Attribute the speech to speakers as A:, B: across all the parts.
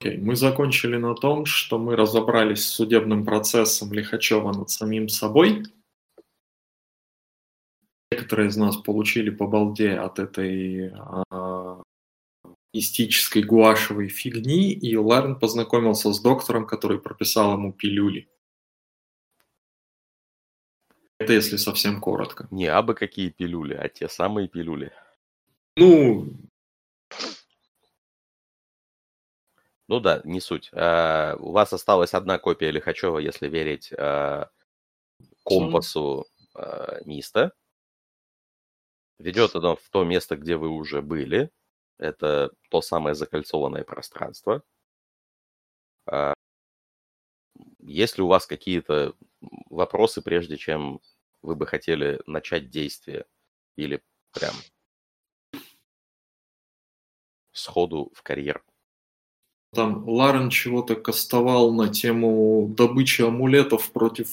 A: Окей, мы закончили на том, что мы разобрались с судебным процессом Лихачева над самим собой. Некоторые из нас получили по балде от этой а, мистической гуашевой фигни, и Ларен познакомился с доктором, который прописал ему пилюли. Это если совсем коротко.
B: Не абы какие пилюли, а те самые пилюли.
A: Ну,
B: Ну да, не суть. А, у вас осталась одна копия Лихачева, если верить а, компасу а, Миста. Ведет оно в то место, где вы уже были. Это то самое закольцованное пространство. А, есть ли у вас какие-то вопросы, прежде чем вы бы хотели начать действие? Или прям сходу в карьер?
A: Там Ларен чего-то кастовал на тему добычи амулетов против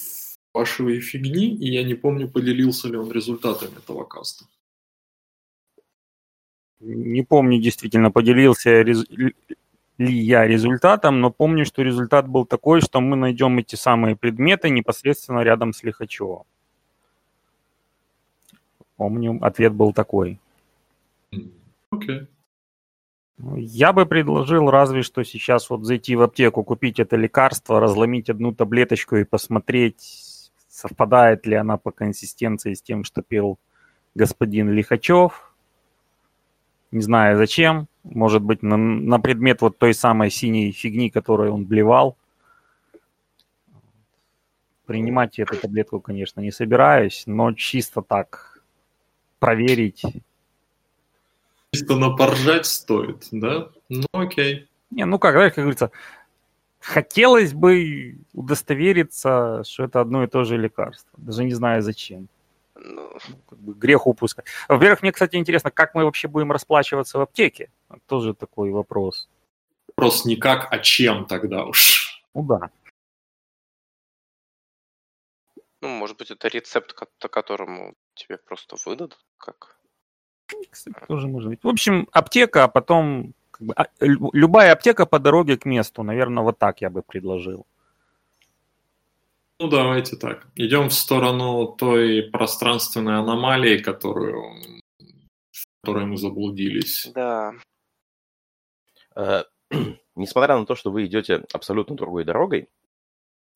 A: вашей фигни, и я не помню, поделился ли он результатами этого каста.
C: Не помню, действительно, поделился рез... ли я результатом, но помню, что результат был такой, что мы найдем эти самые предметы непосредственно рядом с Лихачевым. Помню, ответ был такой.
A: Окей. Okay.
C: Я бы предложил разве что сейчас вот зайти в аптеку, купить это лекарство, разломить одну таблеточку и посмотреть, совпадает ли она по консистенции с тем, что пил господин Лихачев. Не знаю зачем. Может быть, на, на предмет вот той самой синей фигни, которую он блевал. Принимать эту таблетку, конечно, не собираюсь, но чисто так проверить
A: Чисто напоржать стоит, да? Ну окей.
C: Не, ну как, да, как говорится, хотелось бы удостовериться, что это одно и то же лекарство. Даже не знаю зачем. Ну, как бы грех упускать. Во-первых, мне, кстати, интересно, как мы вообще будем расплачиваться в аптеке? Тоже такой вопрос.
A: Вопрос не как, а чем тогда уж.
C: Ну да.
D: Ну, может быть, это рецепт, по которому тебе просто выдадут, как
C: кстати, тоже может быть. В общем, аптека, а потом как бы, а, любая аптека по дороге к месту. Наверное, вот так я бы предложил.
A: Ну, давайте так. Идем в сторону той пространственной аномалии, которую, в которой мы заблудились.
D: Да.
B: Э, несмотря на то, что вы идете абсолютно другой дорогой,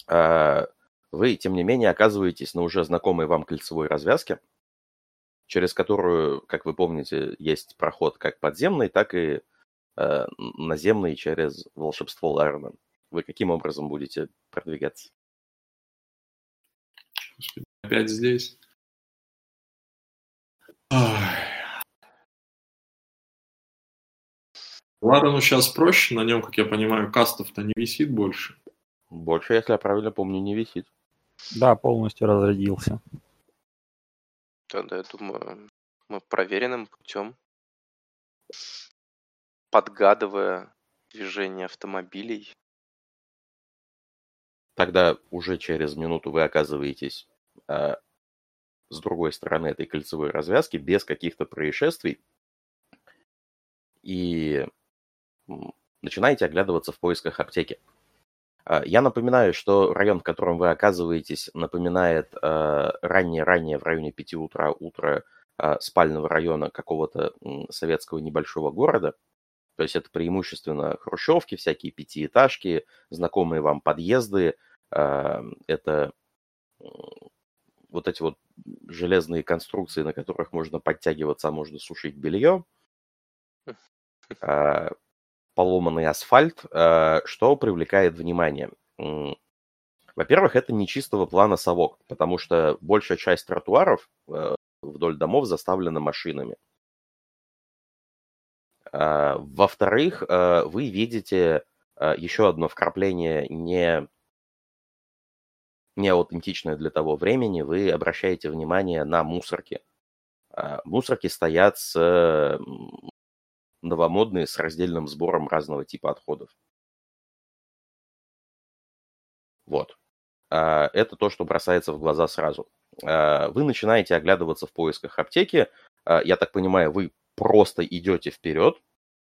B: э, вы, тем не менее, оказываетесь на уже знакомой вам кольцевой развязке, через которую, как вы помните, есть проход как подземный, так и э, наземный через волшебство Лайрона. Вы каким образом будете продвигаться?
A: Господи, опять здесь. Ладно, ну сейчас проще, на нем, как я понимаю, кастов-то не висит больше.
B: Больше, если я правильно помню, не висит.
C: Да, полностью разрядился.
D: Тогда, я думаю, мы проверенным путем, подгадывая движение автомобилей.
B: Тогда уже через минуту вы оказываетесь э, с другой стороны этой кольцевой развязки без каких-то происшествий и начинаете оглядываться в поисках аптеки. А, я напоминаю, что район, в котором вы оказываетесь, напоминает а, раннее-раннее в районе 5 утра утро а, спального района какого-то советского небольшого города. То есть это преимущественно хрущевки, всякие пятиэтажки, знакомые вам подъезды. Это вот эти вот железные конструкции, на которых можно подтягиваться, а можно сушить белье поломанный асфальт, э, что привлекает внимание. Во-первых, это не чистого плана совок, потому что большая часть тротуаров э, вдоль домов заставлена машинами. Э, во-вторых, вы видите еще одно вкрапление не не аутентичное для того времени, вы обращаете внимание на мусорки. Мусорки стоят с новомодные с раздельным сбором разного типа отходов. Вот. А, это то, что бросается в глаза сразу. А, вы начинаете оглядываться в поисках аптеки. А, я так понимаю, вы просто идете вперед,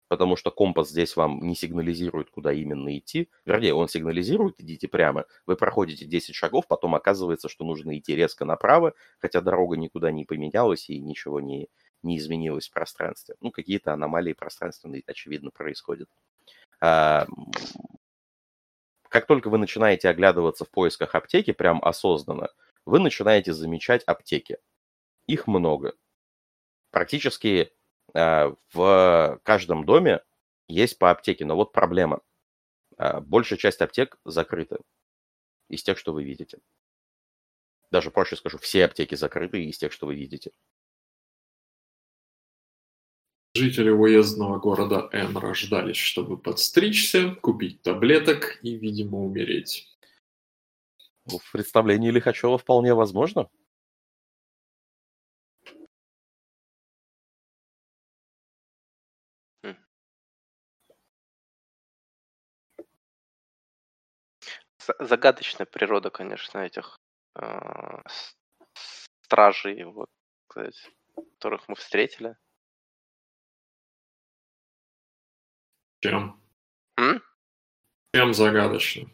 B: потому что компас здесь вам не сигнализирует, куда именно идти. Вернее, он сигнализирует, идите прямо. Вы проходите 10 шагов, потом оказывается, что нужно идти резко направо, хотя дорога никуда не поменялась и ничего не, не изменилось в пространстве. Ну, какие-то аномалии пространственные, очевидно, происходят. А, как только вы начинаете оглядываться в поисках аптеки, прям осознанно, вы начинаете замечать аптеки. Их много. Практически Э, в каждом доме есть по аптеке, но вот проблема. Э, большая часть аптек закрыта из тех, что вы видите. Даже проще скажу, все аптеки закрыты из тех, что вы видите.
A: Жители уездного города Н рождались, чтобы подстричься, купить таблеток и, видимо, умереть.
B: В представлении Лихачева вполне возможно.
D: загадочная природа, конечно, этих э, стражей, вот, сказать, которых мы встретили.
A: Чем?
D: М?
A: Чем загадочно?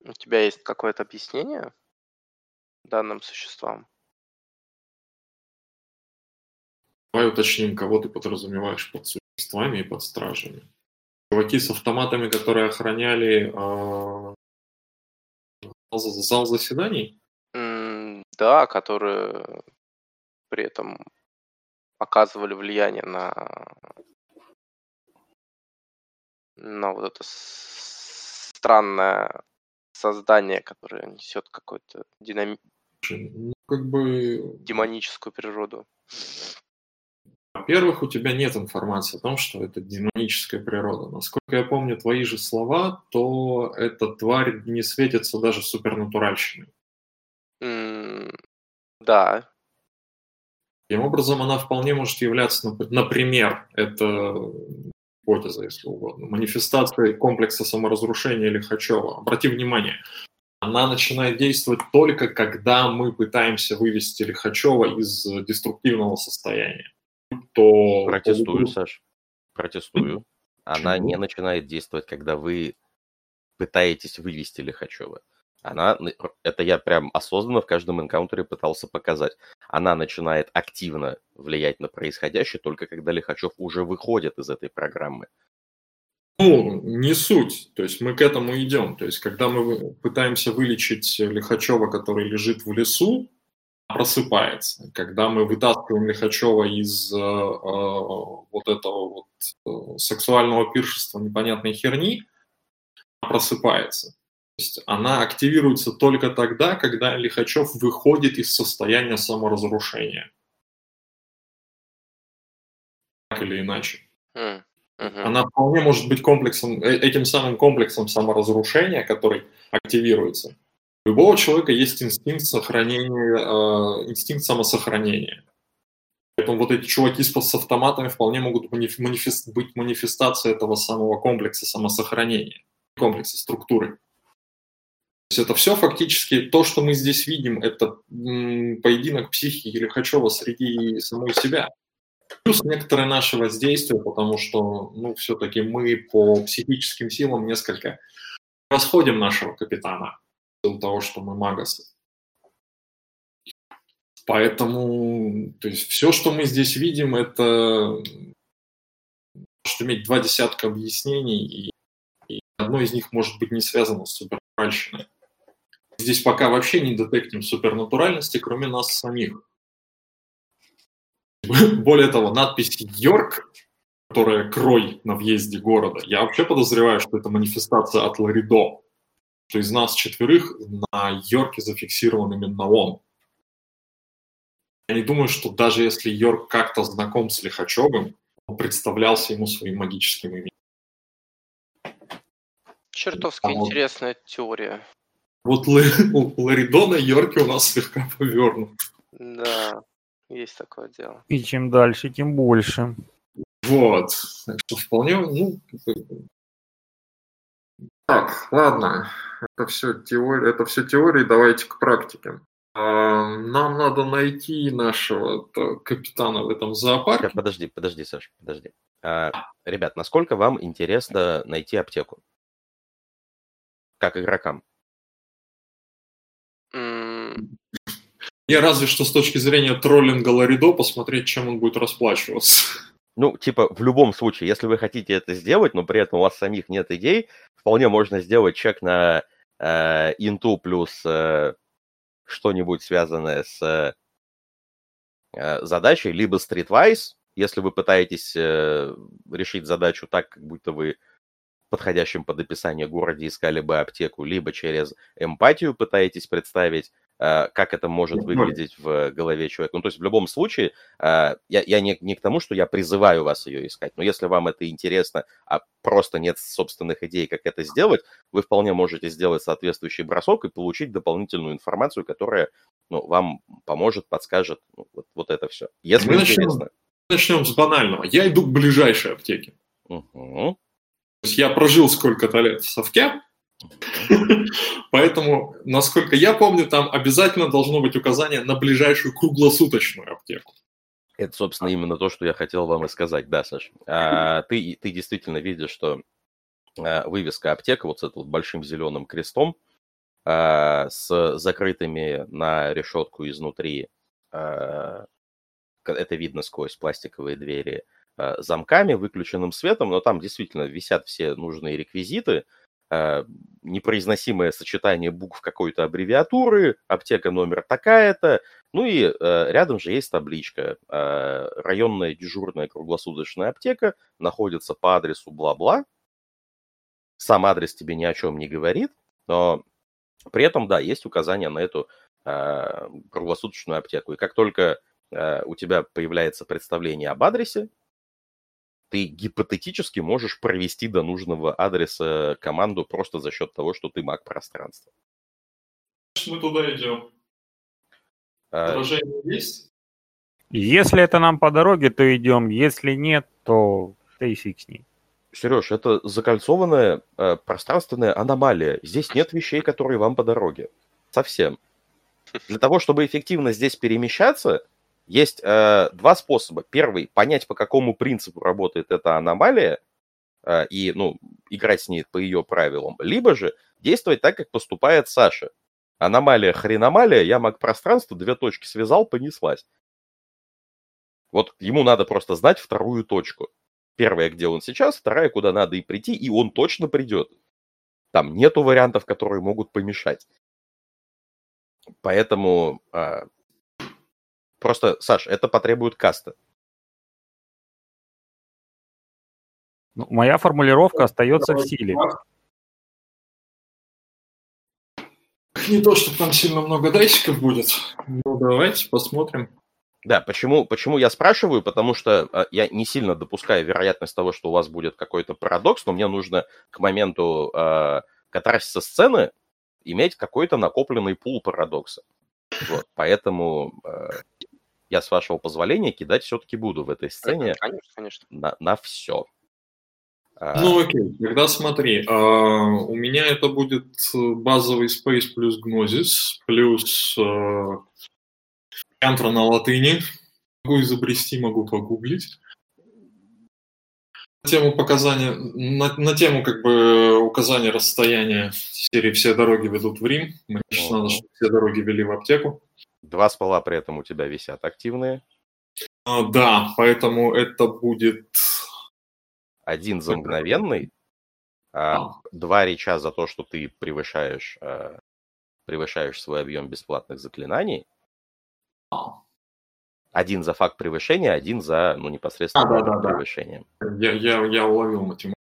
D: У тебя есть какое-то объяснение данным существам?
A: Давай уточним, кого ты подразумеваешь под существами и под стражами чуваки с автоматами, которые охраняли э, зал заседаний?
D: Mm, да, которые при этом оказывали влияние на на вот это странное создание, которое несет какой-то динами...
A: ну, как бы...
D: демоническую природу.
A: Во-первых, у тебя нет информации о том, что это динамическая природа. Насколько я помню твои же слова, то эта тварь не светится даже супернатуральщиной.
D: Mm, да.
A: Таким образом, она вполне может являться, например, это гипотеза, если угодно, манифестацией комплекса саморазрушения Лихачева. Обрати внимание, она начинает действовать только когда мы пытаемся вывести Лихачева из деструктивного состояния то...
B: Протестую, Саш. Протестую. Она не начинает действовать, когда вы пытаетесь вывести Лихачева. Она, это я прям осознанно в каждом энкаунтере пытался показать. Она начинает активно влиять на происходящее только когда Лихачев уже выходит из этой программы.
A: Ну, не суть. То есть мы к этому идем. То есть когда мы пытаемся вылечить Лихачева, который лежит в лесу, просыпается. Когда мы вытаскиваем Лихачева из э, э, вот этого вот э, сексуального пиршества непонятной херни, просыпается. То есть она активируется только тогда, когда Лихачев выходит из состояния саморазрушения. Так или иначе. Mm. Uh-huh. Она вполне может быть комплексом, э, этим самым комплексом саморазрушения, который активируется у любого человека есть инстинкт сохранения, э, инстинкт самосохранения. Поэтому вот эти чуваки с, с автоматами вполне могут манифест, быть манифестацией этого самого комплекса самосохранения, комплекса структуры. Есть это все фактически, то, что мы здесь видим, это поединок психики Лихачева среди самой себя. Плюс некоторое наше воздействие, потому что, ну, все-таки мы по психическим силам несколько расходим нашего капитана силу того, что мы магасы. Поэтому, то есть все, что мы здесь видим, это может иметь два десятка объяснений, и, и одно из них может быть не связано с супернатуральщиной. Здесь пока вообще не детектим супернатуральности, кроме нас самих. Более того, надпись «Йорк», которая крой на въезде города, я вообще подозреваю, что это манифестация от Ларидо что из нас четверых на Йорке зафиксирован именно он. Я не думаю, что даже если Йорк как-то знаком с Лихачевым, он представлялся ему своим магическим именем.
D: Чертовски а интересная теория.
A: Вот у Ларидона Йорки у нас слегка повернут.
D: Да, есть такое дело.
C: И чем дальше, тем больше.
A: Вот. Так что вполне, ну, так, ладно, это все теория, это все теории, давайте к практике. А, нам надо найти нашего капитана в этом зоопарке.
B: Подожди, подожди, Саш, подожди. А, ребят, насколько вам интересно найти аптеку? Как игрокам?
A: Я разве что с точки зрения троллинга Ларидо посмотреть, чем он будет расплачиваться.
B: Ну, типа, в любом случае, если вы хотите это сделать, но при этом у вас самих нет идей, вполне можно сделать чек на э, инту плюс э, что-нибудь связанное с э, задачей, либо Streetwise, если вы пытаетесь э, решить задачу так, как будто вы подходящем под описание городе искали бы аптеку, либо через эмпатию пытаетесь представить, как это может выглядеть в голове человека. Ну, то есть в любом случае, э, я, я не, не к тому, что я призываю вас ее искать, но если вам это интересно, а просто нет собственных идей, как это сделать, вы вполне можете сделать соответствующий бросок и получить дополнительную информацию, которая ну, вам поможет, подскажет ну, вот, вот это все. Если
A: Мы интересно. Начнем, начнем с банального. Я иду к ближайшей аптеке. Угу есть я прожил сколько-то лет в совке, поэтому, насколько я помню, там обязательно должно быть указание на ближайшую круглосуточную аптеку.
B: Это, собственно, именно то, что я хотел вам и сказать, да, Саш. А, ты, ты действительно видишь, что а, вывеска аптека вот с этим вот большим зеленым крестом а, с закрытыми на решетку изнутри, а, это видно сквозь пластиковые двери, Э, замками, выключенным светом, но там действительно висят все нужные реквизиты, непроизносимое сочетание букв какой-то аббревиатуры, аптека номер такая-то, ну и э, рядом же есть табличка. Районная дежурная круглосуточная аптека находится по адресу бла-бла. Сам адрес тебе ни о чем не говорит, но при этом, да, есть указание на эту круглосуточную аптеку. И как только у тебя появляется представление об адресе, ты гипотетически можешь провести до нужного адреса команду просто за счет того, что ты маг пространства.
A: Мы туда идем. А... есть?
C: Если это нам по дороге, то идем. Если нет, то ты фиг с ней.
B: Сереж, это закольцованная э, пространственная аномалия. Здесь нет вещей, которые вам по дороге. Совсем. Для того, чтобы эффективно здесь перемещаться, есть э, два способа. Первый – понять, по какому принципу работает эта аномалия, э, и ну, играть с ней по ее правилам. Либо же действовать так, как поступает Саша. Аномалия, хреномалия, я маг пространства, две точки связал, понеслась. Вот ему надо просто знать вторую точку. Первая, где он сейчас, вторая, куда надо и прийти, и он точно придет. Там нету вариантов, которые могут помешать. Поэтому а, Просто, Саш, это потребует каста.
C: Ну, моя формулировка остается в силе.
A: Не то, что там сильно много датчиков будет. Ну, давайте посмотрим.
B: Да, почему, почему я спрашиваю? Потому что э, я не сильно допускаю вероятность того, что у вас будет какой-то парадокс, но мне нужно к моменту э, катарсиса сцены иметь какой-то накопленный пул парадокса. Вот, поэтому э, я, с вашего позволения, кидать все-таки буду в этой сцене
D: конечно, конечно.
B: На, на все.
A: А, ну окей, тогда смотри, а, у меня это будет базовый Space плюс Gnosis, плюс Янтра на латыни. Могу изобрести, могу погуглить. Тему показания, на, на тему как бы указания расстояния серии «Все дороги ведут в Рим». Мне сейчас надо, чтобы все дороги вели в аптеку.
B: Два спала при этом у тебя висят активные.
A: А, да, поэтому это будет...
B: Один за мгновенный, а, а. два реча за то, что ты превышаешь, а, превышаешь свой объем бесплатных заклинаний. Один за факт превышения, один за ну, непосредственно а, да, да, превышение.
A: Я, я, я уловил математику.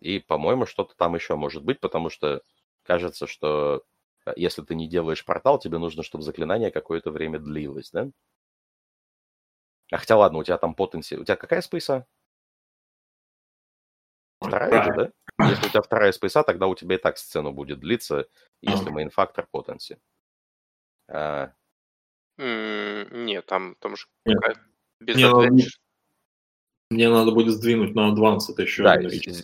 B: И, по-моему, что-то там еще может быть, потому что кажется, что Э, если ты не делаешь портал, тебе нужно, чтобы заклинание какое-то время длилось, да? А хотя ладно, у тебя там потенси... У тебя какая спейса? Вторая же, да? Если у тебя вторая спейса, тогда у тебя и так сцена будет длиться, если мейн-фактор потенси.
D: А... Нет, там, там же
A: без мне надо, мне надо будет сдвинуть на Advanced еще.
B: Да,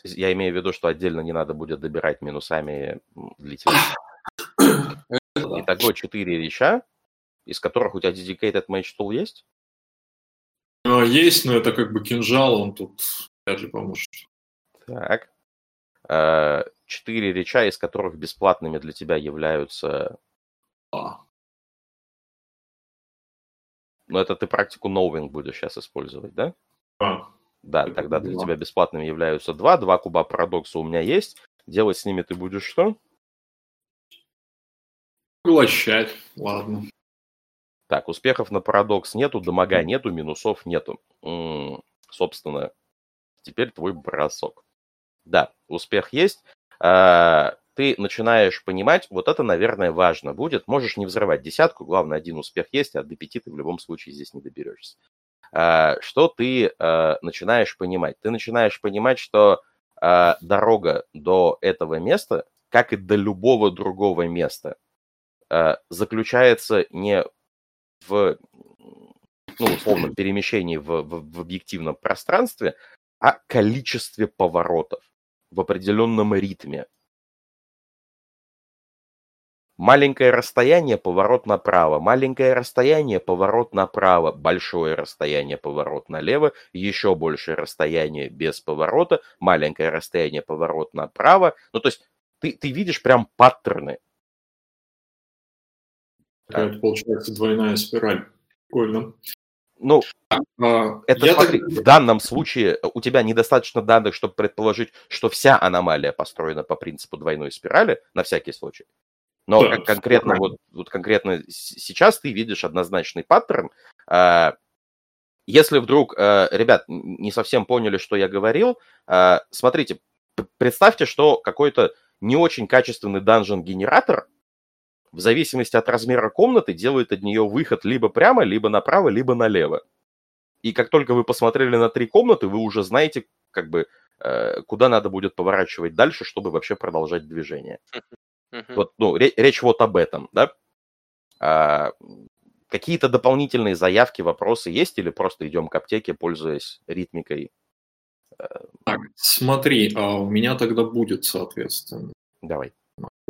B: я имею в виду, что отдельно не надо будет добирать минусами длительность. Итого 4 реча, из которых у тебя dedicated match tool есть?
A: А, есть, но это как бы кинжал, он тут вряд ли поможет.
B: Так. А, четыре реча, из которых бесплатными для тебя являются... А. Но это ты практику Knowing будешь сейчас использовать, да?
A: А.
B: Да, это тогда для тебя бесплатными являются два. Два куба парадокса у меня есть. Делать с ними ты будешь что?
A: Поглощать, ладно.
B: Так, успехов на парадокс нету, дамага нету, минусов нету. М-м, собственно, теперь твой бросок. Да, успех есть. А, ты начинаешь понимать, вот это, наверное, важно будет. Можешь не взрывать десятку, главное, один успех есть, а до пяти ты в любом случае здесь не доберешься. А, что ты а, начинаешь понимать? Ты начинаешь понимать, что а, дорога до этого места, как и до любого другого места, заключается не в, ну, условно, перемещении в, в, в объективном пространстве, а количестве поворотов в определенном ритме. Маленькое расстояние, поворот направо, маленькое расстояние, поворот направо, большое расстояние, поворот налево, еще большее расстояние без поворота, маленькое расстояние, поворот направо. Ну, то есть ты, ты видишь прям паттерны.
A: Это получается двойная спираль. Прикольно.
B: Ну, а, это я смотри, так... в данном случае у тебя недостаточно данных, чтобы предположить, что вся аномалия построена по принципу двойной спирали, на всякий случай. Но да, конкретно вот, вот конкретно сейчас ты видишь однозначный паттерн. А, если вдруг, а, ребят, не совсем поняли, что я говорил, смотрите, представьте, что какой-то не очень качественный данжен-генератор в зависимости от размера комнаты делает от нее выход либо прямо, либо направо, либо налево. И как только вы посмотрели на три комнаты, вы уже знаете, как бы, куда надо будет поворачивать дальше, чтобы вообще продолжать движение. Uh-huh. Вот, ну, речь вот об этом, да? А, какие-то дополнительные заявки, вопросы есть или просто идем к аптеке, пользуясь ритмикой?
A: Э, так, смотри, а у меня тогда будет, соответственно.
B: Давай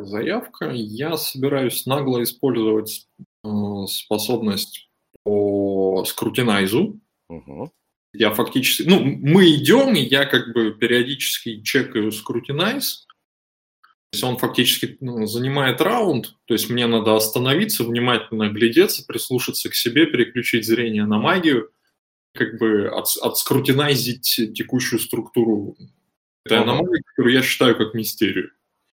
A: заявка. Я собираюсь нагло использовать э, способность по скрутинайзу. Угу. Я фактически, ну, мы идем, и я как бы периодически чекаю скрутинайз. Есть он фактически ну, занимает раунд, то есть мне надо остановиться, внимательно глядеться, прислушаться к себе, переключить зрение на магию, как бы от, отскрутинайзить текущую структуру этой аномалии, которую я считаю как мистерию.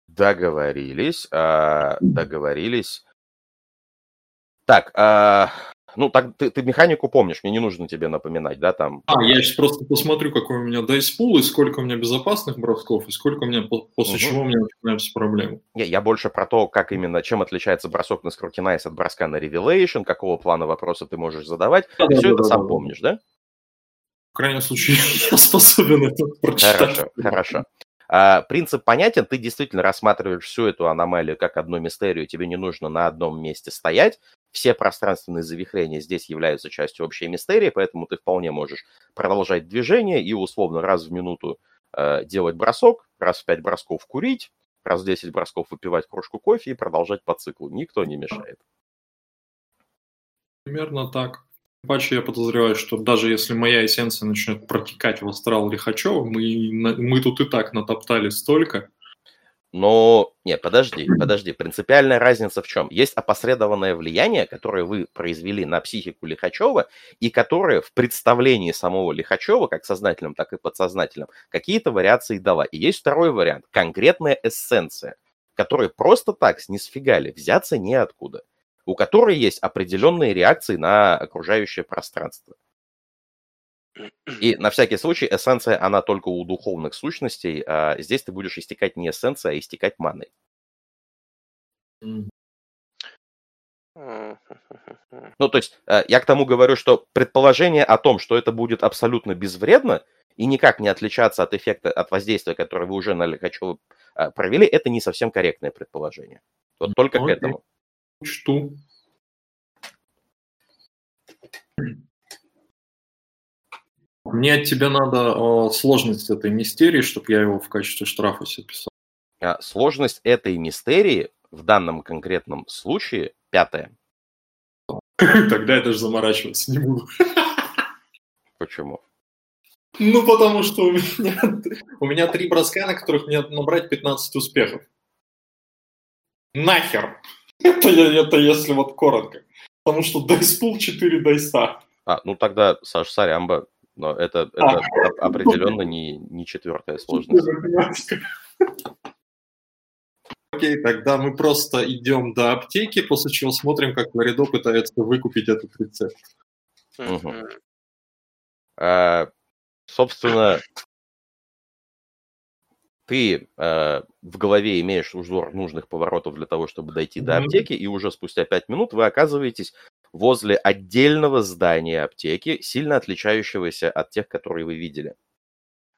B: Договорились, а, договорились. Так, а, ну, так ты, ты механику помнишь, мне не нужно тебе напоминать, да, там?
A: А, я сейчас просто посмотрю, какой у меня дайспул, и сколько у меня безопасных бросков, и сколько у меня, после угу. чего у меня начинаются проблемы.
B: Не, я больше про то, как именно, чем отличается бросок на скрутинайс от броска на ревелейшн, какого плана вопроса ты можешь задавать. Да, ты да, все да, это да, сам да. помнишь, да?
A: В крайнем случае, я способен это прочитать.
B: Хорошо, хорошо. А, принцип понятен, ты действительно рассматриваешь всю эту аномалию как одну мистерию, тебе не нужно на одном месте стоять, все пространственные завихрения здесь являются частью общей мистерии, поэтому ты вполне можешь продолжать движение и условно раз в минуту э, делать бросок, раз в пять бросков курить, раз в 10 бросков выпивать кружку кофе и продолжать по циклу. Никто не мешает.
A: Примерно так. Паче я подозреваю, что даже если моя эссенция начнет протекать в астрал Лихачева, мы, мы тут и так натоптали столько.
B: Но, нет, подожди, подожди. Принципиальная разница в чем? Есть опосредованное влияние, которое вы произвели на психику Лихачева, и которое в представлении самого Лихачева, как сознательном, так и подсознательном, какие-то вариации дала. И есть второй вариант. Конкретная эссенция, которая просто так, с нисфигали, взяться неоткуда у которой есть определенные реакции на окружающее пространство. И на всякий случай эссенция, она только у духовных сущностей, а здесь ты будешь истекать не эссенцией, а истекать маной. Ну, то есть, э, я к тому говорю, что предположение о том, что это будет абсолютно безвредно и никак не отличаться от эффекта, от воздействия, которое вы уже на Лихачева э, провели, это не совсем корректное предположение. Вот только Окей. к этому
A: учту. Мне от тебя надо о, сложность этой мистерии, чтобы я его в качестве штрафа себе писал.
B: А, сложность этой мистерии в данном конкретном случае пятая.
A: Тогда я даже заморачиваться не буду.
B: Почему?
A: Ну, потому что у меня, у меня три броска, на которых мне набрать 15 успехов. Нахер! Это, это если вот коротко. Потому что дайспул 4 дайса.
B: А, ну тогда, Саш, сорямба, но это, это а. определенно не, не четвертая сложность.
A: Окей, тогда мы просто идем до аптеки, после чего смотрим, как Ларидо пытается выкупить этот рецепт. Угу.
B: А, собственно, ты э, в голове имеешь узор нужных поворотов для того, чтобы дойти mm-hmm. до аптеки, и уже спустя 5 минут вы оказываетесь возле отдельного здания аптеки, сильно отличающегося от тех, которые вы видели.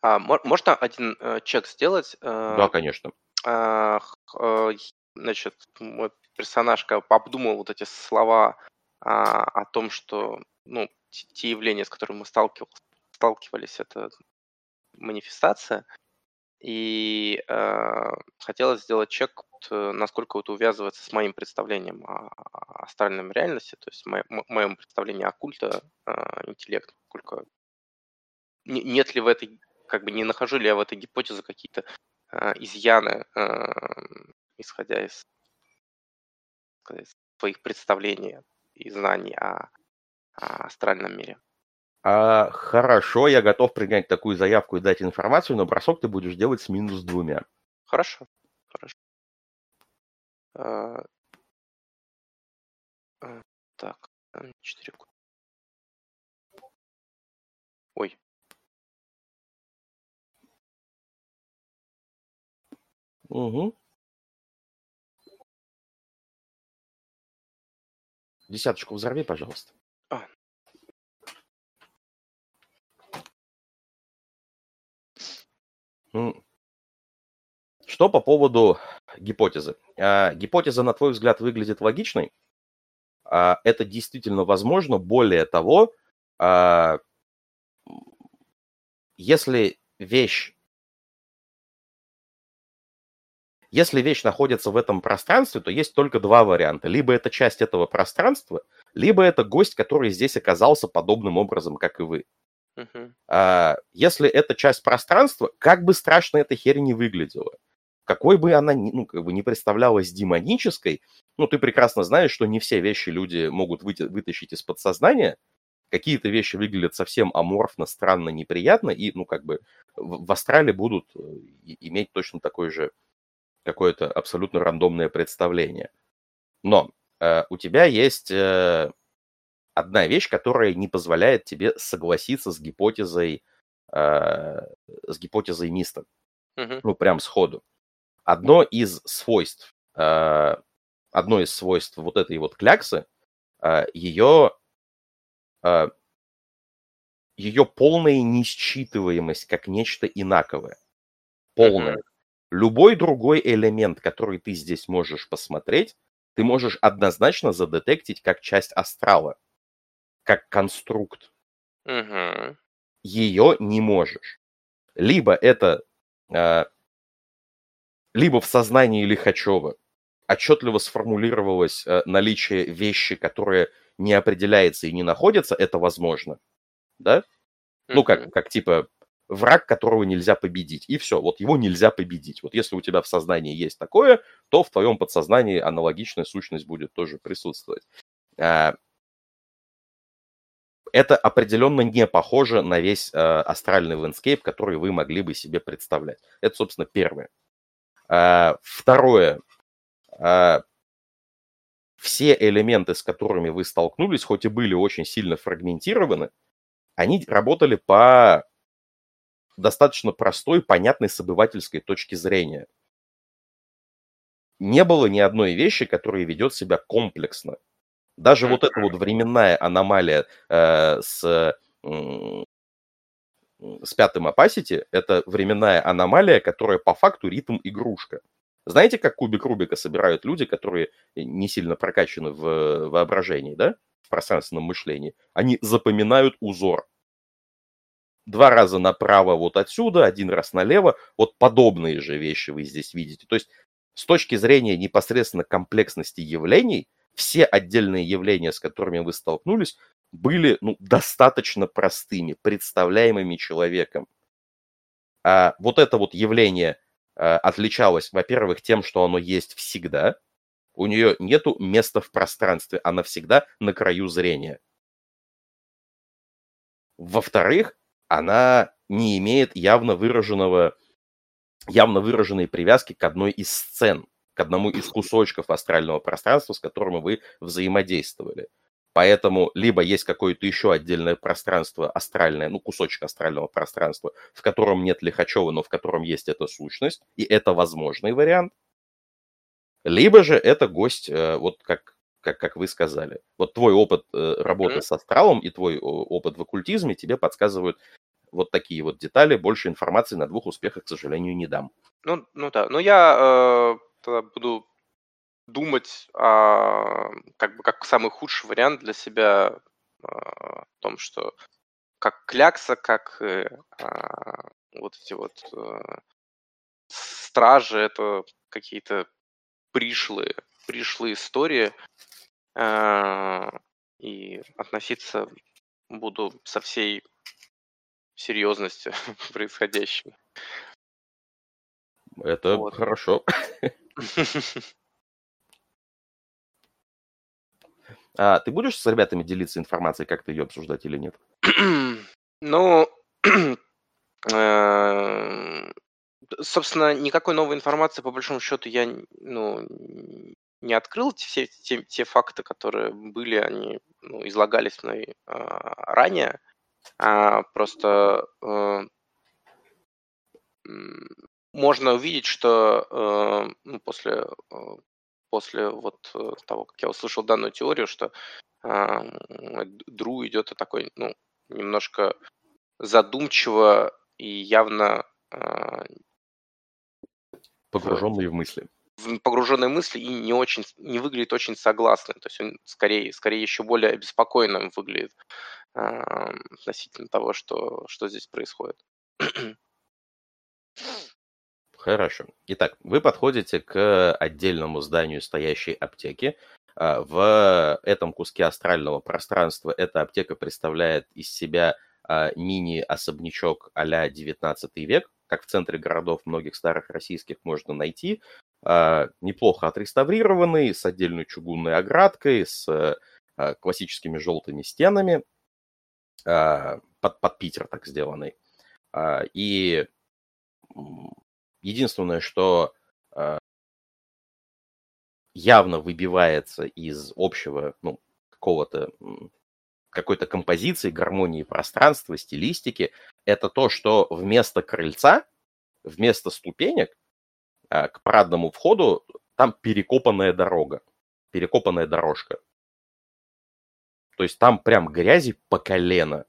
D: А, можно один э, чек сделать?
B: Э, да, конечно.
D: Э, э, значит, мой персонаж обдумал вот эти слова э, о том, что ну, те явления, с которыми мы сталкивались, сталкивались это манифестация. И э, хотелось сделать чек, э, насколько это увязывается с моим представлением о, астральном реальности, то есть мо- моем представлении о культа, э, интеллект, насколько нет ли в этой, как бы не нахожу ли я в этой гипотезе какие-то э, изъяны, э, исходя из сказать, своих представлений и знаний о, о астральном мире.
B: А, хорошо, я готов принять такую заявку и дать информацию, но бросок ты будешь делать с минус двумя.
D: Хорошо, хорошо. А, а, так, четыре. Ой.
B: Угу. Десяточку взорви, пожалуйста. А, Что по поводу гипотезы? А, гипотеза, на твой взгляд, выглядит логичной. А, это действительно возможно. Более того, а, если вещь Если вещь находится в этом пространстве, то есть только два варианта. Либо это часть этого пространства, либо это гость, который здесь оказался подобным образом, как и вы. Uh-huh. Если это часть пространства, как бы страшно эта херь не выглядела, какой бы она ну, как бы не представлялась демонической, ну, ты прекрасно знаешь, что не все вещи люди могут вытащить из подсознания, какие-то вещи выглядят совсем аморфно, странно, неприятно, и, ну, как бы в, в астрале будут э, иметь точно такое же какое-то абсолютно рандомное представление. Но э, у тебя есть э, одна вещь, которая не позволяет тебе согласиться с гипотезой, э, с гипотезой Миста. Uh-huh. Ну, прям сходу. Одно из свойств, э, одно из свойств вот этой вот кляксы, э, ее, э, ее полная несчитываемость как нечто инаковое. Полная. Uh-huh. Любой другой элемент, который ты здесь можешь посмотреть, ты можешь однозначно задетектить как часть астрала как конструкт. Угу. Ее не можешь. Либо это э, либо в сознании Лихачева отчетливо сформулировалось э, наличие вещи, которые не определяется и не находится, это возможно. Да? Mm-hmm. Ну, как, как типа враг, которого нельзя победить. И все, вот его нельзя победить. Вот если у тебя в сознании есть такое, то в твоем подсознании аналогичная сущность будет тоже присутствовать. А, это определенно не похоже на весь э, астральный landscape, который вы могли бы себе представлять. Это, собственно, первое. Э, второе. Э, все элементы, с которыми вы столкнулись, хоть и были очень сильно фрагментированы, они работали по достаточно простой, понятной с обывательской точки зрения. Не было ни одной вещи, которая ведет себя комплексно. Даже вот эта вот временная аномалия э, с, э, с пятым opacity, это временная аномалия, которая по факту ритм игрушка. Знаете, как кубик Рубика собирают люди, которые не сильно прокачаны в воображении, да, в пространственном мышлении? Они запоминают узор. Два раза направо вот отсюда, один раз налево. Вот подобные же вещи вы здесь видите. То есть с точки зрения непосредственно комплексности явлений – все отдельные явления, с которыми вы столкнулись, были ну, достаточно простыми, представляемыми человеком. А вот это вот явление а, отличалось, во-первых, тем, что оно есть всегда. У нее нету места в пространстве, она всегда на краю зрения. Во-вторых, она не имеет явно выраженного, явно выраженной привязки к одной из сцен, к одному из кусочков астрального пространства, с которым вы взаимодействовали. Поэтому либо есть какое-то еще отдельное пространство астральное, ну, кусочек астрального пространства, в котором нет Лихачева, но в котором есть эта сущность, и это возможный вариант. Либо же это гость, э, вот как, как, как вы сказали. Вот твой опыт э, работы mm-hmm. с астралом и твой опыт в оккультизме тебе подсказывают вот такие вот детали. Больше информации на двух успехах, к сожалению, не дам.
D: Ну, ну да, но я э, буду думать о, как бы как самый худший вариант для себя а, о том, что как клякса, как э, а, вот эти вот э, стражи, это какие-то пришлые, пришлые истории, э, и относиться буду со всей серьезностью к происходящему.
B: Это вот. хорошо. А ты будешь с ребятами делиться информацией, как ты ее обсуждать или нет?
D: Ну, э, собственно, никакой новой информации, по большому счету, я ну, не открыл. Все те, те факты, которые были, они ну, излагались мной а, ранее. А, просто а, можно увидеть, что а, ну, после после вот э, того, как я услышал данную теорию, что э, Дру идет такой, ну, немножко задумчиво и явно э,
B: погруженный в, мысли.
D: В погруженные мысли и не очень, не выглядит очень согласным. То есть он скорее, скорее еще более обеспокоенным выглядит э, относительно того, что, что здесь происходит.
B: Хорошо. Итак, вы подходите к отдельному зданию стоящей аптеки. А, в этом куске астрального пространства эта аптека представляет из себя а, мини-особнячок а-ля 19 век, как в центре городов многих старых российских можно найти. А, неплохо отреставрированный, с отдельной чугунной оградкой, с классическими желтыми стенами, под, под Питер так сделанный. И Единственное, что э, явно выбивается из общего, ну, какого-то какой-то композиции, гармонии пространства, стилистики, это то, что вместо крыльца, вместо ступенек э, к парадному входу там перекопанная дорога, перекопанная дорожка. То есть там прям грязи по колено.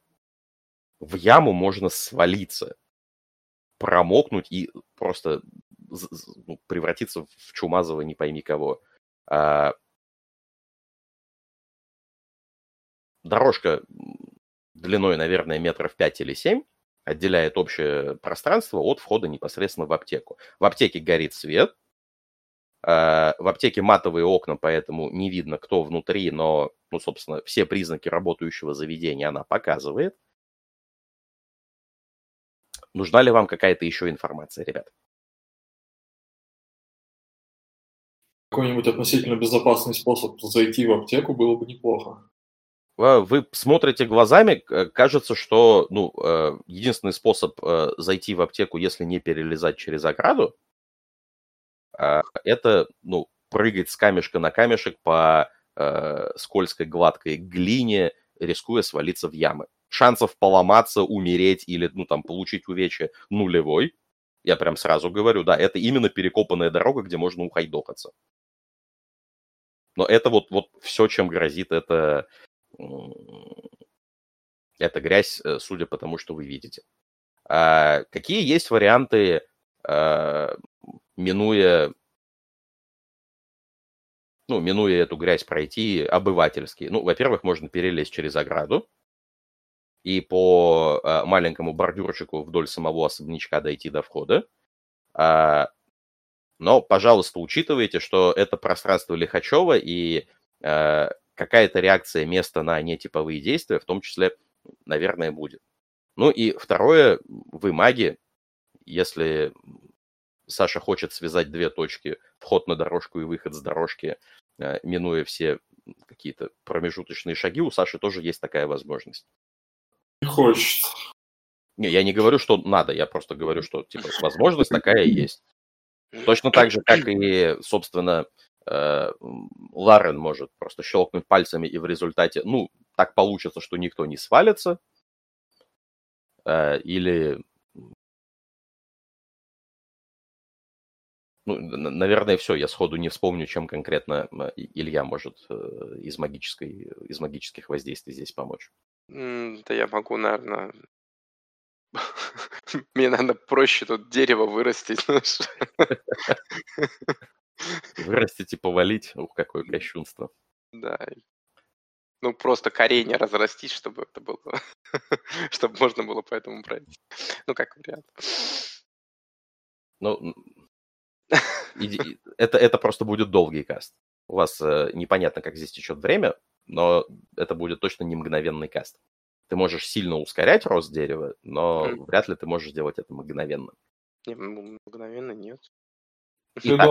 B: В яму можно свалиться промокнуть и просто ну, превратиться в Чумазова не пойми кого. А... Дорожка длиной, наверное, метров 5 или 7 отделяет общее пространство от входа непосредственно в аптеку. В аптеке горит свет, а, в аптеке матовые окна, поэтому не видно, кто внутри, но, ну, собственно, все признаки работающего заведения она показывает. Нужна ли вам какая-то еще информация, ребят?
A: Какой-нибудь относительно безопасный способ зайти в аптеку было бы неплохо.
B: А, вы смотрите глазами, кажется, что ну, э, единственный способ э, зайти в аптеку, если не перелезать через ограду, это ну, прыгать с камешка на камешек по э, скользкой гладкой глине, рискуя свалиться в ямы шансов поломаться, умереть или, ну, там, получить увечья нулевой. Я прям сразу говорю, да, это именно перекопанная дорога, где можно ухайдокаться. Но это вот, вот все, чем грозит это, это грязь, э, судя по тому, что вы видите. А какие есть варианты, а, минуя ну, минуя эту грязь пройти обывательски? Ну, во-первых, можно перелезть через ограду, и по э, маленькому бордюрчику вдоль самого особнячка дойти до входа. А, но, пожалуйста, учитывайте, что это пространство Лихачева, и э, какая-то реакция места на нетиповые действия, в том числе, наверное, будет. Ну и второе, вы маги, если Саша хочет связать две точки, вход на дорожку и выход с дорожки, э, минуя все какие-то промежуточные шаги, у Саши тоже есть такая возможность.
A: Не хочет.
B: Не, я не говорю, что надо, я просто говорю, что типа возможность такая есть. Точно так же, как и, собственно, э, Ларен может просто щелкнуть пальцами, и в результате, ну, так получится, что никто не свалится. Э, или Ну, наверное, все. Я сходу не вспомню, чем конкретно Илья может э, из, магической, из магических воздействий здесь помочь.
D: Да я могу, наверное... Мне, наверное, проще тут дерево вырастить.
B: Вырастить и повалить? Ух, какое кощунство.
D: Да. Ну, просто корень разрастить, чтобы это было... чтобы можно было по этому брать. Ну, как вариант.
B: Ну, это, это просто будет долгий каст. У вас э, непонятно, как здесь течет время, но это будет точно не мгновенный каст. Ты можешь сильно ускорять рост дерева, но mm. вряд ли ты можешь сделать это мгновенно.
D: Не, мгновенно нет.
A: Итак,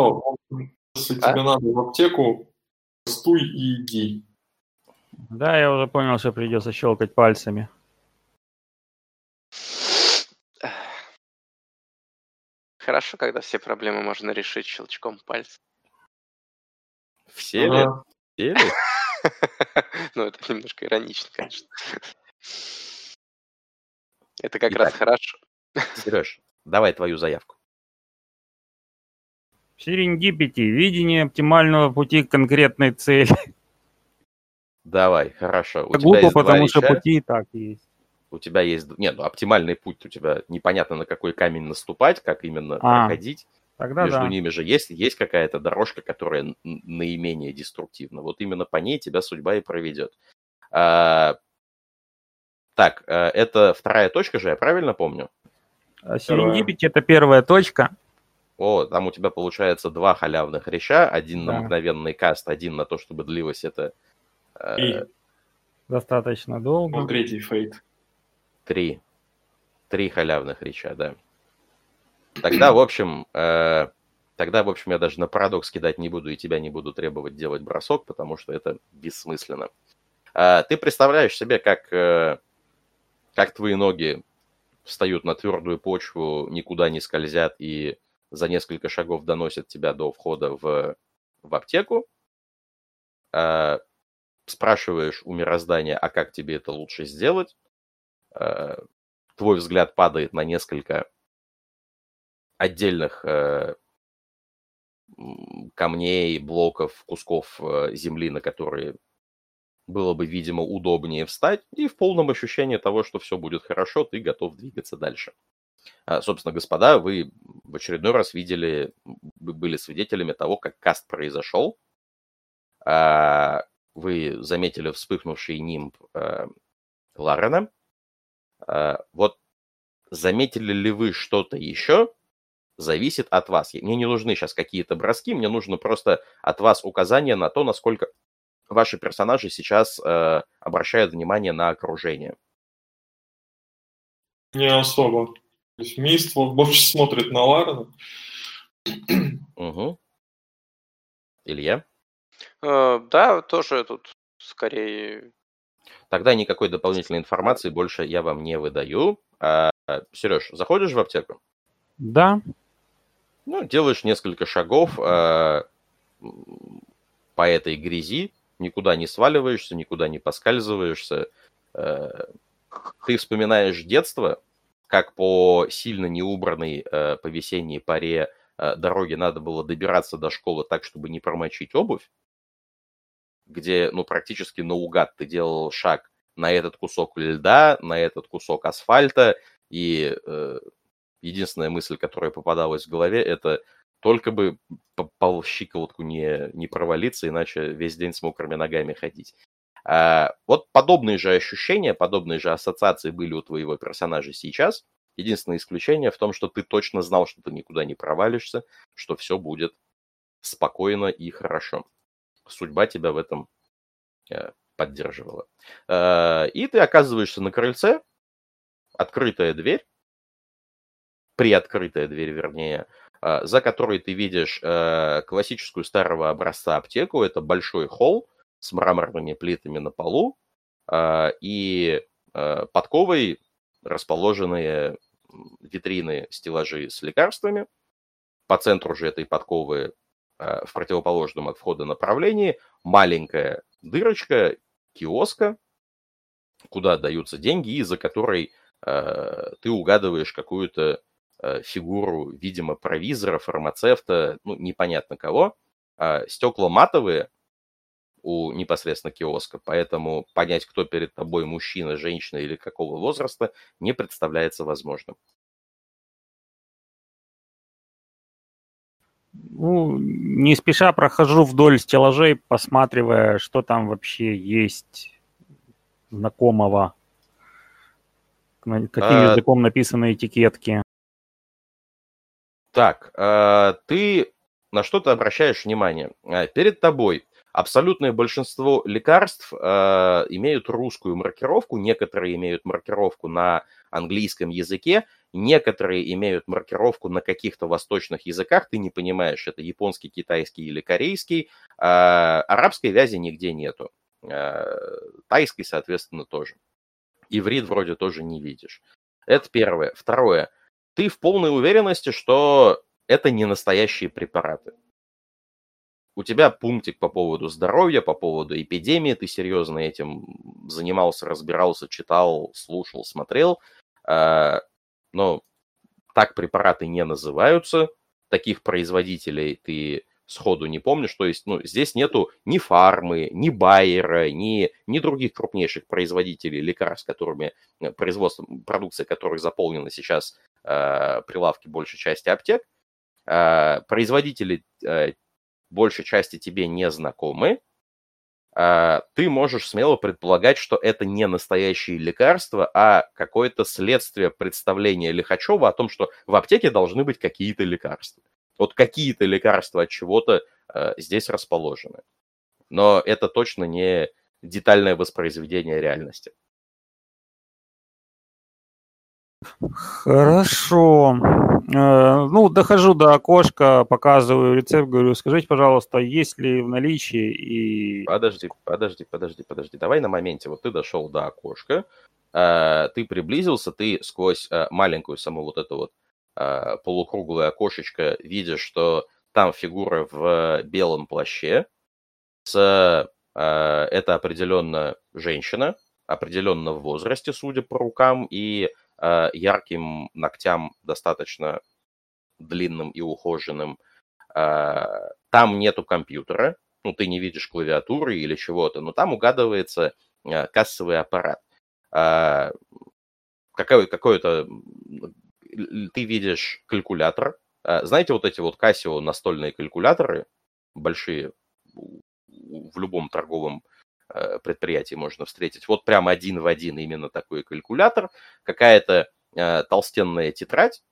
A: если а? тебе надо в аптеку, стуй и иди.
C: Да, я уже понял, что придется щелкать пальцами.
D: Хорошо, когда все проблемы можно решить щелчком пальца.
B: Все ли? Все ли?
D: Ну, это немножко иронично, конечно. Это как раз хорошо.
B: Сереж, давай твою заявку.
C: Серендипити. Видение оптимального пути к конкретной цели.
B: Давай, хорошо.
C: У Глупо, потому что пути и так есть
B: у тебя есть... Нет, ну, оптимальный путь у тебя непонятно, на какой камень наступать, как именно а, проходить. Тогда Между да. ними же есть, есть какая-то дорожка, которая наименее деструктивна. Вот именно по ней тебя судьба и проведет. А, так, э, это вторая точка же, я правильно помню?
C: Серендипити – это первая точка.
B: О, там у тебя получается два халявных реча. Один да. на мгновенный каст, один на то, чтобы длилось это...
C: И... Достаточно долго.
A: Ну, третий фейт.
B: Три. Три халявных реча, да. Тогда, в общем, э, тогда, в общем, я даже на парадокс кидать не буду и тебя не буду требовать делать бросок, потому что это бессмысленно. Э, ты представляешь себе, как, э, как твои ноги встают на твердую почву, никуда не скользят и за несколько шагов доносят тебя до входа в, в аптеку. Э, спрашиваешь у мироздания, а как тебе это лучше сделать? Э, твой взгляд падает на несколько отдельных э, камней, блоков, кусков э, земли, на которые было бы, видимо, удобнее встать, и в полном ощущении того, что все будет хорошо, ты готов двигаться дальше. А, собственно, господа, вы в очередной раз видели, были свидетелями того, как каст произошел. А, вы заметили вспыхнувший нимб Ларена, Э, вот заметили ли вы что-то еще, зависит от вас. Мне не нужны сейчас какие-то броски, мне нужно просто от вас указание на то, насколько ваши персонажи сейчас э, обращают внимание на окружение.
A: Не особо. То есть Мист больше смотрит на Ларена.
B: Угу. Илья?
D: Э, да, тоже тут скорее
B: Тогда никакой дополнительной информации больше я вам не выдаю. А, Сереж, заходишь в аптеку?
C: Да.
B: Ну, делаешь несколько шагов а, по этой грязи, никуда не сваливаешься, никуда не поскальзываешься. А, ты вспоминаешь детство, как по сильно неубранной а, по весенней паре а, дороге надо было добираться до школы так, чтобы не промочить обувь где, ну, практически наугад ты делал шаг на этот кусок льда, на этот кусок асфальта, и э, единственная мысль, которая попадалась в голове, это только бы по, по щиколотку не, не провалиться, иначе весь день с мокрыми ногами ходить. А, вот подобные же ощущения, подобные же ассоциации были у твоего персонажа сейчас. Единственное исключение в том, что ты точно знал, что ты никуда не провалишься, что все будет спокойно и хорошо судьба тебя в этом поддерживала. И ты оказываешься на крыльце, открытая дверь, приоткрытая дверь, вернее, за которой ты видишь классическую старого образца аптеку. Это большой холл с мраморными плитами на полу и подковой расположенные витрины, стеллажи с лекарствами. По центру же этой подковы в противоположном от входа направлении маленькая дырочка киоска, куда даются деньги, и за которой э, ты угадываешь какую-то э, фигуру, видимо, провизора, фармацевта, ну, непонятно кого. Э, стекла матовые у непосредственно киоска, поэтому понять, кто перед тобой, мужчина, женщина или какого возраста, не представляется возможным.
C: Ну, не спеша прохожу вдоль стеллажей, посматривая, что там вообще есть знакомого. Каким а... языком написаны этикетки.
B: Так, а, ты на что-то обращаешь внимание. А, перед тобой абсолютное большинство лекарств а, имеют русскую маркировку, некоторые имеют маркировку на английском языке, Некоторые имеют маркировку на каких-то восточных языках, ты не понимаешь, это японский, китайский или корейский. Арабской вязи нигде нету. Тайской, соответственно, тоже. Иврит вроде тоже не видишь. Это первое. Второе. Ты в полной уверенности, что это не настоящие препараты. У тебя пунктик по поводу здоровья, по поводу эпидемии, ты серьезно этим занимался, разбирался, читал, слушал, смотрел. А, но так препараты не называются, таких производителей ты сходу не помнишь, то есть ну, здесь нету ни фармы, ни Байера, ни, ни других крупнейших производителей лекарств, которыми э, производство, продукция которых заполнена сейчас э, прилавки большей части аптек. Э, производители э, большей части тебе не знакомы, а, ты можешь смело предполагать, что это не настоящие лекарства, а какое-то следствие представления Лихачева о том, что в аптеке должны быть какие-то лекарства. Вот какие-то лекарства от чего-то э, здесь расположены. Но это точно не детальное воспроизведение реальности.
C: Хорошо. Э, ну, дохожу до окошка, показываю рецепт, говорю, скажите, пожалуйста, есть ли в наличии и...
B: Подожди, подожди, подожди, подожди. Давай на моменте. Вот ты дошел до окошка, э, ты приблизился, ты сквозь э, маленькую саму вот эту вот полукруглое окошечко видишь, что там фигура в белом плаще, с, это определенно женщина, определенно в возрасте, судя по рукам, и Э, ярким ногтям достаточно длинным и ухоженным. Э, там нету компьютера, ну, ты не видишь клавиатуры или чего-то, но там угадывается э, кассовый аппарат. Какой, какой-то ты видишь калькулятор. Знаете, вот эти вот Casio настольные калькуляторы, большие, в любом торговом Э, предприятий можно встретить. Вот прям один в один именно такой калькулятор, какая-то э, толстенная тетрадь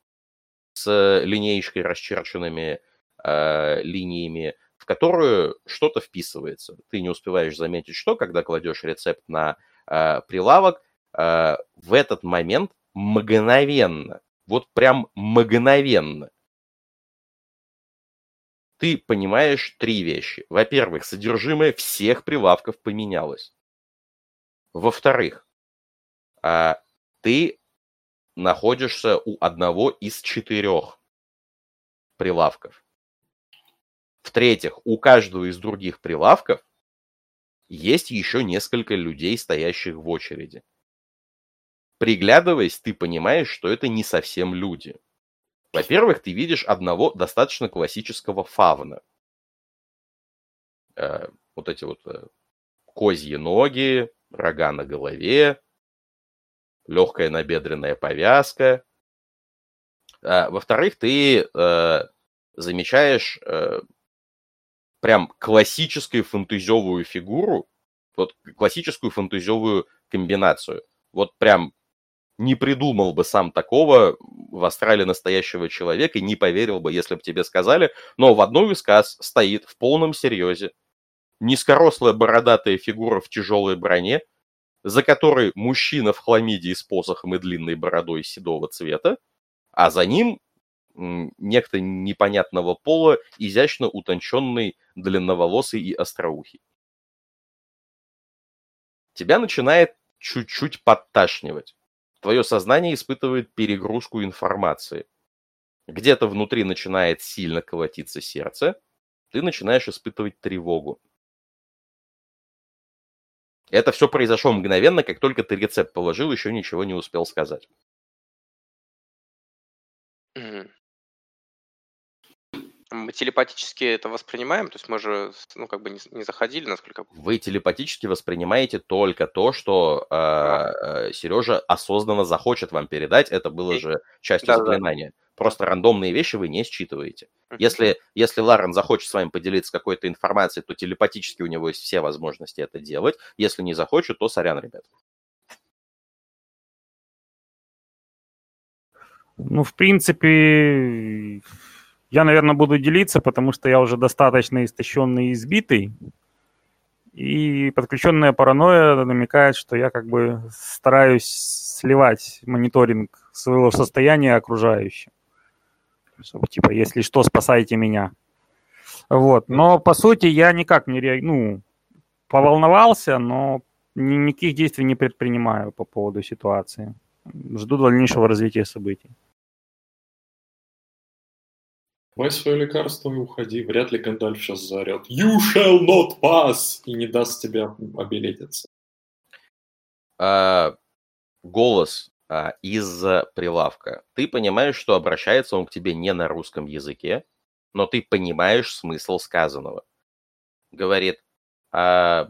B: с линеечкой, расчерченными э, линиями, в которую что-то вписывается. Ты не успеваешь заметить, что, когда кладешь рецепт на э, прилавок, э, в этот момент мгновенно, вот прям мгновенно ты понимаешь три вещи. Во-первых, содержимое всех прилавков поменялось. Во-вторых, а, ты находишься у одного из четырех прилавков. В-третьих, у каждого из других прилавков есть еще несколько людей, стоящих в очереди. Приглядываясь, ты понимаешь, что это не совсем люди. Во-первых, ты видишь одного достаточно классического фавна. Э, вот эти вот э, козьи ноги, рога на голове, легкая набедренная повязка. Э, во-вторых, ты э, замечаешь э, прям классическую фантазиовую фигуру, вот классическую фантазиовую комбинацию. Вот прям не придумал бы сам такого в астрале настоящего человека и не поверил бы, если бы тебе сказали, но в одной из касс стоит в полном серьезе низкорослая бородатая фигура в тяжелой броне, за которой мужчина в хламиде с посохом и длинной бородой седого цвета, а за ним некто непонятного пола, изящно утонченный, длинноволосый и остроухий. Тебя начинает чуть-чуть подташнивать. Твое сознание испытывает перегрузку информации. Где-то внутри начинает сильно колотиться сердце, ты начинаешь испытывать тревогу. Это все произошло мгновенно, как только ты рецепт положил, еще ничего не успел сказать.
D: Мы телепатически это воспринимаем, то есть мы же, ну, как бы не, не заходили, насколько...
B: Вы телепатически воспринимаете только то, что э, э, Сережа осознанно захочет вам передать, это было же частью да, заклинания. Да. Просто рандомные вещи вы не считываете. Если, если Ларен захочет с вами поделиться какой-то информацией, то телепатически у него есть все возможности это делать. Если не захочет, то сорян, ребят.
C: Ну, в принципе, я, наверное, буду делиться, потому что я уже достаточно истощенный и избитый. И подключенная паранойя намекает, что я как бы стараюсь сливать мониторинг своего состояния окружающим. Чтобы, типа, если что, спасайте меня. Вот. Но, по сути, я никак не реагирую. Ну, поволновался, но никаких действий не предпринимаю по поводу ситуации. Жду дальнейшего развития событий.
A: Давай свое лекарство и уходи. Вряд ли Гандальф сейчас заорет «You shall not pass!» и не даст тебе обелетиться.
B: А, голос а, из прилавка. Ты понимаешь, что обращается он к тебе не на русском языке, но ты понимаешь смысл сказанного. Говорит, а,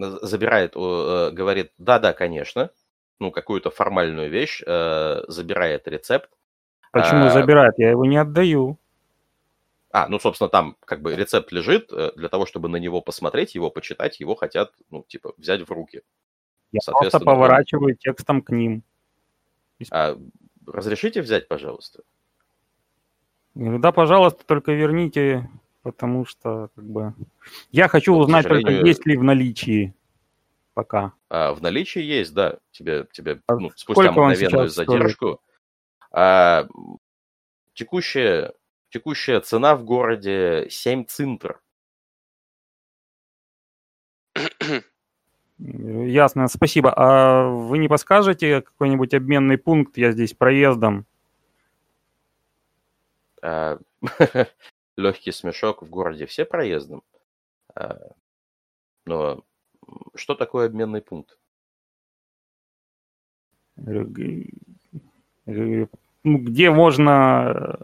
B: забирает, э, говорит, да-да, конечно, ну, какую-то формальную вещь, э, забирает рецепт.
C: Почему а, забирает? Я его не отдаю.
B: А, ну, собственно, там как бы рецепт лежит, э, для того, чтобы на него посмотреть, его почитать, его хотят, ну, типа, взять в руки.
C: Я просто поворачиваю текстом к ним.
B: А, разрешите взять, пожалуйста?
C: Да, пожалуйста, только верните потому что как бы я хочу Но, узнать сожалению... только есть ли в наличии пока.
B: А, в наличии есть, да. Тебе, тебе а ну, спустя мгновенную задержку. А, текущая, текущая цена в городе 7 цинтр.
C: Ясно, спасибо. А вы не подскажете какой-нибудь обменный пункт? Я здесь проездом.
B: А, легкий смешок в городе все проездом. А, но что такое обменный пункт?
C: Ну, где можно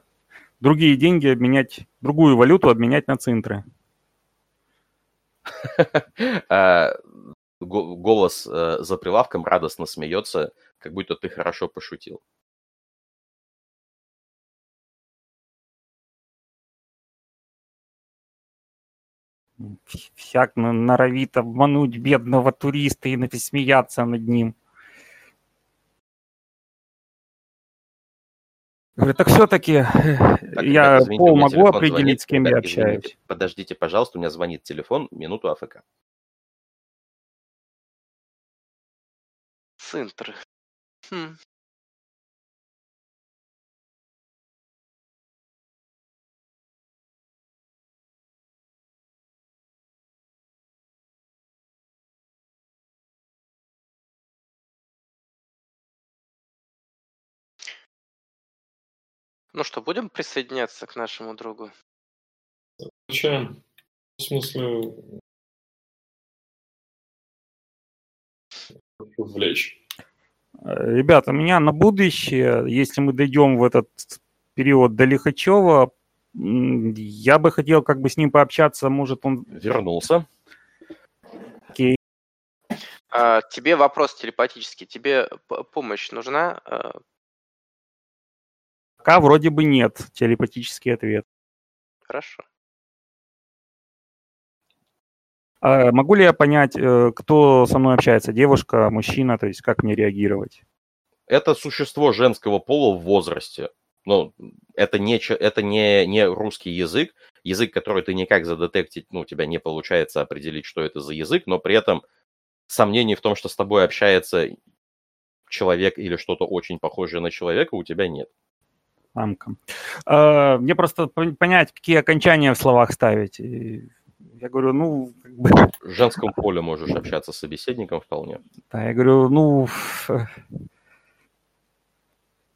C: другие деньги обменять, другую валюту обменять на центры?
B: А, голос э, за прилавком радостно смеется, как будто ты хорошо пошутил.
C: Всяк норовит обмануть бедного туриста и насмеяться над ним. Говорю, так все-таки э, я извините, пол могу определить, звонит. с кем я общаюсь. Извините,
B: подождите, пожалуйста, у меня звонит телефон, минуту АФК.
D: Центр. Хм. Ну что, будем присоединяться к нашему другу?
A: Зачем? В смысле... Влечь.
C: Ребята, у меня на будущее, если мы дойдем в этот период до Лихачева, я бы хотел как бы с ним пообщаться, может он...
B: Вернулся.
D: Окей. А, тебе вопрос телепатический. Тебе помощь нужна?
C: Пока вроде бы нет, телепатический ответ.
D: Хорошо.
C: А могу ли я понять, э, кто со мной общается? Девушка, мужчина, то есть как мне реагировать?
B: Это существо женского пола в возрасте. ну, это не, это не, не русский язык, язык, который ты никак задетектить, ну, у тебя не получается определить, что это за язык, но при этом сомнений в том, что с тобой общается человек или что-то очень похожее на человека, у тебя нет.
C: Амка. А, мне просто понять, какие окончания в словах ставить. Я говорю, ну...
B: Как бы... В женском поле можешь общаться с собеседником вполне.
C: Да, я говорю, ну...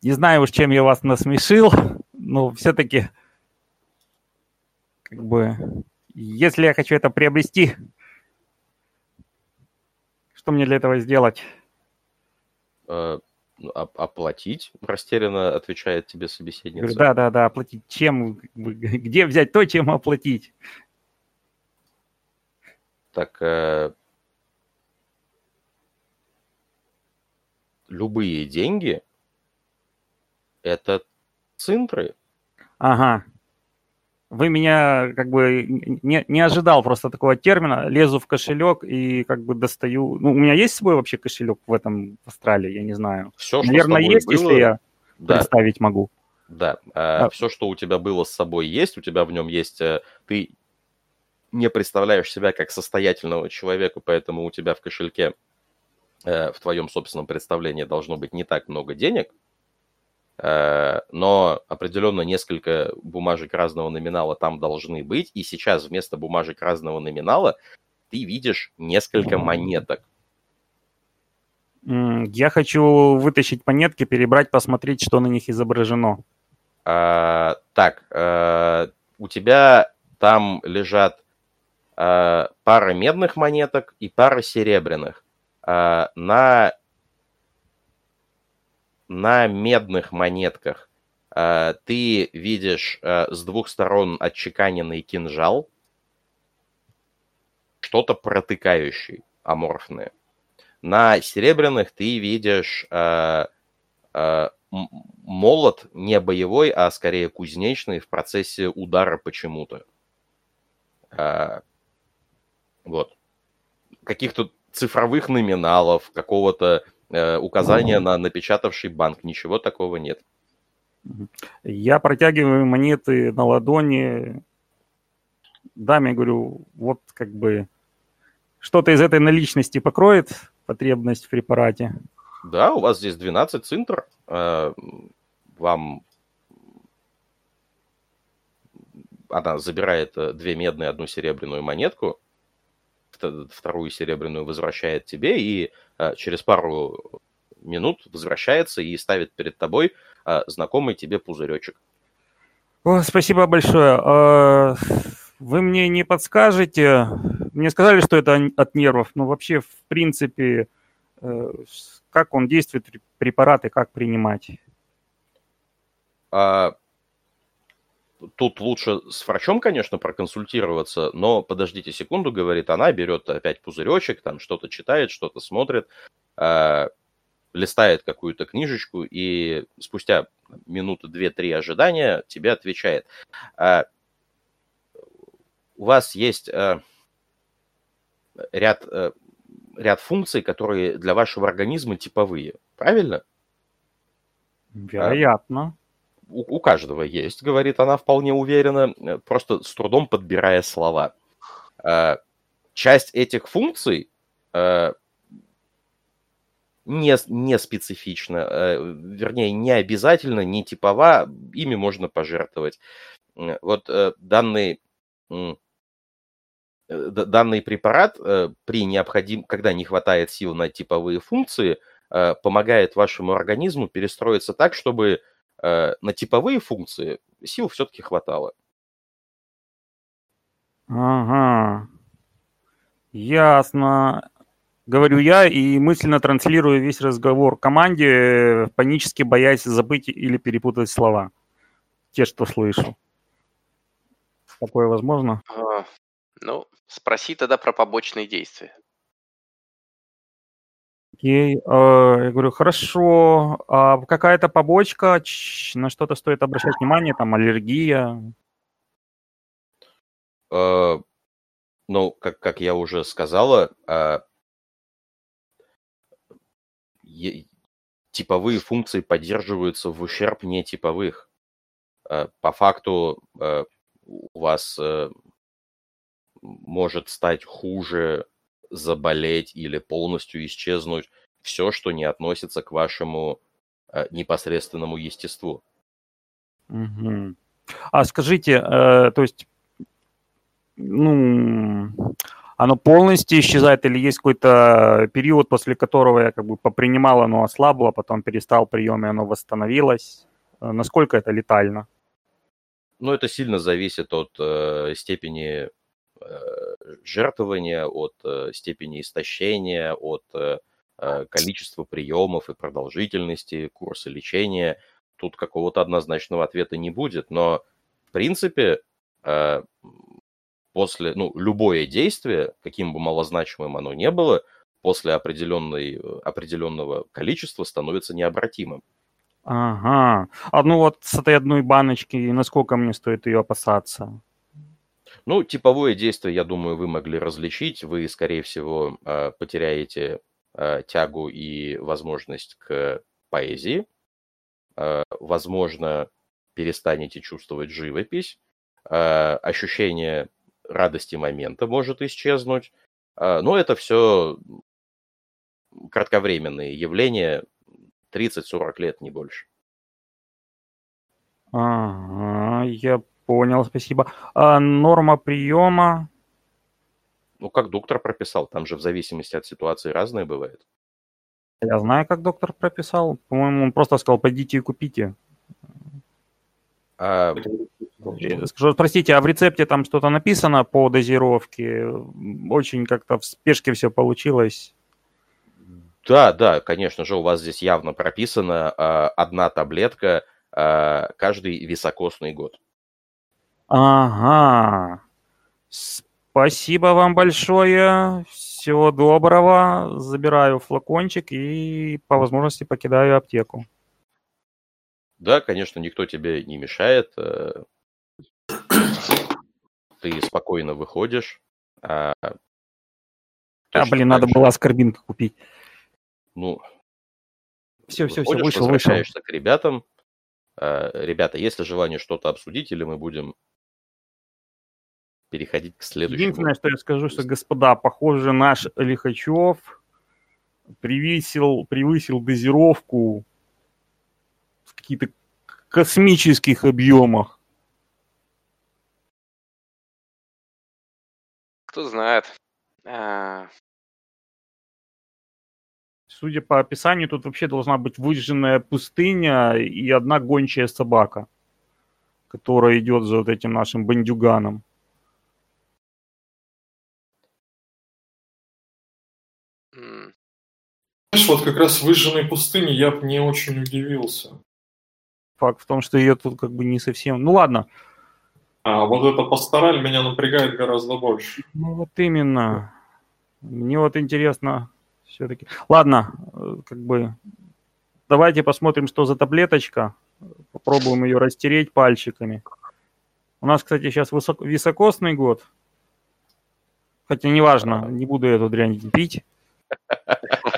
C: Не знаю уж, чем я вас насмешил, но все-таки как бы, если я хочу это приобрести, что мне для этого сделать?
B: Ну, оплатить, растерянно отвечает тебе собеседница.
C: Да, да, да, оплатить. Чем, где взять то, чем оплатить?
B: Так, э, любые деньги – это цинтры.
C: Ага, вы меня как бы не, не ожидал просто такого термина. Лезу в кошелек и как бы достаю. Ну, у меня есть свой вообще кошелек в этом Австралии, я не знаю. Все, Наверное, есть, было... если я да. представить могу.
B: Да, а, а. все, что у тебя было с собой есть, у тебя в нем есть. Э, ты не представляешь себя как состоятельного человека, поэтому у тебя в кошельке э, в твоем собственном представлении должно быть не так много денег, но определенно несколько бумажек разного номинала там должны быть, и сейчас вместо бумажек разного номинала ты видишь несколько монеток.
C: Я хочу вытащить монетки, перебрать, посмотреть, что на них изображено.
B: А, так, а, у тебя там лежат а, пара медных монеток и пара серебряных. А, на на медных монетках э, ты видишь э, с двух сторон отчеканенный кинжал, что-то протыкающий, аморфное. На серебряных ты видишь э, молот не боевой, а скорее кузнечный в процессе удара почему-то. Вот. Каких-то цифровых номиналов, какого-то Э, указания на напечатавший банк. Ничего такого нет.
C: Я протягиваю монеты на ладони. Даме говорю, вот как бы что-то из этой наличности покроет потребность в препарате.
B: Да, у вас здесь 12 цинтр. Э, вам она забирает э, две медные, одну серебряную монетку вторую серебряную возвращает тебе, и а, через пару минут возвращается и ставит перед тобой а, знакомый тебе пузыречек.
C: О, спасибо большое. А, вы мне не подскажете? Мне сказали, что это от нервов, но вообще, в принципе, э, как он действует, препараты, как принимать?
B: А, тут лучше с врачом, конечно, проконсультироваться, но подождите секунду, говорит она, берет опять пузыречек, там что-то читает, что-то смотрит, э, листает какую-то книжечку и спустя минуты две-три ожидания тебе отвечает. Э, у вас есть э, ряд, э, ряд функций, которые для вашего организма типовые, правильно?
C: Вероятно
B: у, у каждого есть, говорит она вполне уверенно, э, просто с трудом подбирая слова. Э, часть этих функций э, не, не специфична, вернее, не обязательно, не типова, ими можно пожертвовать. Вот данный, данный препарат при необходим, когда не хватает сил на типовые функции, помогает вашему организму перестроиться так, чтобы Э, на типовые функции сил все-таки хватало.
C: Ага. Ясно. Говорю я и мысленно транслирую весь разговор команде, панически боясь забыть или перепутать слова. Те, что слышу. Такое возможно? А,
D: ну, спроси тогда про побочные действия.
C: Окей. А, я говорю, хорошо. А какая-то побочка, на что-то стоит обращать внимание, там аллергия?
B: Э, ну, как, как я уже сказала, а, типовые функции поддерживаются в ущерб нетиповых. по факту у вас может стать хуже, заболеть или полностью исчезнуть все, что не относится к вашему непосредственному естеству.
C: Угу. А скажите, э, то есть, ну, оно полностью исчезает или есть какой-то период, после которого я как бы попринимал, оно ослабло, потом перестал прием, и оно восстановилось? Э, насколько это летально?
B: Ну, это сильно зависит от э, степени э, жертвования, от э, степени истощения, от э, э количества приемов и продолжительности курса лечения. Тут какого-то однозначного ответа не будет, но в принципе после, ну, любое действие, каким бы малозначимым оно ни было, после определенной, определенного количества становится необратимым.
C: Ага. А ну вот с этой одной баночки, насколько мне стоит ее опасаться?
B: Ну, типовое действие, я думаю, вы могли различить. Вы, скорее всего, э, потеряете э, тягу и возможность к поэзии. Э, возможно, перестанете чувствовать живопись. Ощущение радости момента может исчезнуть. Но это все кратковременные явления, 30-40 лет, не больше.
C: Ага, я понял, спасибо. А норма приема?
B: Ну, как доктор прописал, там же в зависимости от ситуации разные бывает.
C: Я знаю, как доктор прописал. По-моему, он просто сказал, пойдите и купите. А... Скажу, простите, а в рецепте там что-то написано по дозировке? Очень как-то в спешке все получилось.
B: Да, да, конечно же, у вас здесь явно прописано э, одна таблетка э, каждый високосный год.
C: Ага. Спасибо вам большое. Всего доброго. Забираю флакончик и по возможности покидаю аптеку.
B: Да, конечно, никто тебе не мешает. Э, ты спокойно выходишь. А,
C: а блин, надо было аскорбинку купить.
B: Ну,
C: все, все, все,
B: вышел, возвращаешься вышел. к ребятам. А, ребята, есть ли желание что-то обсудить, или мы будем переходить к следующему?
C: Единственное, что я скажу, что, господа, похоже, наш Лихачев превысил, превысил дозировку каких-то космических объемах.
D: Кто знает. А...
C: Судя по описанию, тут вообще должна быть выжженная пустыня и одна гончая собака, которая идет за вот этим нашим бандюганом.
A: Вот как раз в выжженной пустыне я бы не очень удивился.
C: Факт в том, что ее тут как бы не совсем... Ну ладно.
A: А вот эта пастораль меня напрягает гораздо больше.
C: Ну вот именно. Мне вот интересно все-таки. Ладно, э, как бы давайте посмотрим, что за таблеточка. Попробуем ее растереть пальчиками. У нас, кстати, сейчас высок... високосный год. Хотя неважно, не буду эту дрянь пить.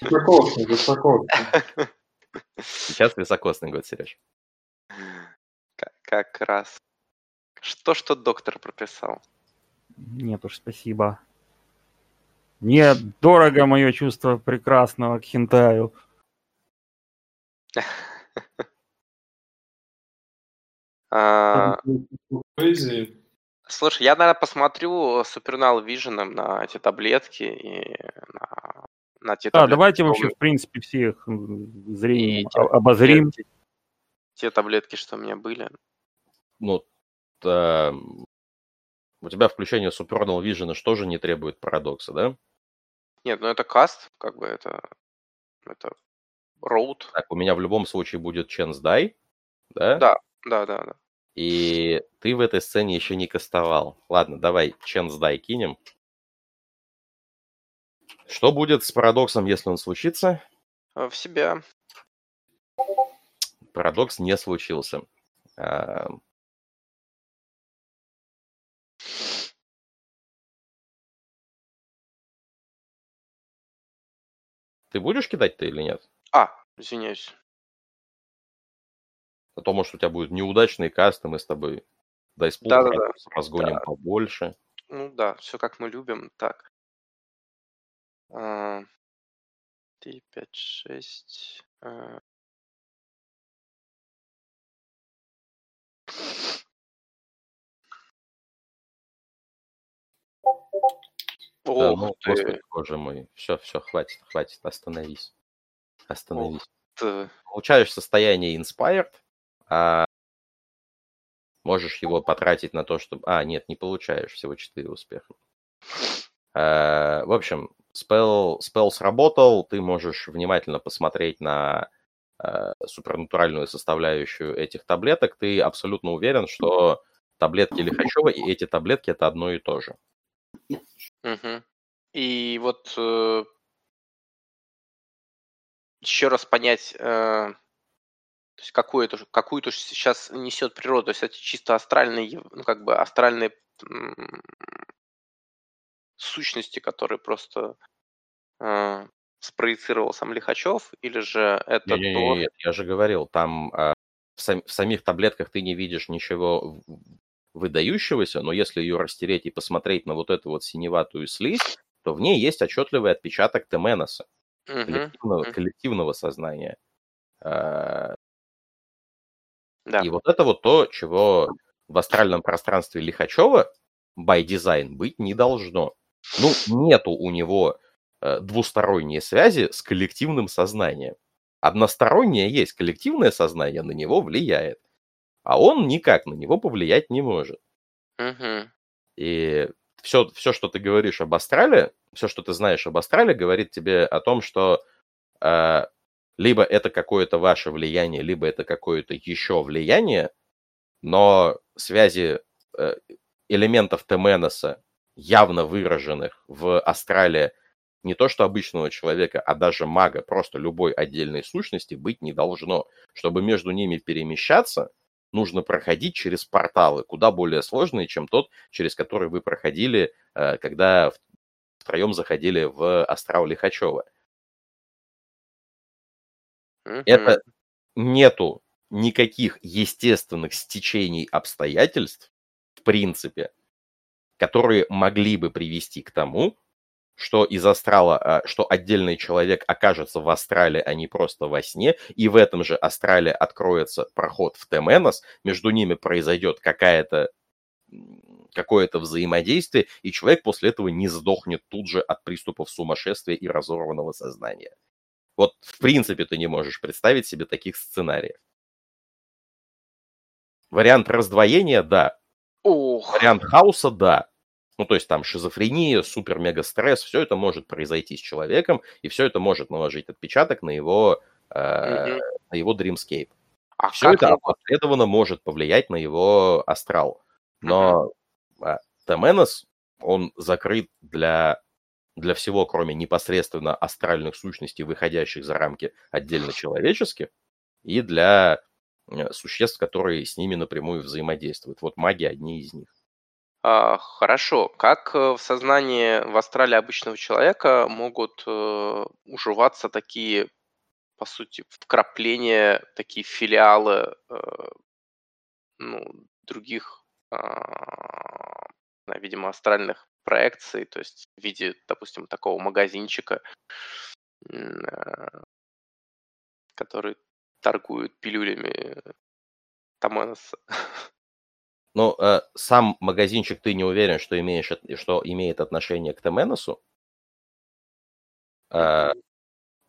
A: Високосный, високосный.
B: Сейчас високосный год, Сереж.
D: Как раз. Что что доктор прописал?
C: Нет уж, спасибо. Мне дорого мое чувство прекрасного к хентаю.
D: А, слушай, я, наверное, посмотрю Супернал Виженом на эти таблетки и на
C: на те Да, давайте вообще, в принципе, всех зрением те, обозрим.
D: Те, те таблетки, что у меня были.
B: Ну, та... у тебя включение Supernal Vision что же не требует парадокса, да?
D: Нет, ну это каст, как бы это, это роут.
B: Так, у меня в любом случае будет Chance Die, да?
D: Да, да, да, да.
B: И ты в этой сцене еще не кастовал. Ладно, давай Chance Die кинем. Что будет с парадоксом, если он случится?
D: Э, в себя.
B: Парадокс не случился. А, ты будешь кидать-то или нет?
D: А, извиняюсь.
B: А то, может, у тебя будет неудачный каст, и мы с тобой дай да, да, да. разгоним да. побольше.
D: Ну да, все как мы любим. Так. 3, 5, 6.
B: Да, Ох ну, ты. господи, боже мой. Все, все, хватит, хватит, остановись. Остановись. ты. Получаешь состояние inspired, а можешь его потратить на то, чтобы... А, нет, не получаешь, всего 4 успеха. А, в общем, спел, спел сработал, ты можешь внимательно посмотреть на э, супернатуральную составляющую этих таблеток, ты абсолютно уверен, что таблетки Лихачева и эти таблетки это одно и то же.
D: Угу. И вот э, еще раз понять, э, то есть какую-то какую-то сейчас несет природа, то есть это чисто астральные, ну как бы астральные сущности, которые просто э, спроецировал сам Лихачев, или же это
B: нет, то... Нет, я же говорил, там э, в, сам, в самих таблетках ты не видишь ничего выдающегося, но если ее растереть и посмотреть на вот эту вот синеватую слизь, то в ней есть отчетливый отпечаток Теменоса, uh-huh. коллективного, uh-huh. коллективного сознания. А, да. И вот это вот то, чего в астральном пространстве Лихачева by design быть не должно. Ну, нету у него э, двусторонней связи с коллективным сознанием. Одностороннее есть, коллективное сознание на него влияет а он никак на него повлиять не может.
D: Угу.
B: И все, все, что ты говоришь об Астрале, все, что ты знаешь об Астрале, говорит тебе о том, что э, либо это какое-то ваше влияние, либо это какое-то еще влияние, но связи э, элементов Теменоса, явно выраженных в Астрале, не то что обычного человека, а даже мага, просто любой отдельной сущности быть не должно. Чтобы между ними перемещаться – нужно проходить через порталы, куда более сложные, чем тот, через который вы проходили, э, когда втроем заходили в астрал Лихачева. Mm-hmm. Это нету никаких естественных стечений обстоятельств, в принципе, которые могли бы привести к тому, что из астрала, а, что отдельный человек окажется в астрале, а не просто во сне, и в этом же астрале откроется проход в Теменос, между ними произойдет какая-то какое-то взаимодействие, и человек после этого не сдохнет тут же от приступов сумасшествия и разорванного сознания. Вот в принципе ты не можешь представить себе таких сценариев. Вариант раздвоения – да.
D: Ох.
B: Вариант хаоса – да. Ну, то есть там шизофрения, супер-мега-стресс, все это может произойти с человеком, и все это может наложить отпечаток на его, э, mm-hmm. на его dreamscape. А все это опосредованно может повлиять на его астрал. Но mm-hmm. Теменос, он закрыт для, для всего, кроме непосредственно астральных сущностей, выходящих за рамки отдельно человеческих, и для э, существ, которые с ними напрямую взаимодействуют. Вот маги одни из них.
D: А, хорошо. Как э, в сознании в астрале обычного человека могут э, уживаться такие, по сути, вкрапления, такие филиалы э, ну, других, а, видимо, астральных проекций, то есть в виде, допустим, такого магазинчика, который торгует пилюлями Таманоса.
B: Но э, сам магазинчик ты не уверен, что, имеешь, что имеет отношение к Теменосу. Э,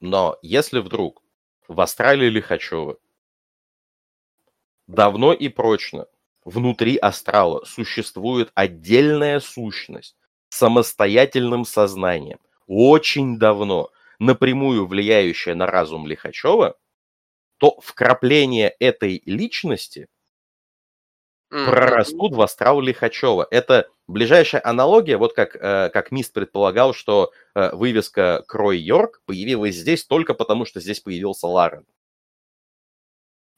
B: но если вдруг в Астрале Лихачева давно и прочно внутри астрала существует отдельная сущность самостоятельным сознанием, очень давно напрямую влияющая на разум Лихачева, то вкрапление этой личности прорастут в астрал Лихачева. Это ближайшая аналогия, вот как, э, как Мист предполагал, что э, вывеска Крой Йорк появилась здесь только потому, что здесь появился Ларен.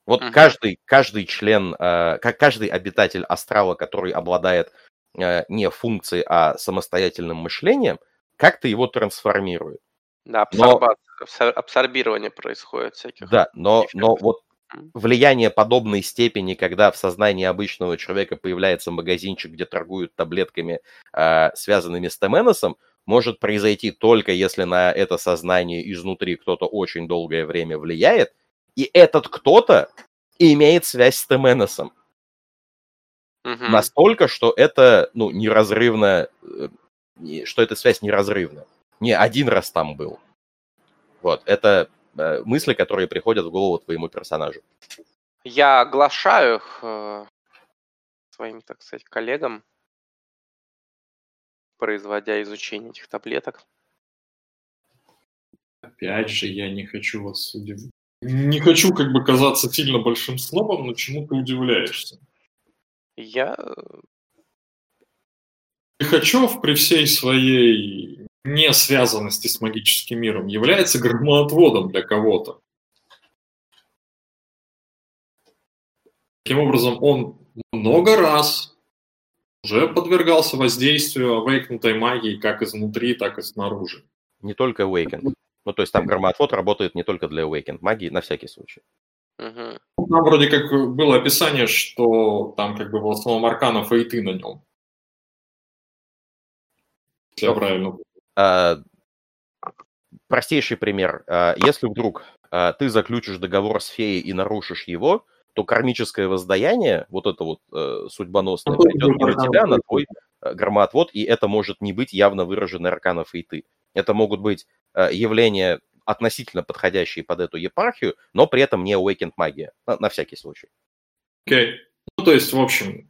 B: Вот uh-huh. каждый, каждый член, э, каждый обитатель астрала, который обладает не функцией, а самостоятельным мышлением, как-то его трансформирует.
D: Да, абсорбация, но... абсорбирование происходит всяких.
B: Да, но, но вот влияние подобной степени, когда в сознании обычного человека появляется магазинчик, где торгуют таблетками, э, связанными с Теменосом, может произойти только если на это сознание изнутри кто-то очень долгое время влияет, и этот кто-то имеет связь с Теменосом. Угу. Настолько, что это, ну, неразрывно, э, что эта связь неразрывна. Не один раз там был. Вот, это э, мысли, которые приходят в голову твоему персонажу.
D: Я оглашаю их э, своим, так сказать, коллегам, производя изучение этих таблеток.
A: Опять же, я не хочу вас удивить. Не хочу как бы казаться сильно большим снобом, но чему ты удивляешься?
D: Я...
A: Лихачев при всей своей не связанности с магическим миром является громоотводом для кого-то. Таким образом, он много раз уже подвергался воздействию авейкнутой магии как изнутри, так и снаружи.
B: Не только Awakened. Ну, то есть там громоотвод работает не только для Awakened магии, на всякий случай.
A: Угу. Там вроде как было описание, что там как бы в основном арканов и ты на нем.
B: Все правильно а, простейший пример. А, если вдруг а, ты заключишь договор с феей и нарушишь его, то кармическое воздаяние, вот это вот э, судьбоносное, придет не на тебя, на твой э, громоотвод, и это может не быть явно выраженный арканов и ты. Это могут быть э, явления относительно подходящие под эту епархию, но при этом не awakened магия, на, на всякий случай.
A: Окей. Okay. Ну, то есть, в общем,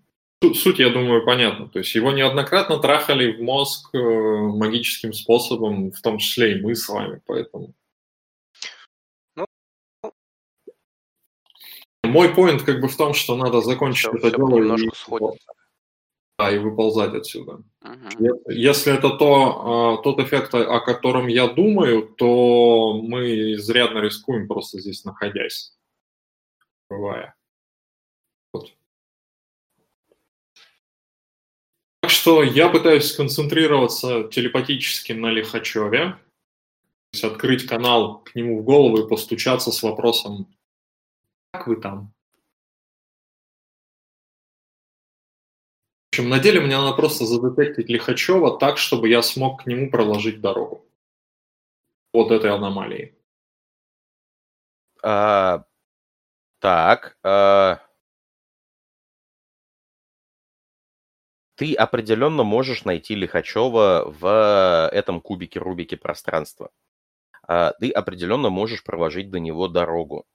A: Суть, я думаю, понятна. То есть его неоднократно трахали в мозг э, магическим способом, в том числе и мы с вами, поэтому... Ну... Мой поинт как бы в том, что надо закончить все, это все дело и... Да, и выползать отсюда. Угу. Если это то, а, тот эффект, о котором я думаю, то мы изрядно рискуем просто здесь находясь. Бывая. Вот. Так что я пытаюсь сконцентрироваться телепатически на Лихачеве, то есть открыть канал к нему в голову и постучаться с вопросом «Как вы там?». Общем, на деле мне надо просто задетектить Лихачева так, чтобы я смог к нему проложить дорогу. Вот этой аномалии.
B: А, так, а, ты определенно можешь найти Лихачева в этом кубике-рубике пространства. А, ты определенно можешь проложить до него дорогу.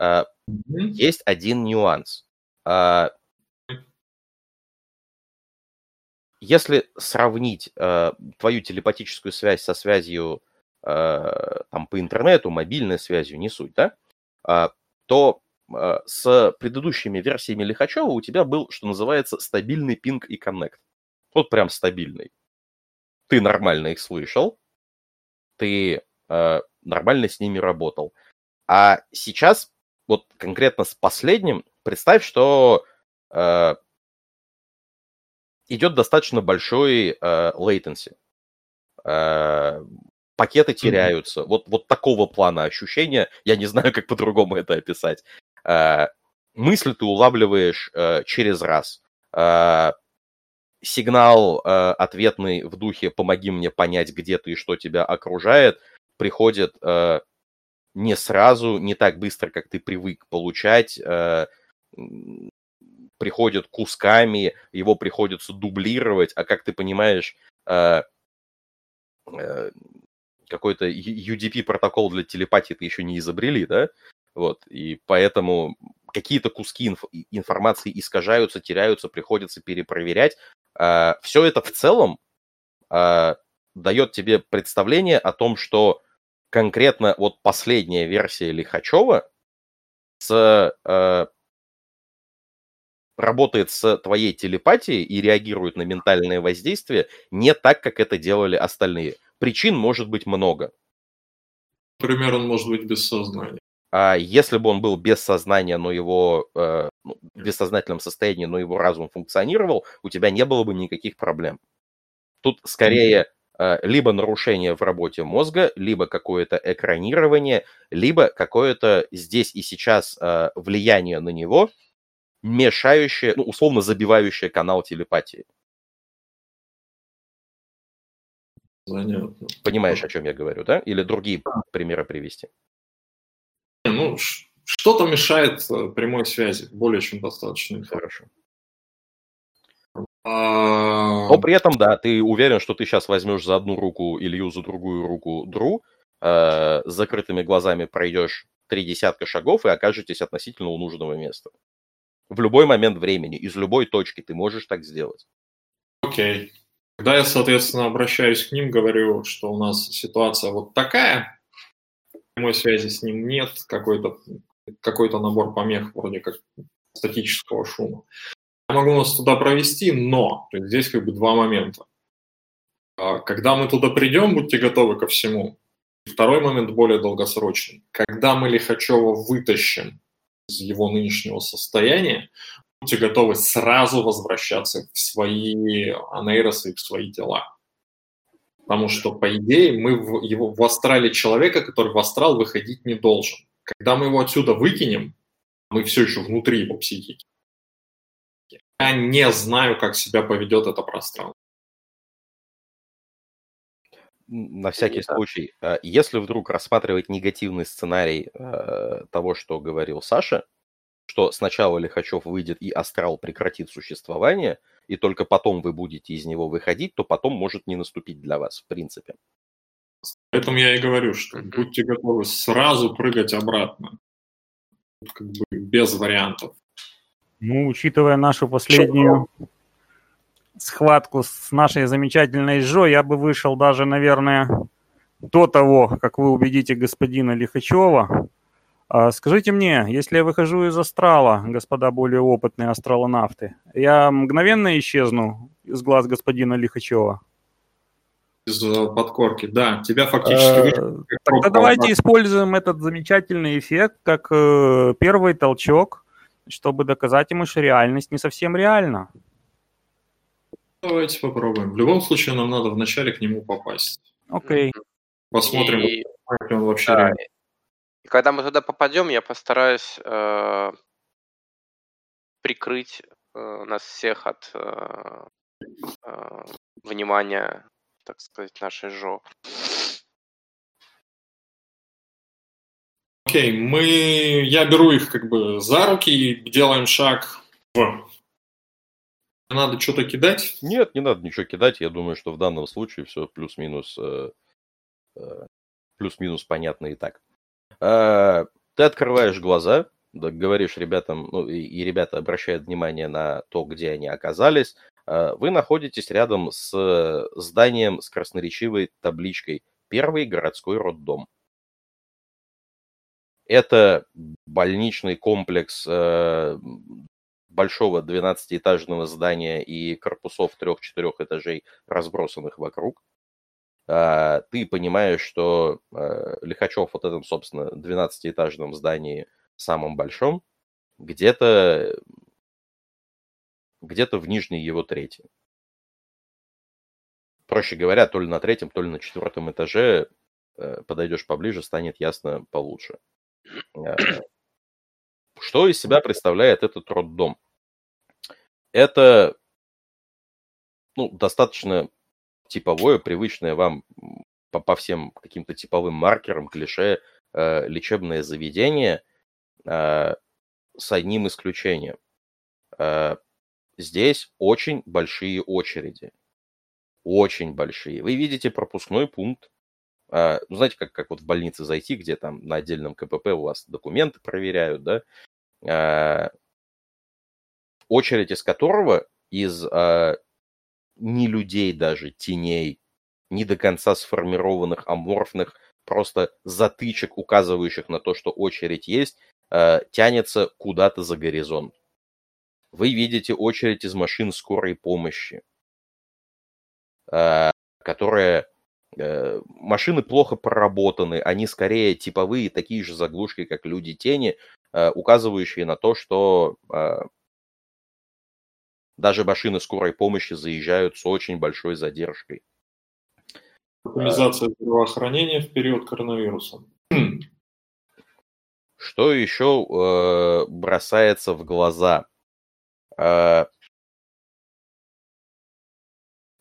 B: Mm-hmm. Есть один нюанс. А, если сравнить твою телепатическую связь со связью там, по интернету, мобильной связью, не суть, да, то а, с предыдущими версиями Лихачева у тебя был, что называется, стабильный пинг и коннект. Вот прям стабильный. Ты нормально их слышал, ты э, нормально с ними работал. А сейчас, вот конкретно с последним, представь, что э, идет достаточно большой э, latency. Э, пакеты теряются. Mm-hmm. Вот, вот такого плана ощущения. Я не знаю, как по-другому это описать. Э, мысль ты улавливаешь э, через раз. Э, сигнал ответный в духе «помоги мне понять, где ты и что тебя окружает» приходит не сразу, не так быстро, как ты привык получать, приходит кусками, его приходится дублировать, а как ты понимаешь, какой-то UDP протокол для телепатии ты еще не изобрели, да? Вот, и поэтому какие-то куски инф- информации искажаются, теряются, приходится перепроверять. А, все это в целом а, дает тебе представление о том, что конкретно вот последняя версия Лихачева с, а, работает с твоей телепатией и реагирует на ментальное воздействие не так, как это делали остальные. Причин может быть много.
A: Например, он может быть без сознания.
B: А если бы он был без сознания, но его э, ну, в бессознательном состоянии, но его разум функционировал, у тебя не было бы никаких проблем. Тут скорее э, либо нарушение в работе мозга, либо какое-то экранирование, либо какое-то здесь и сейчас э, влияние на него, мешающее, ну, условно забивающее канал телепатии.
A: Понятно.
B: Понимаешь, о чем я говорю, да? Или другие примеры привести?
A: Ну, что-то мешает э, прямой связи, более чем достаточно.
B: Хорошо. А, Но при этом, да, ты уверен, что ты сейчас возьмешь за одну руку Илью, за другую руку Дру, э, с закрытыми глазами пройдешь три десятка шагов и окажетесь относительно у нужного места. В любой момент времени, из любой точки ты можешь так сделать.
A: Окей. Okay. Когда я, соответственно, обращаюсь к ним, говорю, что у нас ситуация вот такая, прямой связи с ним нет, какой-то какой-то набор помех вроде как статического шума. Я могу нас туда провести, но то здесь как бы два момента. А, когда мы туда придем, будьте готовы ко всему. Второй момент более долгосрочный. Когда мы Лихачева вытащим из его нынешнего состояния, будьте готовы сразу возвращаться в свои анейросы и в свои тела. Потому что, по идее, мы в, его, в астрале человека, который в астрал выходить не должен. Когда мы его отсюда выкинем, мы все еще внутри его психики. Я не знаю, как себя поведет это пространство.
B: На всякий случай, э, если вдруг рассматривать негативный сценарий э, того, что говорил Саша, что сначала Лихачев выйдет и астрал прекратит существование, и только потом вы будете из него выходить, то потом может не наступить для вас, в принципе.
A: Поэтому я и говорю, что будьте готовы сразу прыгать обратно. Как бы без вариантов.
C: Ну, учитывая нашу последнюю схватку с нашей замечательной Жо, я бы вышел даже, наверное, до того, как вы убедите господина Лихачева. А скажите мне, если я выхожу из астрала, господа более опытные астралонавты, я мгновенно исчезну из глаз господина Лихачева?
A: из э, подкорки. Да, тебя фактически...
C: Э, тогда давайте используем этот замечательный эффект как э, первый толчок, чтобы доказать ему, что реальность не совсем реальна.
A: Давайте попробуем. В любом случае нам надо вначале к нему попасть.
C: Окей.
A: Посмотрим,
D: И-
A: как он вообще
D: Да,
A: реально.
D: И когда мы туда попадем, я постараюсь э, прикрыть э, нас всех от э, э, внимания так сказать, нашей ЖО.
A: Окей, мы... Я беру их как бы за руки и делаем шаг в... Надо что-то кидать?
B: Нет, не надо ничего кидать. Я думаю, что в данном случае все плюс-минус э, э, плюс-минус понятно и так. Э, ты открываешь глаза, говоришь ребятам, ну и, и ребята обращают внимание на то, где они оказались, вы находитесь рядом с зданием с красноречивой табличкой «Первый городской роддом». Это больничный комплекс большого 12-этажного здания и корпусов трех-четырех этажей, разбросанных вокруг. Ты понимаешь, что Лихачев вот этом, собственно, 12-этажном здании, самом большом, где-то где-то в нижней его трети. Проще говоря, то ли на третьем, то ли на четвертом этаже э, подойдешь поближе, станет ясно получше. Э, что из себя представляет этот роддом? Это ну, достаточно типовое, привычное вам по, по всем каким-то типовым маркерам, клише, э, лечебное заведение э, с одним исключением. Э, Здесь очень большие очереди. Очень большие. Вы видите пропускной пункт. А, ну, знаете, как, как вот в больнице зайти, где там на отдельном КПП у вас документы проверяют, да? А, очередь из которого из а, не людей даже, теней, не до конца сформированных, аморфных, просто затычек, указывающих на то, что очередь есть, тянется куда-то за горизонт. Вы видите очередь из машин скорой помощи, которые э, машины плохо проработаны, они скорее типовые, такие же заглушки, как люди тени, э, указывающие на то, что а, даже машины скорой помощи заезжают с очень большой задержкой.
A: Оптимизация здравоохранения в период коронавируса.
B: Что еще э, бросается в глаза? Э,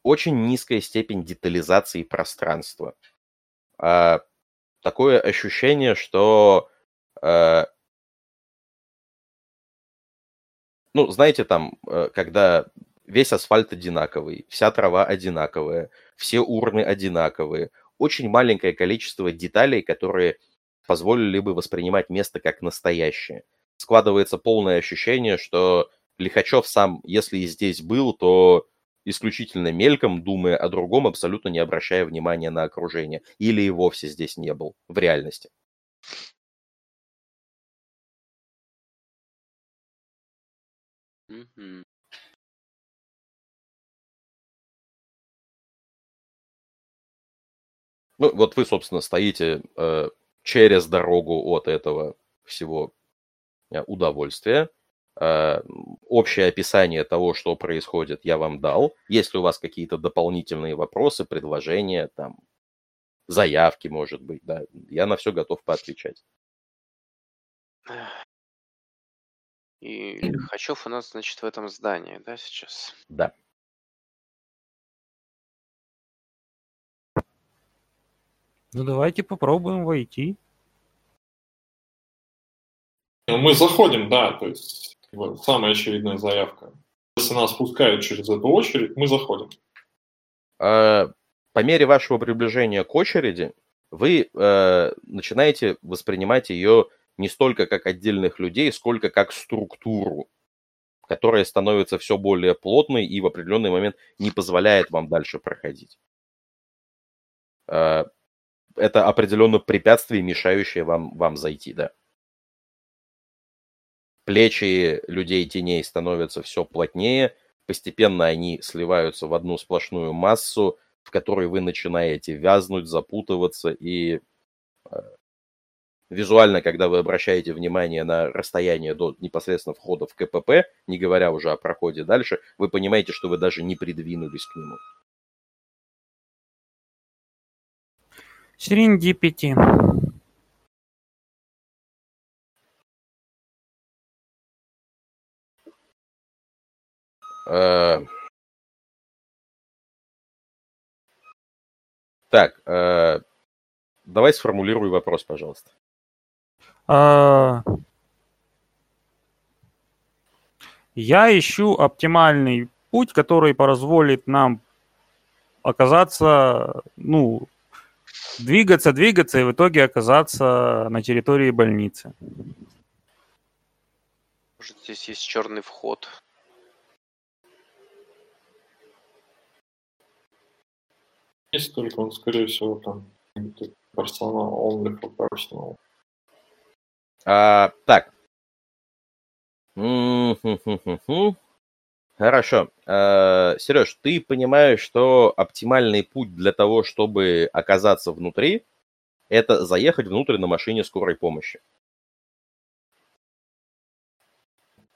B: очень низкая степень детализации пространства. Э, такое ощущение, что э, ну, знаете, там, э, когда весь асфальт одинаковый, вся трава одинаковая, все урны одинаковые, очень маленькое количество деталей, которые позволили бы воспринимать место как настоящее. Складывается полное ощущение, что Лихачев сам, если и здесь был, то исключительно мельком, думая о другом, абсолютно не обращая внимания на окружение. Или и вовсе здесь не был в реальности. Ну, вот вы, собственно, стоите э, через дорогу от этого всего э, удовольствия. Э, общее описание того, что происходит, я вам дал. Если у вас какие-то дополнительные вопросы, предложения, там, заявки, может быть, да, я на все готов поотвечать.
D: И Лихачев у нас, значит, в этом здании, да, сейчас?
B: Да.
C: Ну давайте попробуем войти.
A: Ну, мы заходим, да, то есть самая очевидная заявка. Если нас пускают через эту очередь, мы заходим.
B: А, по мере вашего приближения к очереди, вы э, начинаете воспринимать ее не столько как отдельных людей, сколько как структуру, которая становится все более плотной и в определенный момент не позволяет вам дальше проходить. А, это определенно препятствие, мешающее вам, вам зайти, да. Плечи людей теней становятся все плотнее, постепенно они сливаются в одну сплошную массу, в которой вы начинаете вязнуть, запутываться и а, визуально, когда вы обращаете внимание на расстояние до непосредственно входа в КПП, не говоря уже о проходе дальше, вы понимаете, что вы даже не придвинулись к нему.
C: Серендипити.
B: Э, так, э, давай сформулируй вопрос, пожалуйста.
C: А, я ищу оптимальный путь, который позволит нам оказаться, ну, двигаться, двигаться и в итоге оказаться на территории больницы.
D: Может, здесь есть черный вход.
A: Есть только он, скорее всего, там персонал, only for personal.
B: А, так. Хорошо. А, Сереж, ты понимаешь, что оптимальный путь для того, чтобы оказаться внутри, это заехать внутрь на машине скорой помощи.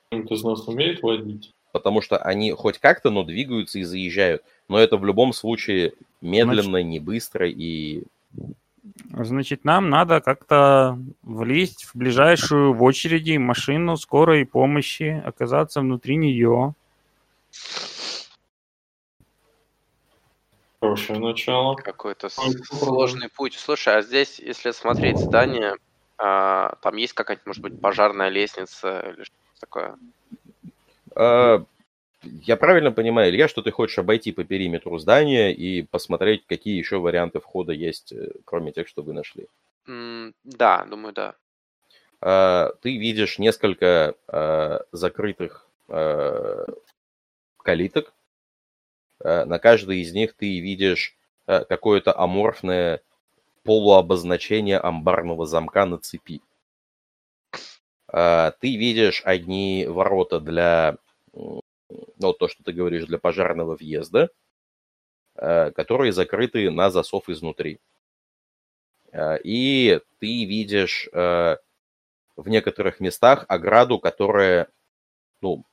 A: Кто-то из нас умеет водить?
B: Потому что они хоть как-то, но двигаются и заезжают. Но это в любом случае медленно, Значит... не быстро и
C: Значит, нам надо как-то влезть в ближайшую в очереди машину скорой помощи, оказаться внутри нее.
A: Хорошее начало.
D: Какой-то сложный путь. Слушай, а здесь, если смотреть здание, а, там есть какая-нибудь, может быть, пожарная лестница или что-то такое?
B: А, я правильно понимаю, Илья, что ты хочешь обойти по периметру здания и посмотреть, какие еще варианты входа есть, э, кроме тех, что вы нашли?
D: Mm, да, думаю, да.
B: Uh, ты видишь несколько uh, закрытых uh, калиток. На каждой из них ты видишь какое-то аморфное полуобозначение амбарного замка на цепи. Ты видишь одни ворота для ну, то, что ты говоришь, для пожарного въезда, э, которые закрыты на засов изнутри. Э, и ты видишь э, в некоторых местах ограду, которая, ну,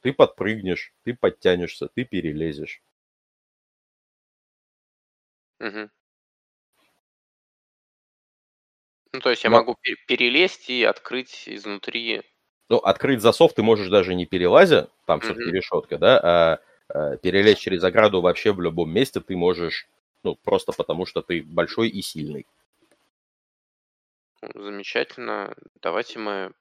B: ты подпрыгнешь, ты подтянешься, ты перелезешь.
D: Угу. Ну, то есть я Но... могу перелезть и открыть изнутри
B: ну, открыть засов ты можешь даже не перелазя, там mm-hmm. все-таки решетка, да, а, а перелезть через ограду вообще в любом месте ты можешь, ну, просто потому что ты большой и сильный.
D: Замечательно. Давайте мы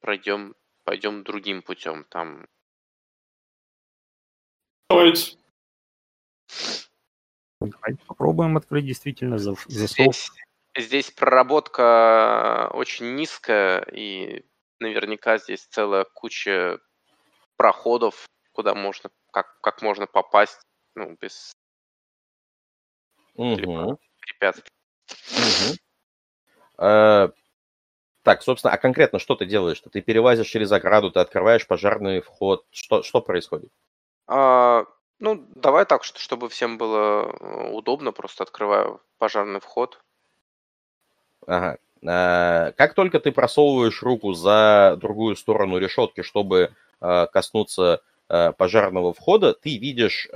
D: пройдем, пойдем другим путем. Там.
A: Давайте.
C: Попробуем открыть действительно засов.
D: Здесь, здесь проработка очень низкая, и наверняка здесь целая куча проходов, куда можно, как, как можно попасть, ну, без
B: угу.
D: препятствий.
B: Угу. А, так, собственно, а конкретно что ты делаешь? Ты перелазишь через ограду, ты открываешь пожарный вход. Что, что происходит?
D: А, ну, давай так, что, чтобы всем было э, удобно, просто открываю пожарный вход.
B: Ага. А, как только ты просовываешь руку за другую сторону решетки, чтобы а, коснуться а, пожарного входа, ты видишь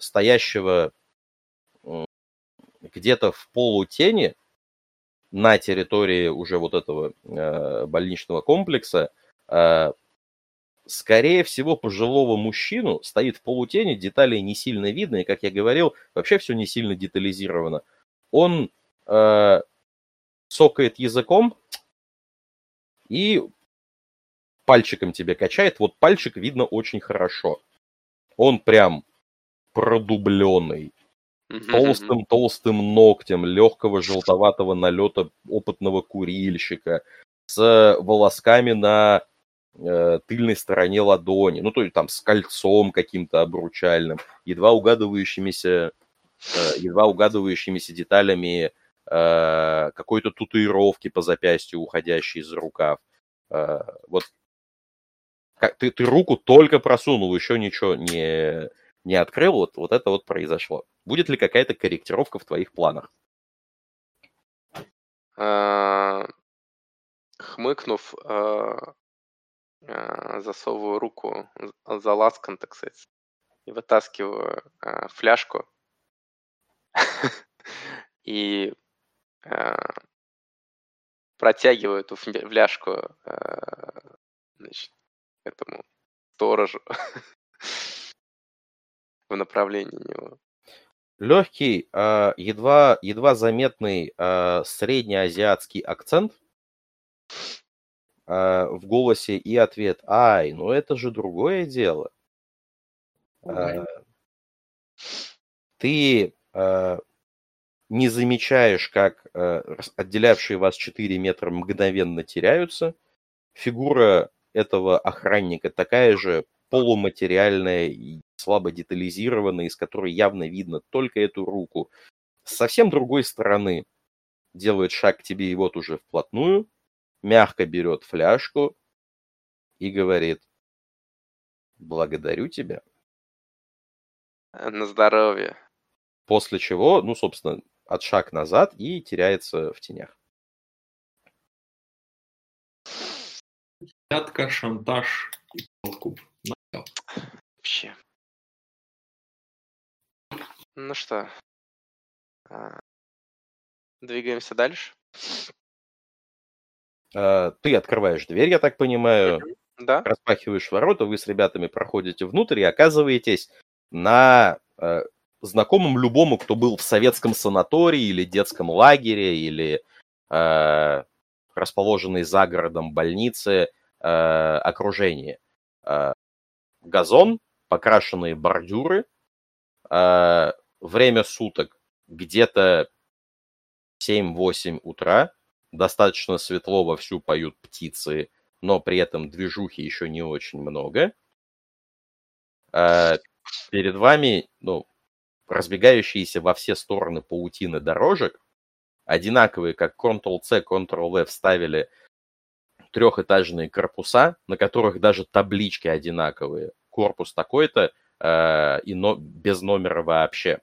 B: стоящего где-то в полутени на территории уже вот этого э, больничного комплекса, э, скорее всего, пожилого мужчину стоит в полутени, деталей не сильно видно, и, как я говорил, вообще все не сильно детализировано. Он э, цокает языком и пальчиком тебе качает. Вот пальчик видно очень хорошо. Он прям продубленный толстым-толстым ногтем легкого желтоватого налета опытного курильщика, с волосками на э, тыльной стороне ладони, ну, то есть там с кольцом каким-то обручальным, едва угадывающимися, э, едва угадывающимися деталями э, какой-то татуировки по запястью, уходящей из рукав. Э, вот как, ты, ты руку только просунул, еще ничего не, не открыл, вот, вот это вот произошло. Будет ли какая-то корректировка в твоих планах?
D: А, хмыкнув, засовываю руку за ласкан, так сказать, и вытаскиваю фляжку. И протягиваю эту фляжку значит, этому сторожу в направлении него.
B: Легкий, э, едва, едва заметный среднеазиатский акцент в голосе и ответ «Ай, ну это же другое дело». Э, ты не замечаешь, как э, отделявшие вас 4 метра мгновенно теряются. Фигура этого охранника такая же полуматериальная и слабо детализированная, из которой явно видно только эту руку. С совсем другой стороны делает шаг к тебе и вот уже вплотную, мягко берет фляжку и говорит, благодарю тебя.
D: На здоровье.
B: После чего, ну, собственно, от шаг назад и теряется в тенях.
A: Пятка, шантаж и подкуп.
D: Вообще. Ну что, а, двигаемся дальше.
B: А, ты открываешь дверь, я так понимаю,
D: Да.
B: распахиваешь ворота, вы с ребятами проходите внутрь и оказываетесь на э, знакомом любому, кто был в советском санатории или детском лагере, или э, расположенной за городом больнице э, окружении. Э, газон, покрашенные бордюры, э, время суток где-то 7-8 утра, достаточно светло, вовсю поют птицы, но при этом движухи еще не очень много. А перед вами, ну, разбегающиеся во все стороны паутины дорожек, одинаковые, как Ctrl-C, Ctrl-V вставили трехэтажные корпуса, на которых даже таблички одинаковые. Корпус такой-то, э, и но, без номера вообще.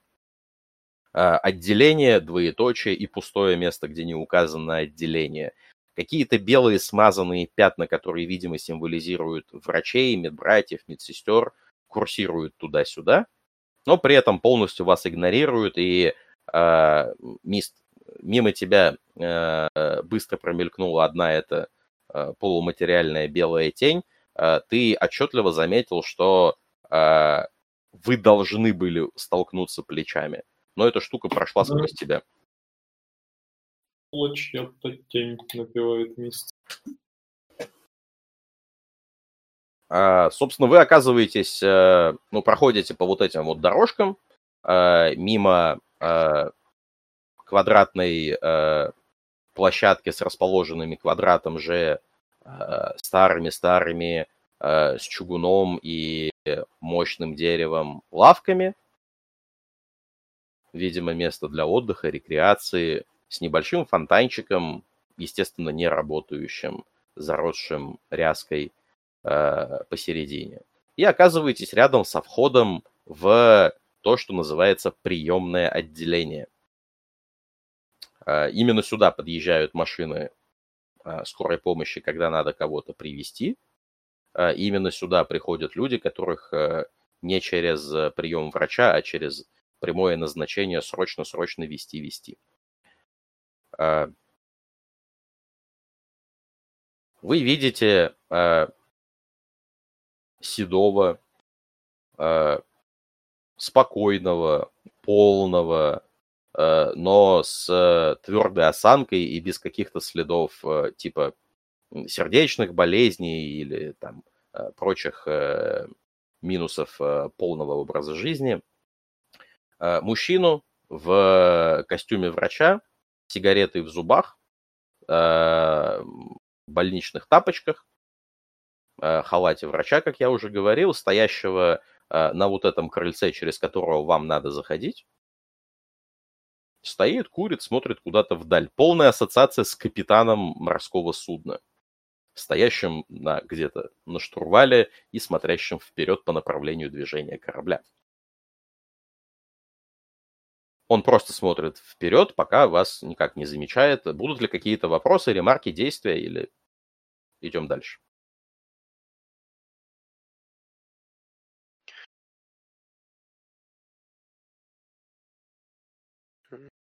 B: Э, отделение, двоеточие и пустое место, где не указано отделение. Какие-то белые смазанные пятна, которые, видимо, символизируют врачей, медбратьев, медсестер, курсируют туда-сюда, но при этом полностью вас игнорируют и э, мист, мимо тебя э, быстро промелькнула одна эта э, полуматериальная белая тень, э, ты отчетливо заметил, что э, вы должны были столкнуться плечами, но эта штука прошла сквозь тебя.
A: Чья-то тень напевает мист.
B: А, собственно, вы оказываетесь, э, ну, проходите по вот этим вот дорожкам э, мимо э, квадратной площадки с расположенными квадратом же старыми-старыми с чугуном и мощным деревом лавками. Видимо, место для отдыха, рекреации, с небольшим фонтанчиком, естественно, не работающим, заросшим ряской э, посередине. И оказываетесь рядом со входом в то, что называется приемное отделение. Э, именно сюда подъезжают машины э, скорой помощи, когда надо кого-то привести. Именно сюда приходят люди, которых не через прием врача, а через прямое назначение срочно-срочно вести-вести. Вы видите седого, э, спокойного, полного, э, но с э, твердой осанкой и без каких-то следов э, типа сердечных болезней или там э, прочих э, минусов э, полного образа жизни. Э, мужчину в костюме врача, сигаретой в зубах, э, больничных тапочках, халате врача, как я уже говорил, стоящего э, на вот этом крыльце, через которого вам надо заходить. Стоит, курит, смотрит куда-то вдаль. Полная ассоциация с капитаном морского судна, стоящим на, где-то на штурвале и смотрящим вперед по направлению движения корабля. Он просто смотрит вперед, пока вас никак не замечает. Будут ли какие-то вопросы, ремарки, действия или идем дальше?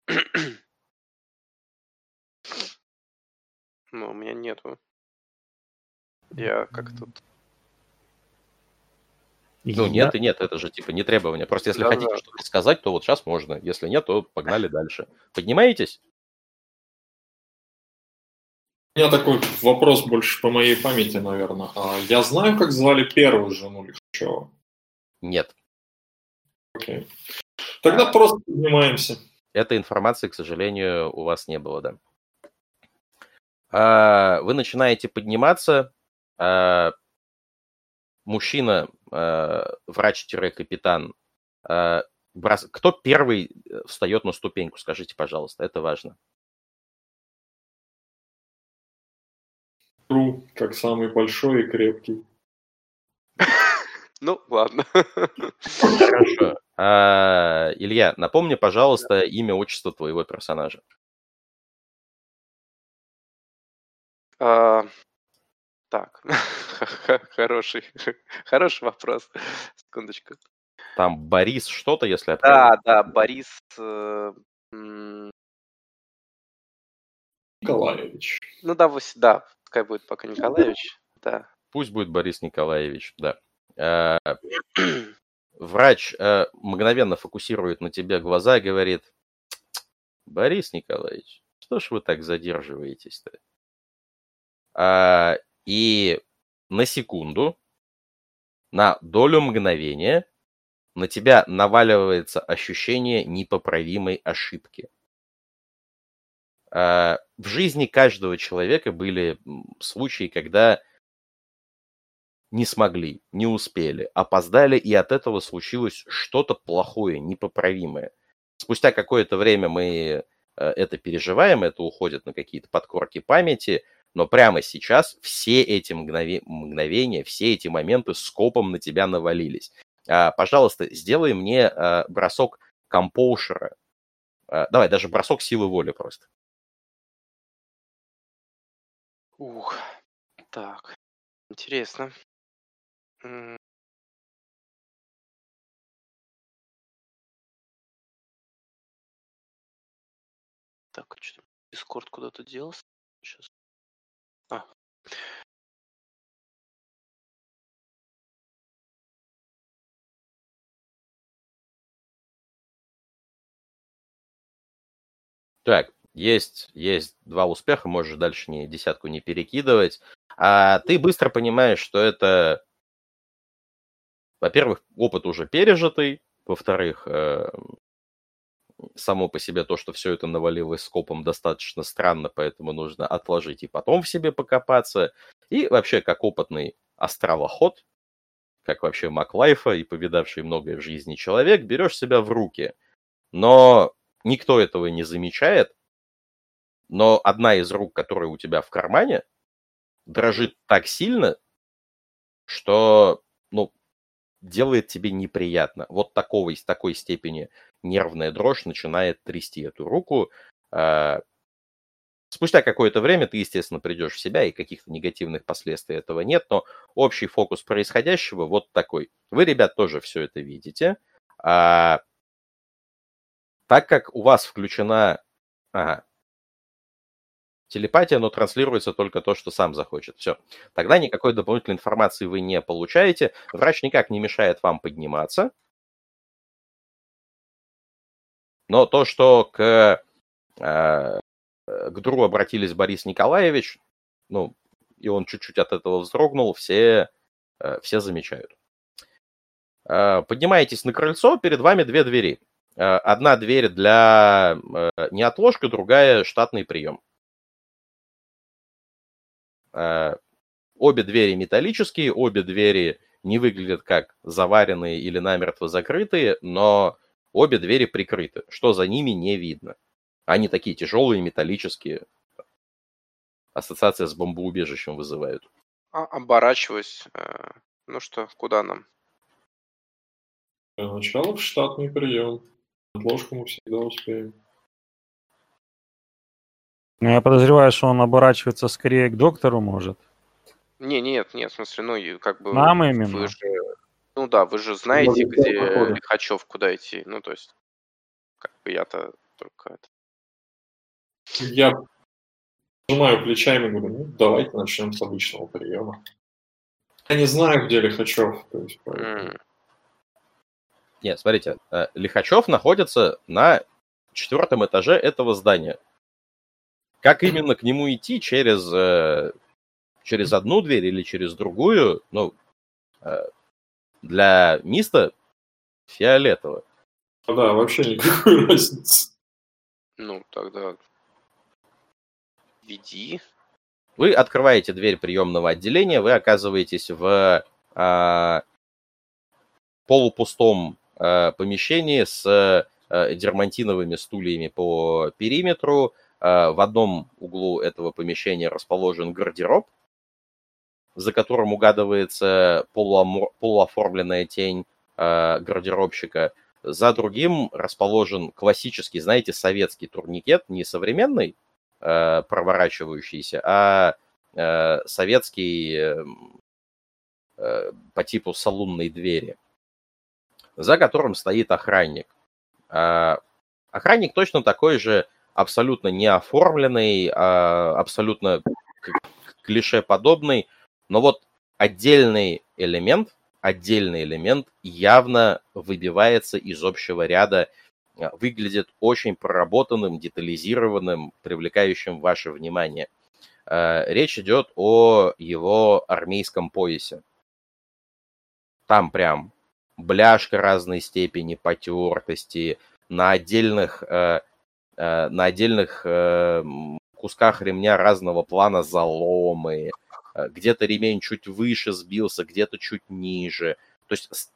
D: Ну, у меня нету. Я как тут...
B: Ну, нет и нет, это же типа не требование. Просто если хотите что-то сказать, то вот сейчас можно. Если нет, то погнали дальше. Поднимаетесь?
A: У меня такой вопрос больше по моей памяти, наверное. А я знаю, как звали первую жену Лихачева?
B: Нет.
A: Окей. Тогда просто поднимаемся.
B: Этой информации, к сожалению, у вас не было, да. А, вы начинаете подниматься. А, мужчина, а, врач-капитан, кто первый э, встает на ступеньку, скажите, пожалуйста, это важно.
A: Тру, как самый большой и крепкий.
D: Ну, ладно.
B: Хорошо. А, Илья, напомни, пожалуйста, имя, отчество твоего персонажа.
D: А, так, хороший, хороший вопрос. Секундочку.
B: Там Борис что-то, если я
D: Да, да, Борис... Э,
A: Николаевич.
D: Ну да, да, пускай будет пока Николаевич, да.
B: Пусть будет Борис Николаевич, да. Э, врач э, мгновенно фокусирует на тебе глаза и говорит, Борис Николаевич, что ж вы так задерживаетесь-то? А, и на секунду, на долю мгновения на тебя наваливается ощущение непоправимой ошибки. А, в жизни каждого человека были случаи, когда не смогли, не успели, опоздали, и от этого случилось что-то плохое, непоправимое. Спустя какое-то время мы э, это переживаем, это уходит на какие-то подкорки памяти, но прямо сейчас все эти мгновения, все эти моменты скопом на тебя навалились. А, пожалуйста, сделай мне а, бросок компоушера. А, давай, даже бросок силы воли просто.
D: Ух, так, интересно. Так, что Дискорд куда-то делся? Сейчас. А.
B: Так, есть, есть два успеха, можешь дальше не десятку не перекидывать. А ты быстро понимаешь, что это, во-первых, опыт уже пережитый, во-вторых, э, само по себе то, что все это навалилось скопом, достаточно странно, поэтому нужно отложить и потом в себе покопаться. И вообще, как опытный островоход, как вообще Маклайфа и повидавший многое в жизни человек, берешь себя в руки. Но никто этого не замечает, но одна из рук, которая у тебя в кармане, дрожит так сильно, что, ну, делает тебе неприятно. Вот такого, из такой степени нервная дрожь начинает трясти эту руку. А, спустя какое-то время ты, естественно, придешь в себя, и каких-то негативных последствий этого нет, но общий фокус происходящего вот такой. Вы, ребят, тоже все это видите. А, так как у вас включена... Ага, телепатия, но транслируется только то, что сам захочет. Все. Тогда никакой дополнительной информации вы не получаете. Врач никак не мешает вам подниматься. Но то, что к, э, к Дру обратились Борис Николаевич, ну, и он чуть-чуть от этого вздрогнул, все, э, все замечают. Э, поднимаетесь на крыльцо, перед вами две двери. Э, одна дверь для э, неотложка, другая штатный прием. Э, обе двери металлические, обе двери не выглядят как заваренные или намертво закрытые, но обе двери прикрыты. Что за ними, не видно. Они такие тяжелые, металлические. Ассоциация с бомбоубежищем вызывают.
D: А, оборачиваюсь. Э, ну что, куда нам?
A: Для начала в штатный прием. Отложку мы всегда успеем.
C: Ну, я подозреваю, что он оборачивается скорее к доктору, может.
D: Не, нет, нет, в смысле, ну, как бы...
C: Нам именно.
D: Вы же, ну да, вы же знаете,
A: Может,
D: где
A: походу.
D: Лихачев, куда идти. Ну, то есть, как бы я-то только это...
A: Я сжимаю плечами и говорю, ну, давайте начнем с обычного приема. Я не знаю, где Лихачев. То есть, поэтому-
D: М,
B: Нет, смотрите, э, Лихачев находится на четвертом этаже этого здания. Как именно к нему идти через, э, через одну дверь или через другую, ну, э, для Миста фиолетово.
A: А, Да, вообще никакой разницы.
D: Ну, тогда веди.
B: Вы открываете дверь приемного отделения, вы оказываетесь в а, полупустом а, помещении с а, дермантиновыми стульями по периметру. А, в одном углу этого помещения расположен гардероб, за которым угадывается полуамор- полуоформленная тень а, гардеробщика. За другим расположен классический, знаете, советский турникет, не современный, э, проворачивающийся, а э, советский э, э, по типу салунной двери, за которым стоит охранник. А, охранник точно такой же, абсолютно не оформленный, а абсолютно клише подобный, но вот отдельный элемент, отдельный элемент явно выбивается из общего ряда э, выглядит очень проработанным, детализированным, привлекающим ваше внимание. Э, Речь идет о его армейском поясе. Там прям бляшка разной степени потертости, на отдельных, э, на отдельных э, кусках ремня разного плана заломы, э, где-то ремень чуть выше сбился, где-то чуть ниже. То есть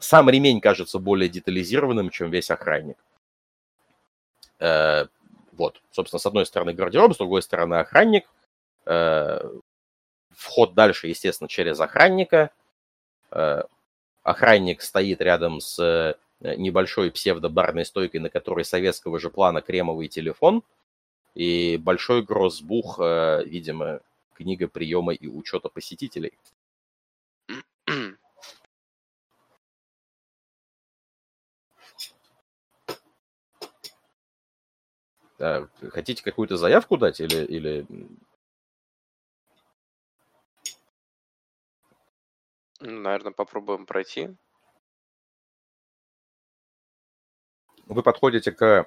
B: сам ремень кажется более детализированным, чем весь охранник. Вот, собственно, с одной стороны гардероб, с другой стороны охранник. Вход дальше, естественно, через охранника. Охранник стоит рядом с небольшой псевдобарной стойкой, на которой советского же плана кремовый телефон и большой гроссбух, э, видимо, книга приема и учета посетителей. А, хотите какую-то заявку дать или, или...
D: Наверное, попробуем пройти.
B: Вы подходите к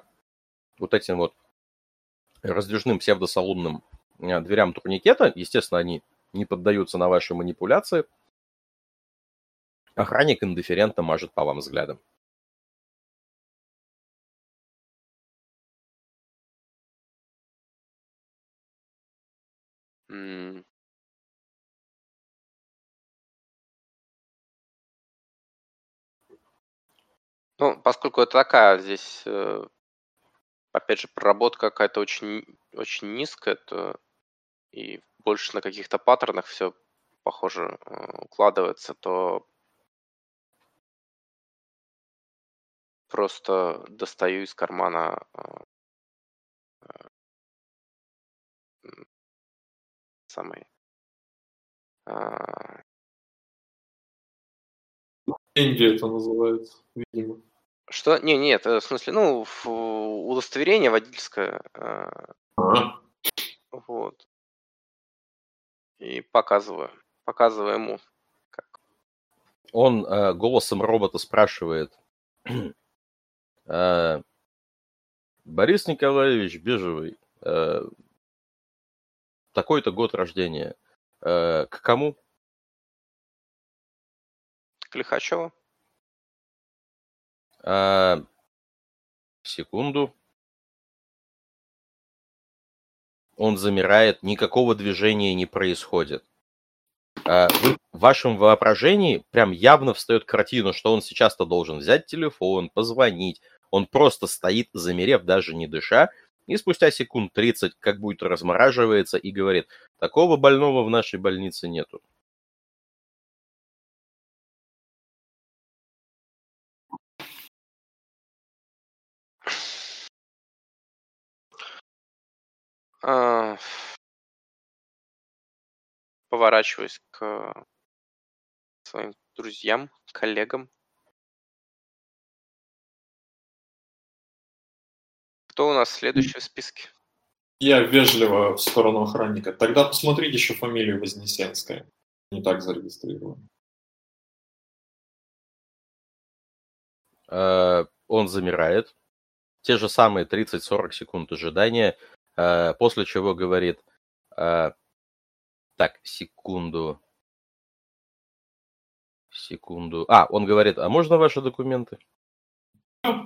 B: вот этим вот раздвижным псевдосалунным э, дверям турникета. Естественно, они не поддаются на ваши манипуляции. Охранник индифферентно мажет по вам взглядом.
D: Ну, поскольку это такая здесь, э, опять же, проработка какая-то очень, очень низкая, то и больше на каких-то паттернах все похоже э, укладывается, то просто достаю из кармана э, самый
A: Деньги это называется, видимо.
D: Что? Не, нет, э, в смысле, ну, удостоверение водительское. Ага. Вот. И показываю. Показываю ему. Как.
B: Он э, голосом робота спрашивает. э, Борис Николаевич Бежевый, э, такой-то год рождения. Э, к кому?
D: К Лихачеву.
B: А, секунду. Он замирает, никакого движения не происходит. А, вы, в вашем воображении прям явно встает картина, что он сейчас-то должен взять телефон, позвонить. Он просто стоит, замерев, даже не дыша, и спустя секунд 30 как будто размораживается и говорит, такого больного в нашей больнице нету.
D: Поворачиваюсь к своим друзьям, коллегам. Кто у нас следующий в списке?
A: Я вежливо в сторону охранника. Тогда посмотрите еще фамилию Вознесенская. Не так зарегистрирован.
B: Э, он замирает. Те же самые 30-40 секунд ожидания. Э, после чего говорит, э, так, секунду, секунду. А, он говорит, а можно ваши документы?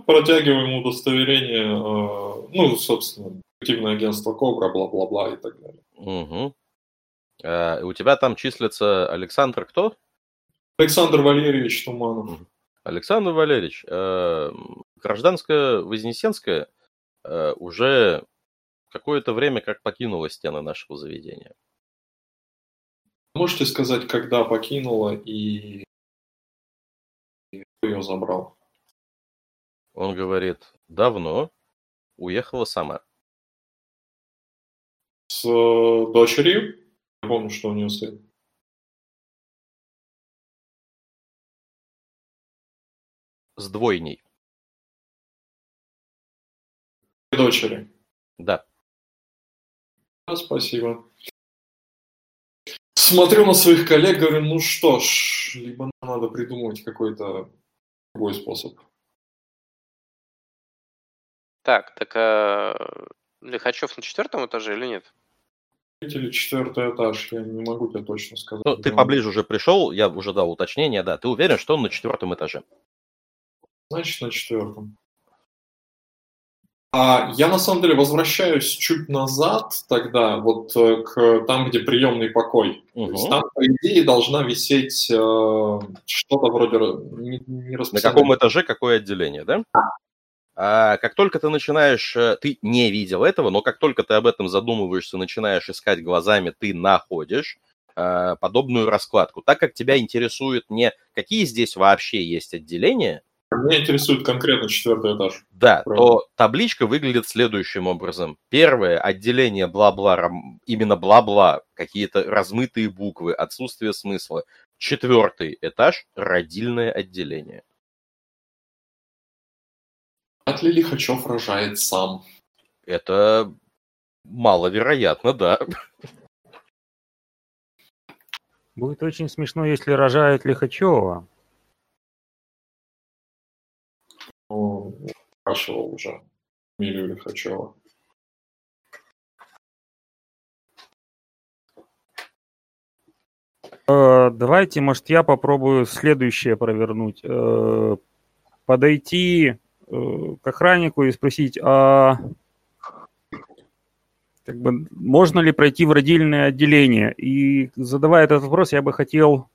A: Протягиваем ему удостоверение, э, ну, собственно, активное агентство Кобра, бла-бла-бла и так далее.
B: Угу. А, у тебя там числится Александр кто?
A: Александр Валерьевич Туманов.
B: Александр Валерьевич, гражданская Вознесенская уже какое-то время как покинула стены нашего заведения.
A: Можете сказать, когда покинула и кто ее забрал?
B: Он говорит, давно уехала сама.
A: С э, дочерью? Я помню, что у нее сын.
B: С двойней.
A: Дочери?
B: Да.
A: Спасибо. Смотрю на своих коллег, говорю, ну что ж, либо надо придумать какой-то другой способ.
D: Так, так а Лихачев на четвертом этаже или нет?
A: Или четвертый этаж, я не могу тебе точно сказать.
B: Ну, ты поближе уже пришел, я уже дал уточнение, да. Ты уверен, что он на четвертом этаже?
A: Значит, на четвертом. А я на самом деле возвращаюсь чуть назад тогда, вот э, к там, где приемный покой. Угу. То есть там, по идее, должна висеть э, что-то вроде не, не
B: На каком этаже какое отделение, да? А как только ты начинаешь, э, ты не видел этого, но как только ты об этом задумываешься, начинаешь искать глазами, ты находишь э, подобную раскладку. Так как тебя интересует не какие здесь вообще есть отделения,
A: меня интересует конкретно четвертый этаж.
B: Да, Правда. то табличка выглядит следующим образом. Первое отделение бла-бла, именно бла-бла, какие-то размытые буквы, отсутствие смысла. Четвертый этаж – родильное отделение.
A: Вряд ли Лихачев рожает сам?
B: Это маловероятно, да.
C: Будет очень смешно, если рожают Лихачева.
A: Спрашивал уже Милю Лихачева.
C: Э, давайте, может, я попробую следующее провернуть. Э, подойти э, к охраннику и спросить, а как бы, можно ли пройти в родильное отделение? И задавая этот вопрос, я бы хотел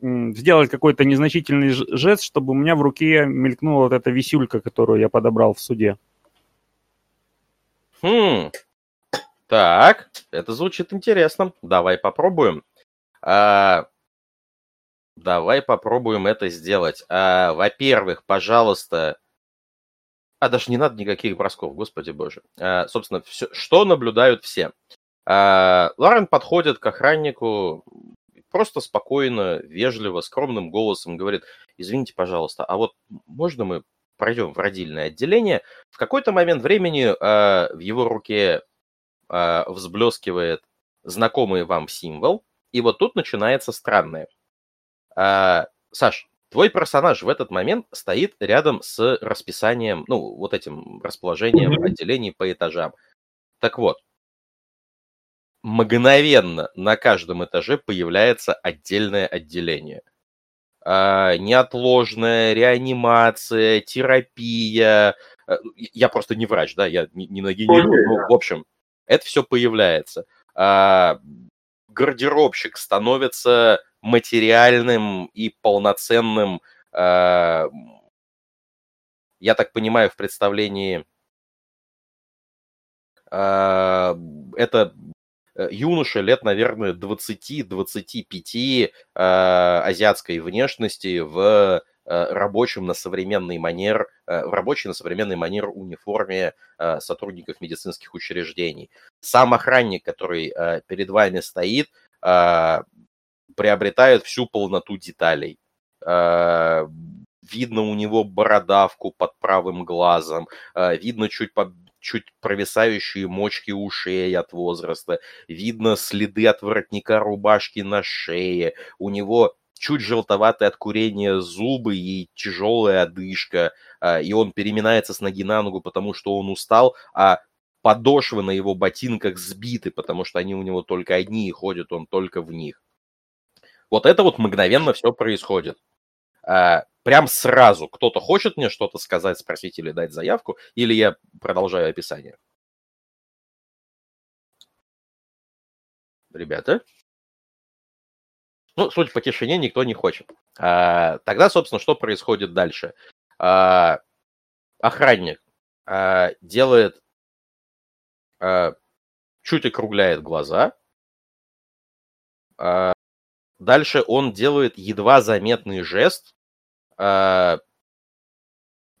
C: сделать какой-то незначительный жест, чтобы у меня в руке мелькнула вот эта висюлька, которую я подобрал в суде.
B: Хм. Так, это звучит интересно. Давай попробуем. А, давай попробуем это сделать. А, во-первых, пожалуйста, а даже не надо никаких бросков, господи боже. А, собственно, все, что наблюдают все? А, Лорен подходит к охраннику, просто спокойно, вежливо, скромным голосом говорит, извините, пожалуйста, а вот можно мы пройдем в родильное отделение? В какой-то момент времени а, в его руке а, взблескивает знакомый вам символ, и вот тут начинается странное. А, Саш, Твой персонаж в этот момент стоит рядом с расписанием, ну, вот этим расположением mm-hmm. отделений по этажам. Так вот, мгновенно на каждом этаже появляется отдельное отделение. А, неотложная реанимация, терапия. Э, я просто не врач, да, я не, не на генерирую, ну, в общем, это все появляется. А, гардеробщик становится материальным и полноценным, э, я так понимаю, в представлении э, это юноша лет, наверное, 20-25 э, азиатской внешности в э, рабочем на современный манер, э, в рабочей на современный манер униформе сотрудников медицинских учреждений. Сам охранник, который перед вами стоит, приобретает всю полноту деталей. Видно у него бородавку под правым глазом, видно чуть чуть провисающие мочки ушей от возраста, видно следы от воротника рубашки на шее, у него чуть желтоватые от курения зубы и тяжелая одышка, а, и он переминается с ноги на ногу, потому что он устал, а подошвы на его ботинках сбиты, потому что они у него только одни, и ходит он только в них. Вот это вот мгновенно все происходит. А, прям сразу кто-то хочет мне что-то сказать, спросить или дать заявку, или я продолжаю описание? Ребята? Ну, судя по тишине, никто не хочет. А, тогда, собственно, что происходит дальше? А, охранник а, делает, а, чуть округляет глаза, а, Дальше он делает едва заметный жест. А,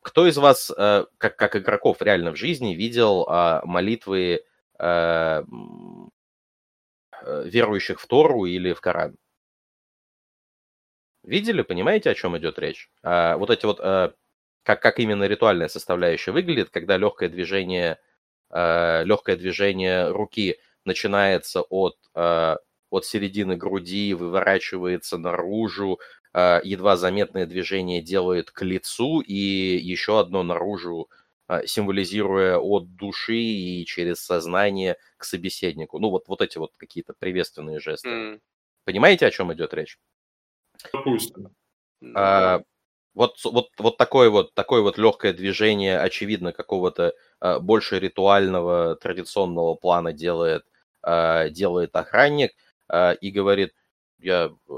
B: кто из вас, а, как, как игроков реально в жизни, видел а, молитвы верующих в Тору или в Коран? Видели, понимаете, о чем идет речь? Вот эти вот, как, как именно ритуальная составляющая выглядит, когда легкое движение, легкое движение руки начинается от от середины груди выворачивается наружу, а, едва заметное движение делает к лицу и еще одно наружу, а, символизируя от души и через сознание к собеседнику. Ну, вот, вот эти вот какие-то приветственные жесты. Mm. Понимаете, о чем идет речь?
A: Допустим.
B: А, вот, вот, вот такое вот такое вот легкое движение, очевидно, какого-то а, больше ритуального, традиционного плана делает, а, делает охранник – а, и говорит, я э,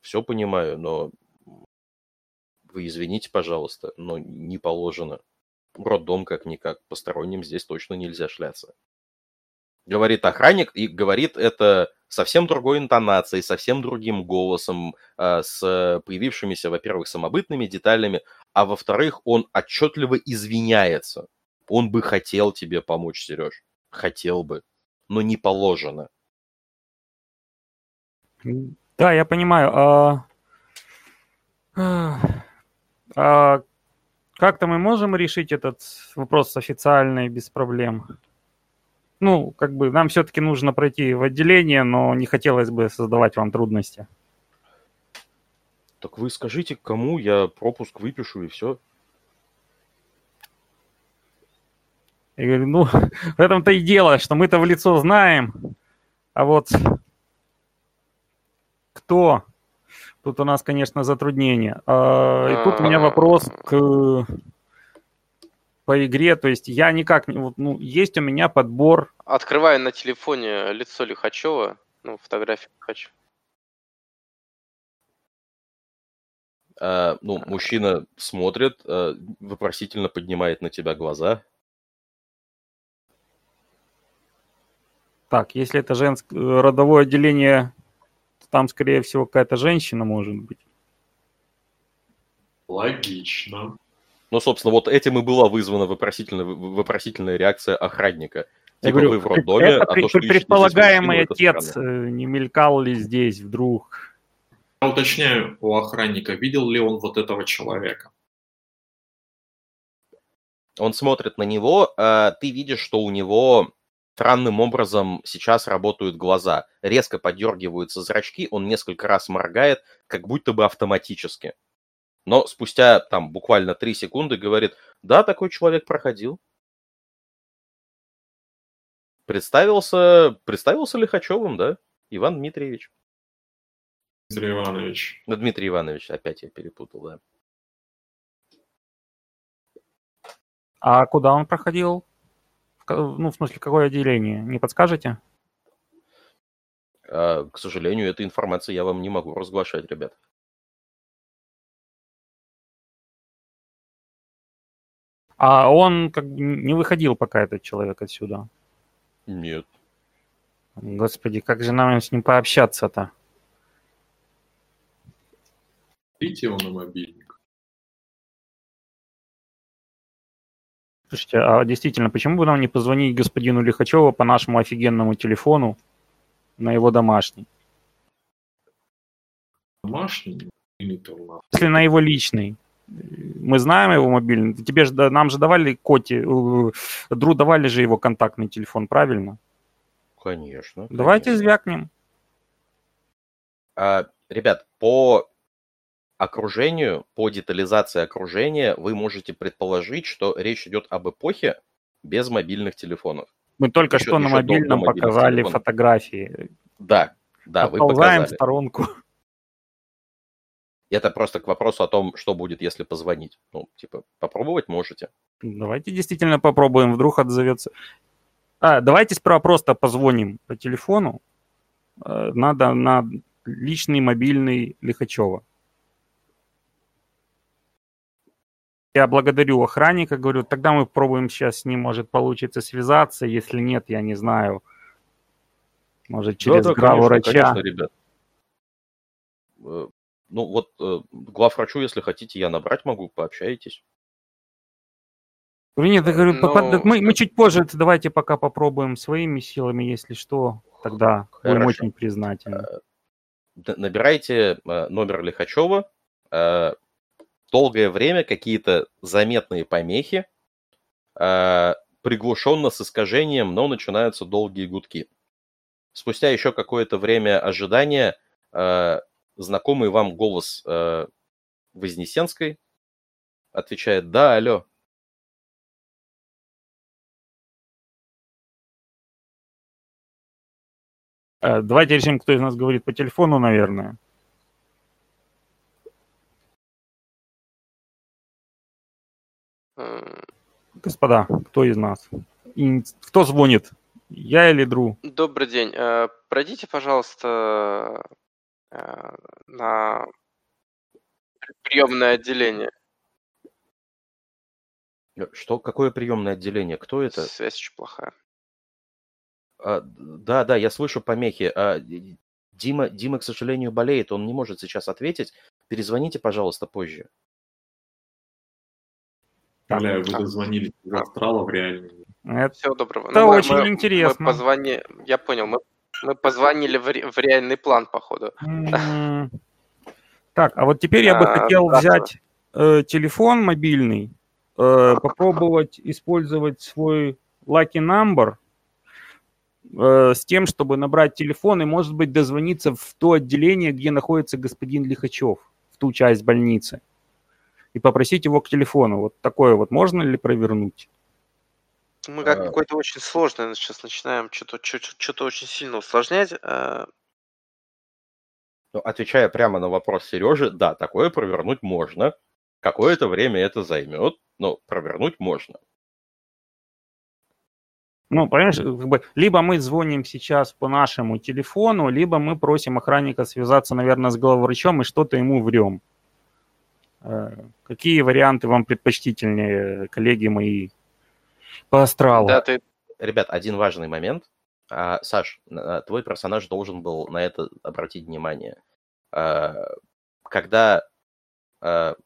B: все понимаю, но вы извините, пожалуйста, но не положено. Роддом как-никак, посторонним здесь точно нельзя шляться. Говорит охранник, и говорит это совсем другой интонацией, совсем другим голосом, а, с появившимися, во-первых, самобытными деталями, а во-вторых, он отчетливо извиняется. Он бы хотел тебе помочь, Сереж. Хотел бы, но не положено.
C: Да, я понимаю. А... А... Как-то мы можем решить этот вопрос официально и без проблем? Ну, как бы нам все-таки нужно пройти в отделение, но не хотелось бы создавать вам трудности.
B: Так вы скажите, кому я пропуск выпишу и все.
C: Я говорю, ну, в этом-то и дело, что мы-то в лицо знаем, а вот кто? Тут у нас, конечно, затруднение. А, и тут у меня вопрос к по игре, то есть я никак не, ну, есть у меня подбор.
D: Открываю на телефоне лицо Лихачева, ну, фотографию хочу.
B: А, ну, мужчина смотрит, а, вопросительно поднимает на тебя глаза.
C: Так, если это женское родовое отделение, там, скорее всего, какая-то женщина может быть.
A: Логично.
B: Ну, собственно, вот этим и была вызвана вопросительная, вопросительная реакция охранника.
C: Я типа говорю, вы в роддоме, это а то, что предполагаемый отец э, не мелькал ли здесь вдруг?
A: Я уточняю у охранника, видел ли он вот этого человека?
B: Он смотрит на него, а ты видишь, что у него странным образом сейчас работают глаза. Резко подергиваются зрачки, он несколько раз моргает, как будто бы автоматически. Но спустя там буквально три секунды говорит, да, такой человек проходил. Представился, представился Лихачевым, да, Иван Дмитриевич.
A: Дмитрий Иванович.
B: Ну, Дмитрий Иванович, опять я перепутал, да.
C: А куда он проходил? Ну, в смысле, какое отделение? Не подскажете?
B: А, к сожалению, этой информации я вам не могу разглашать, ребят.
C: А он как бы не выходил пока этот человек отсюда?
B: Нет.
C: Господи, как же нам с ним пообщаться-то?
A: Видите его на мобильник.
C: Слушайте, а действительно, почему бы нам не позвонить господину Лихачеву по нашему офигенному телефону на его домашний?
A: Домашний?
C: Если на его личный мы знаем его мобильный. Тебе же, нам же давали Коти, э, Дру давали же его контактный телефон, правильно?
B: Конечно.
C: Давайте конечно. звякнем.
B: А, ребят, по окружению, по детализации окружения вы можете предположить, что речь идет об эпохе без мобильных телефонов.
C: Мы только еще, что на мобильном показали телефонов. фотографии.
B: Да, да,
C: вы показали. в сторонку.
B: Это просто к вопросу о том, что будет, если позвонить. Ну, типа, попробовать можете.
C: Давайте действительно попробуем, вдруг отзовется. А, давайте сперва просто позвоним по телефону. Э, надо на личный мобильный Лихачева. Я благодарю охранника, говорю, тогда мы попробуем сейчас с ним, может, получится связаться. Если нет, я не знаю. Может, через да, да, врача. Конечно, ребят.
B: Э, ну вот э, главврачу, если хотите, я набрать могу, пообщаетесь.
C: Нет, я говорю, Но... Ну, мы, мы чуть позже, давайте пока попробуем своими силами, если что, тогда Хорошо. будем очень признательны.
B: Э, набирайте э, номер Лихачева. Э, долгое время какие-то заметные помехи, приглушенно с искажением, но начинаются долгие гудки. Спустя еще какое-то время ожидания знакомый вам голос э, Вознесенской отвечает «Да, алло».
C: Э, давайте решим, кто из нас говорит по телефону, наверное. Господа, кто из нас? И кто звонит? Я или Дру?
D: Добрый день. Э, пройдите, пожалуйста, Э, на приемное отделение.
B: Э, что? Какое приемное отделение? Кто это?
D: Связь очень плохая.
B: А, да, да, я слышу помехи. А, Дима, Дима, к сожалению, болеет, он не может сейчас ответить. Перезвоните, пожалуйста, позже.
A: Умоляю, вы дозвонились из астрала в реальный.
D: Это, Всего доброго.
C: Это ну, очень мы, интересно.
D: Мы позвони... Я понял, мы мы позвонили в, ре- в реальный план, походу.
C: Так, а вот теперь я бы а, хотел взять э, телефон мобильный э, попробовать использовать свой lucky number э, с тем, чтобы набрать телефон и, может быть, дозвониться в то отделение, где находится господин Лихачев, в ту часть больницы, и попросить его к телефону. Вот такое вот можно ли провернуть?
D: Мы как а... какой-то очень сложный сейчас начинаем что-то очень сильно усложнять. Э.
B: Ну, отвечая прямо на вопрос Сережи, да, такое провернуть можно. Какое-то время это займет, но провернуть можно.
C: Ну, понимаешь, как бы, либо мы звоним сейчас по нашему телефону, либо мы просим охранника связаться, наверное, с главврачом и что-то ему врем. Э, какие варианты вам предпочтительнее, коллеги мои по астралу?
B: Да, ты... Ребят, один важный момент. А, Саш, твой персонаж должен был на это обратить внимание. А, когда а,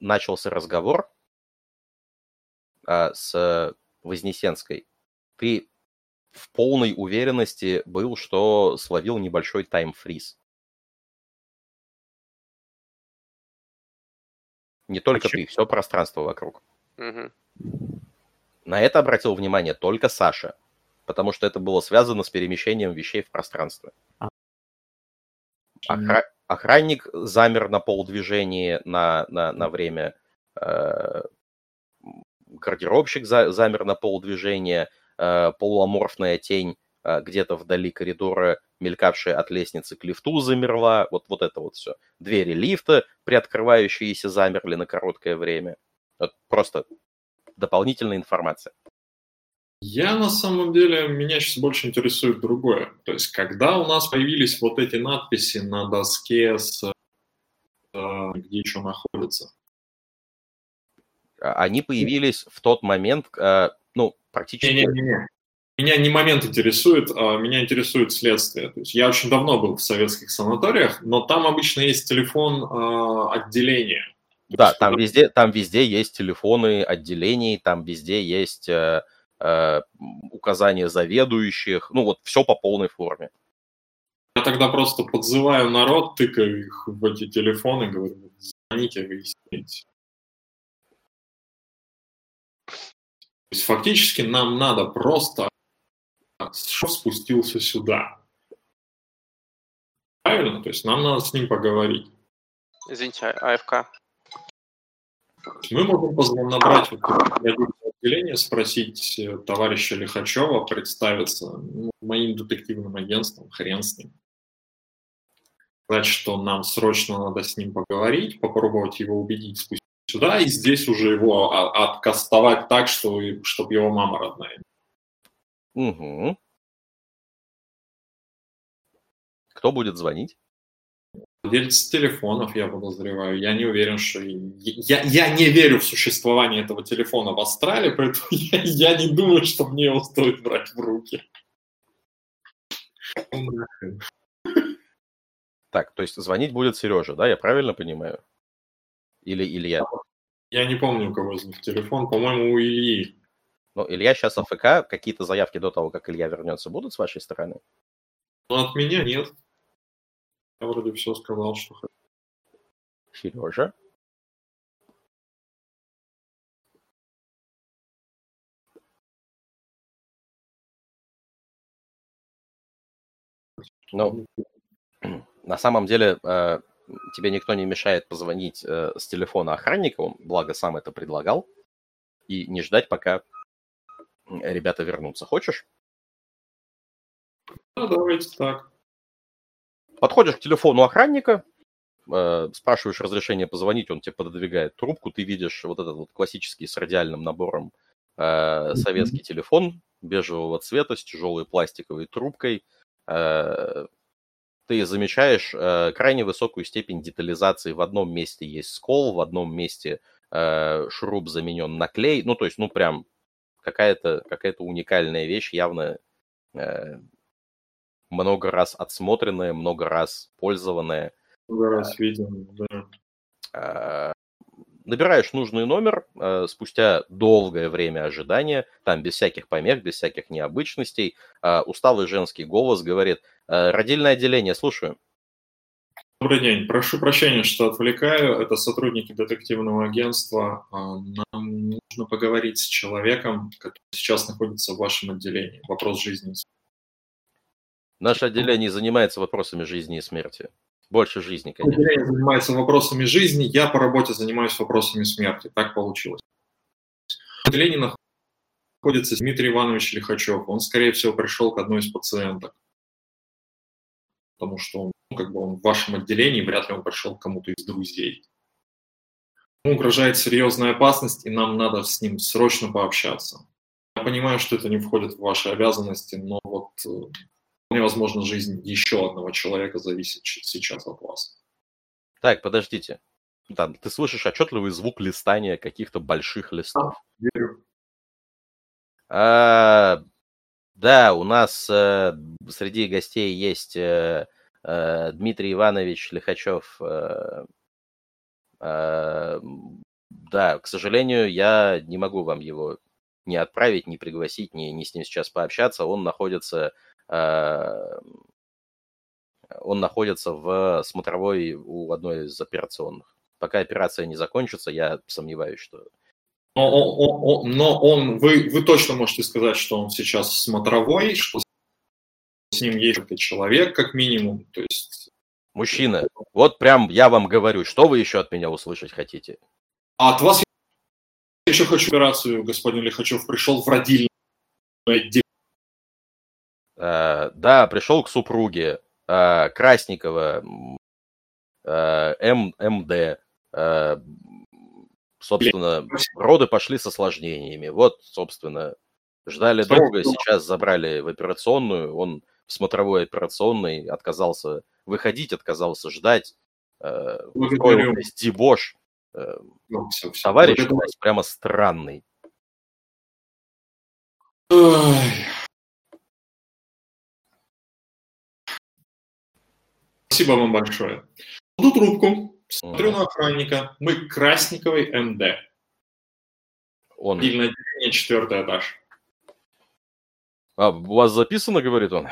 B: начался разговор а, с Вознесенской, ты в полной уверенности был, что словил небольшой тайм-фриз. Не только Почему? ты, все пространство вокруг. Угу. На это обратил внимание только Саша, потому что это было связано с перемещением вещей в пространстве. А. Охра... Охранник замер на полдвижении на, на, на время э, гардеробщик за, замер на полдвижения, э, полуаморфная тень где-то вдали коридора, мелькавшая от лестницы к лифту, замерла. Вот, вот это вот все. Двери лифта, приоткрывающиеся, замерли на короткое время. Вот просто дополнительная информация.
A: Я на самом деле, меня сейчас больше интересует другое. То есть, когда у нас появились вот эти надписи на доске, с, э, где еще находится,
B: а, они появились в тот момент, э, ну, практически... Не-не-не.
A: Меня не момент интересует, а меня интересует следствие. То есть я очень давно был в советских санаториях, но там обычно есть телефон э, отделения.
B: Да, есть, там, везде, там везде есть телефоны отделений, там везде есть э, э, указания заведующих, ну вот все по полной форме.
A: Я тогда просто подзываю народ, тыкаю их в эти телефоны, говорю, звоните, выясните. То есть фактически нам надо просто что спустился сюда. Правильно? То есть нам надо с ним поговорить.
D: Извините, а, АФК.
A: Мы можем набрать вот отделение, спросить э, товарища Лихачева, представиться ну, моим детективным агентством, хрен с ним. Сказать, что нам срочно надо с ним поговорить, попробовать его убедить спуститься сюда, и здесь уже его откастовать так, что, чтобы его мама родная.
B: Угу. Кто будет звонить?
A: Владельцы телефонов, я подозреваю. Я не уверен, что... Я, я не верю в существование этого телефона в Австралии, поэтому я, я не думаю, что мне его стоит брать в руки.
B: Так, то есть звонить будет Сережа, да? Я правильно понимаю? Или Илья?
A: Я не помню, у кого из них телефон. По-моему, у Ильи.
B: Ну, Илья сейчас АФК. Какие-то заявки до того, как Илья вернется, будут с вашей стороны?
A: Ну, от меня нет. Я вроде все сказал, что хочу.
B: Сережа? Ну, на самом деле, э, тебе никто не мешает позвонить э, с телефона охранника, он, благо, сам это предлагал, и не ждать, пока ребята вернутся. Хочешь?
A: Ну, давайте так.
B: Подходишь к телефону охранника, э, спрашиваешь разрешение позвонить, он тебе пододвигает трубку, ты видишь вот этот вот классический с радиальным набором э, советский mm-hmm. телефон бежевого цвета с тяжелой пластиковой трубкой, э, ты замечаешь э, крайне высокую степень детализации. В одном месте есть скол, в одном месте э, шуруп заменен на клей. Ну, то есть, ну, прям какая-то какая уникальная вещь, явно э, много раз отсмотренная, много раз пользованная.
A: Много раз виден, да.
B: Э, набираешь нужный номер, э, спустя долгое время ожидания, там без всяких помех, без всяких необычностей, э, усталый женский голос говорит, э, родильное отделение, слушаю.
A: Добрый день. Прошу прощения, что отвлекаю. Это сотрудники детективного агентства. А, нам нужно поговорить с человеком, который сейчас находится в вашем отделении. Вопрос жизни и смерти.
B: Наше отделение занимается вопросами жизни и смерти. Больше жизни, конечно.
A: Отделение занимается вопросами жизни, я по работе занимаюсь вопросами смерти. Так получилось. В отделении находится Дмитрий Иванович Лихачев. Он, скорее всего, пришел к одной из пациенток. Потому что он ну, как бы он в вашем отделении, вряд ли он пришел к кому-то из друзей. Ему угрожает серьезная опасность, и нам надо с ним срочно пообщаться. Я понимаю, что это не входит в ваши обязанности, но вот э, вполне возможно жизнь еще одного человека зависит сейчас от вас.
B: Так, подождите. Да, ты слышишь отчетливый звук листания каких-то больших листов. Да, верю. А, да, у нас э, среди гостей есть э, Э, Дмитрий Иванович Лихачев. Э, да, к сожалению, я не могу вам его не отправить, не пригласить, не, не с ним сейчас пообщаться. Он находится, он находится в смотровой у одной из операционных. Пока операция не закончится, я сомневаюсь, что
A: но он, он, но он вы, вы точно можете сказать, что он сейчас в смотровой, что с ним есть этот человек, как минимум. То есть...
B: Мужчина, вот прям я вам говорю, что вы еще от меня услышать хотите?
A: А от вас я еще хочу операцию, господин Лихачев, пришел в родильное отделение.
B: Uh, да, пришел к супруге uh, Красникова, uh, М, МД. Uh, собственно, роды пошли с осложнениями. Вот, собственно, ждали долго, сейчас забрали в операционную. Он в смотровой операционной, отказался выходить, отказался ждать. Э, дебош. Э, ну, все, все. Товарищ у нас прямо странный.
A: Спасибо вам большое. Кладу трубку, смотрю на охранника. Мы Красниковой МД. Он... Отдельное отделение, четвертый этаж.
B: А, у вас записано, говорит он?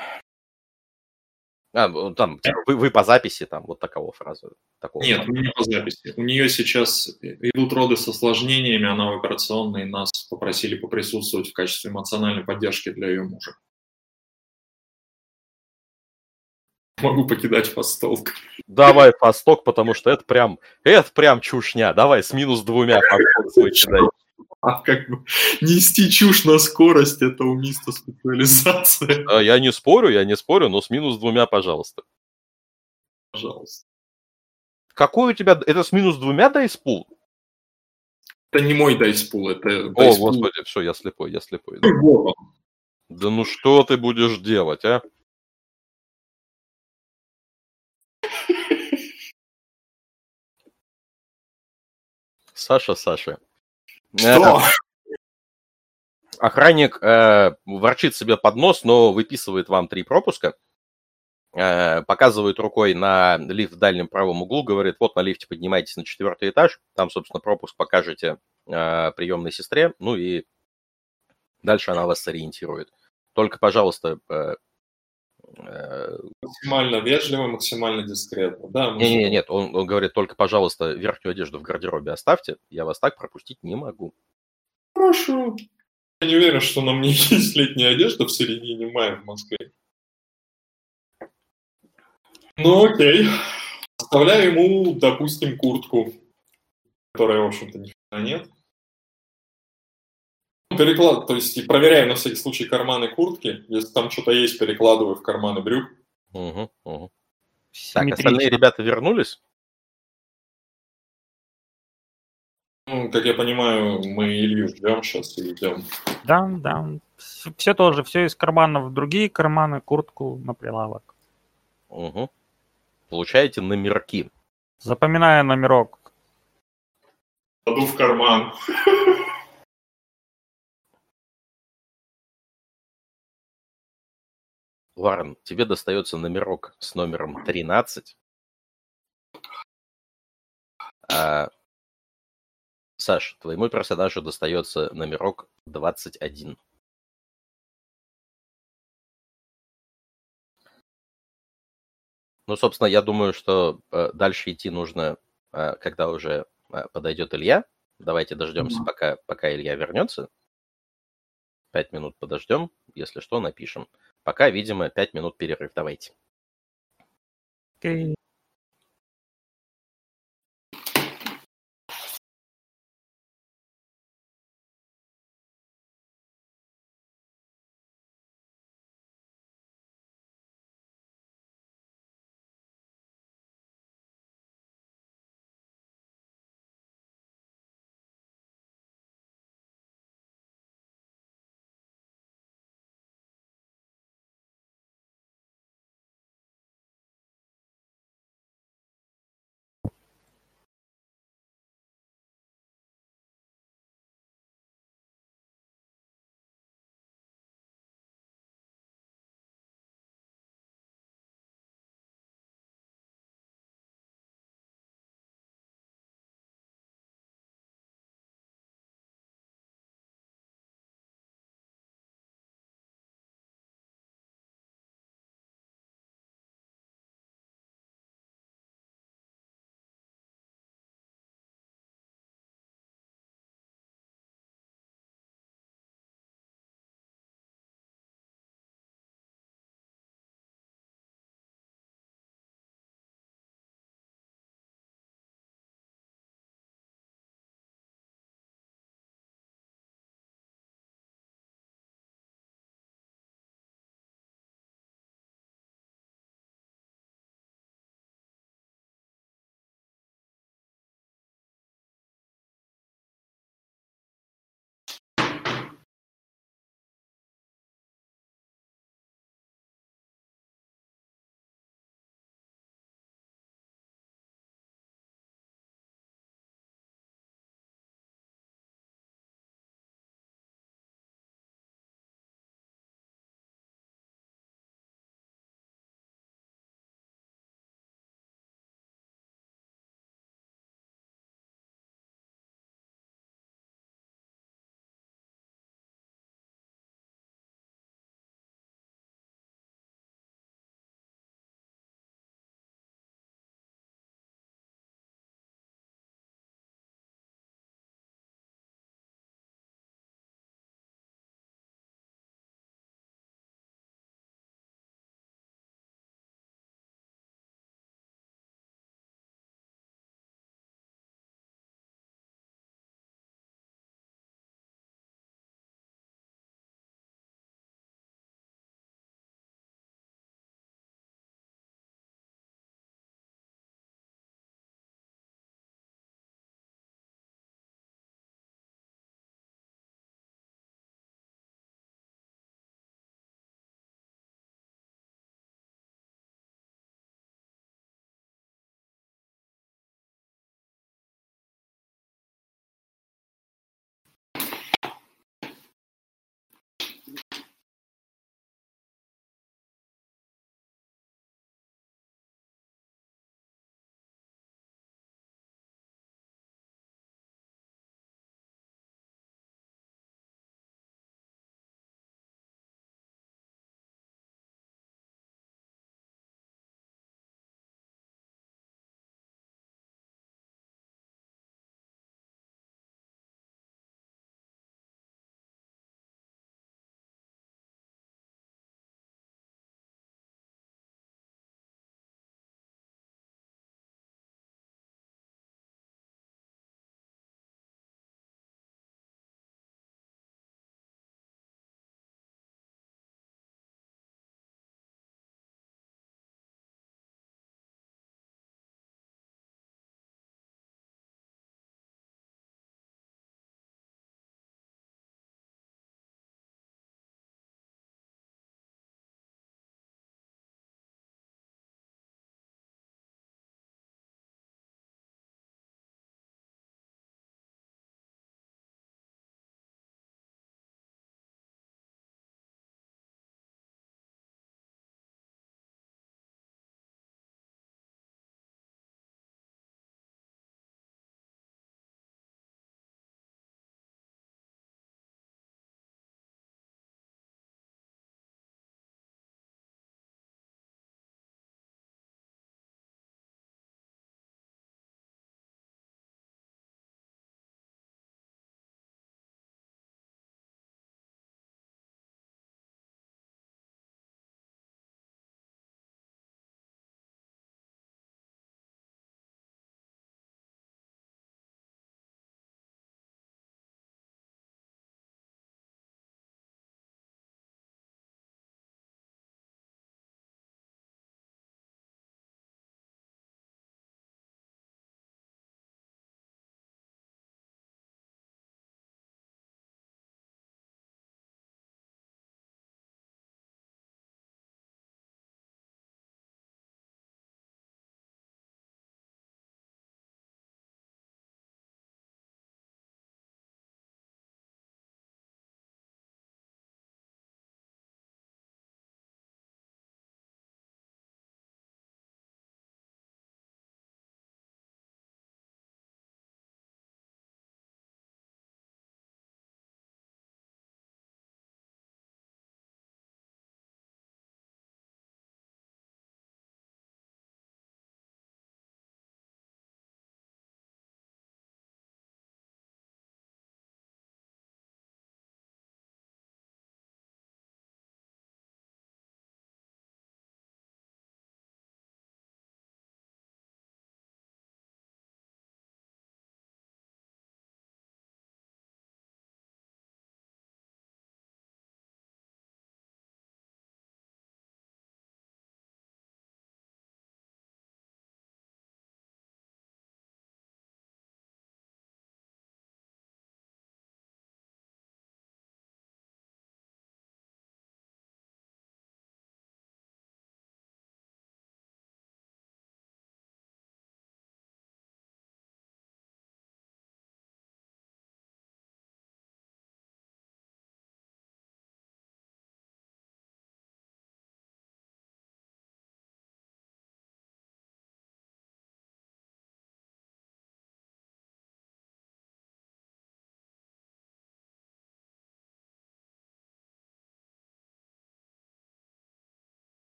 B: А, там, типа, вы, вы по записи, там, вот такого фразы. Такого
A: Нет, не по записи. У нее сейчас идут роды с осложнениями, она в операционной, нас попросили поприсутствовать в качестве эмоциональной поддержки для ее мужа. Могу покидать fast talk.
B: Давай fast talk, потому что это прям, это прям чушня. Давай с минус двумя fast talk свой кидай.
A: А как бы нести чушь на скорость, это у Миста специализация.
B: Я не спорю, я не спорю, но с минус двумя, пожалуйста.
A: Пожалуйста.
B: Какой у тебя... Это с минус двумя dice pool?
A: Это не мой dice pool, это
B: dice pool. О, господи, все, я слепой, я слепой. Да. Вот да ну что ты будешь делать, а? Саша, Саша, что? Охранник э, ворчит себе под нос, но выписывает вам три пропуска, э, показывает рукой на лифт в дальнем правом углу, говорит, вот на лифте поднимайтесь на четвертый этаж, там, собственно, пропуск покажете э, приемной сестре, ну и дальше она вас сориентирует. Только, пожалуйста, э,
A: э максимально вежливо, максимально дискретно. Да,
B: нет, нет, нет, он, он говорит, только, пожалуйста, верхнюю одежду в гардеробе оставьте, я вас так пропустить не могу.
A: Хорошо. Я не уверен, что на мне есть летняя одежда в середине мая в Москве. Ну окей. Оставляю ему, допустим, куртку, которая, в общем-то, ни нет. Переклад, то есть проверяю на всякий случай карманы куртки. Если там что-то есть, перекладываю в карманы брюк.
B: Угу, угу. Так, остальные ребята вернулись?
A: Ну, как я понимаю, мы Илью ждем сейчас и идем.
C: Да, да. Все тоже, все из карманов в другие карманы, куртку на прилавок.
B: Угу. Получаете номерки.
C: Запоминая номерок.
A: Кладу в карман.
B: Ларен, тебе достается номерок с номером 13. А Саш, твоему персонажу достается номерок 21. Ну, собственно, я думаю, что э, дальше идти нужно, э, когда уже э, подойдет Илья. Давайте дождемся, mm-hmm. пока, пока Илья вернется. Пять минут подождем, если что, напишем. Пока, видимо, пять минут перерыв. Давайте.
C: Okay.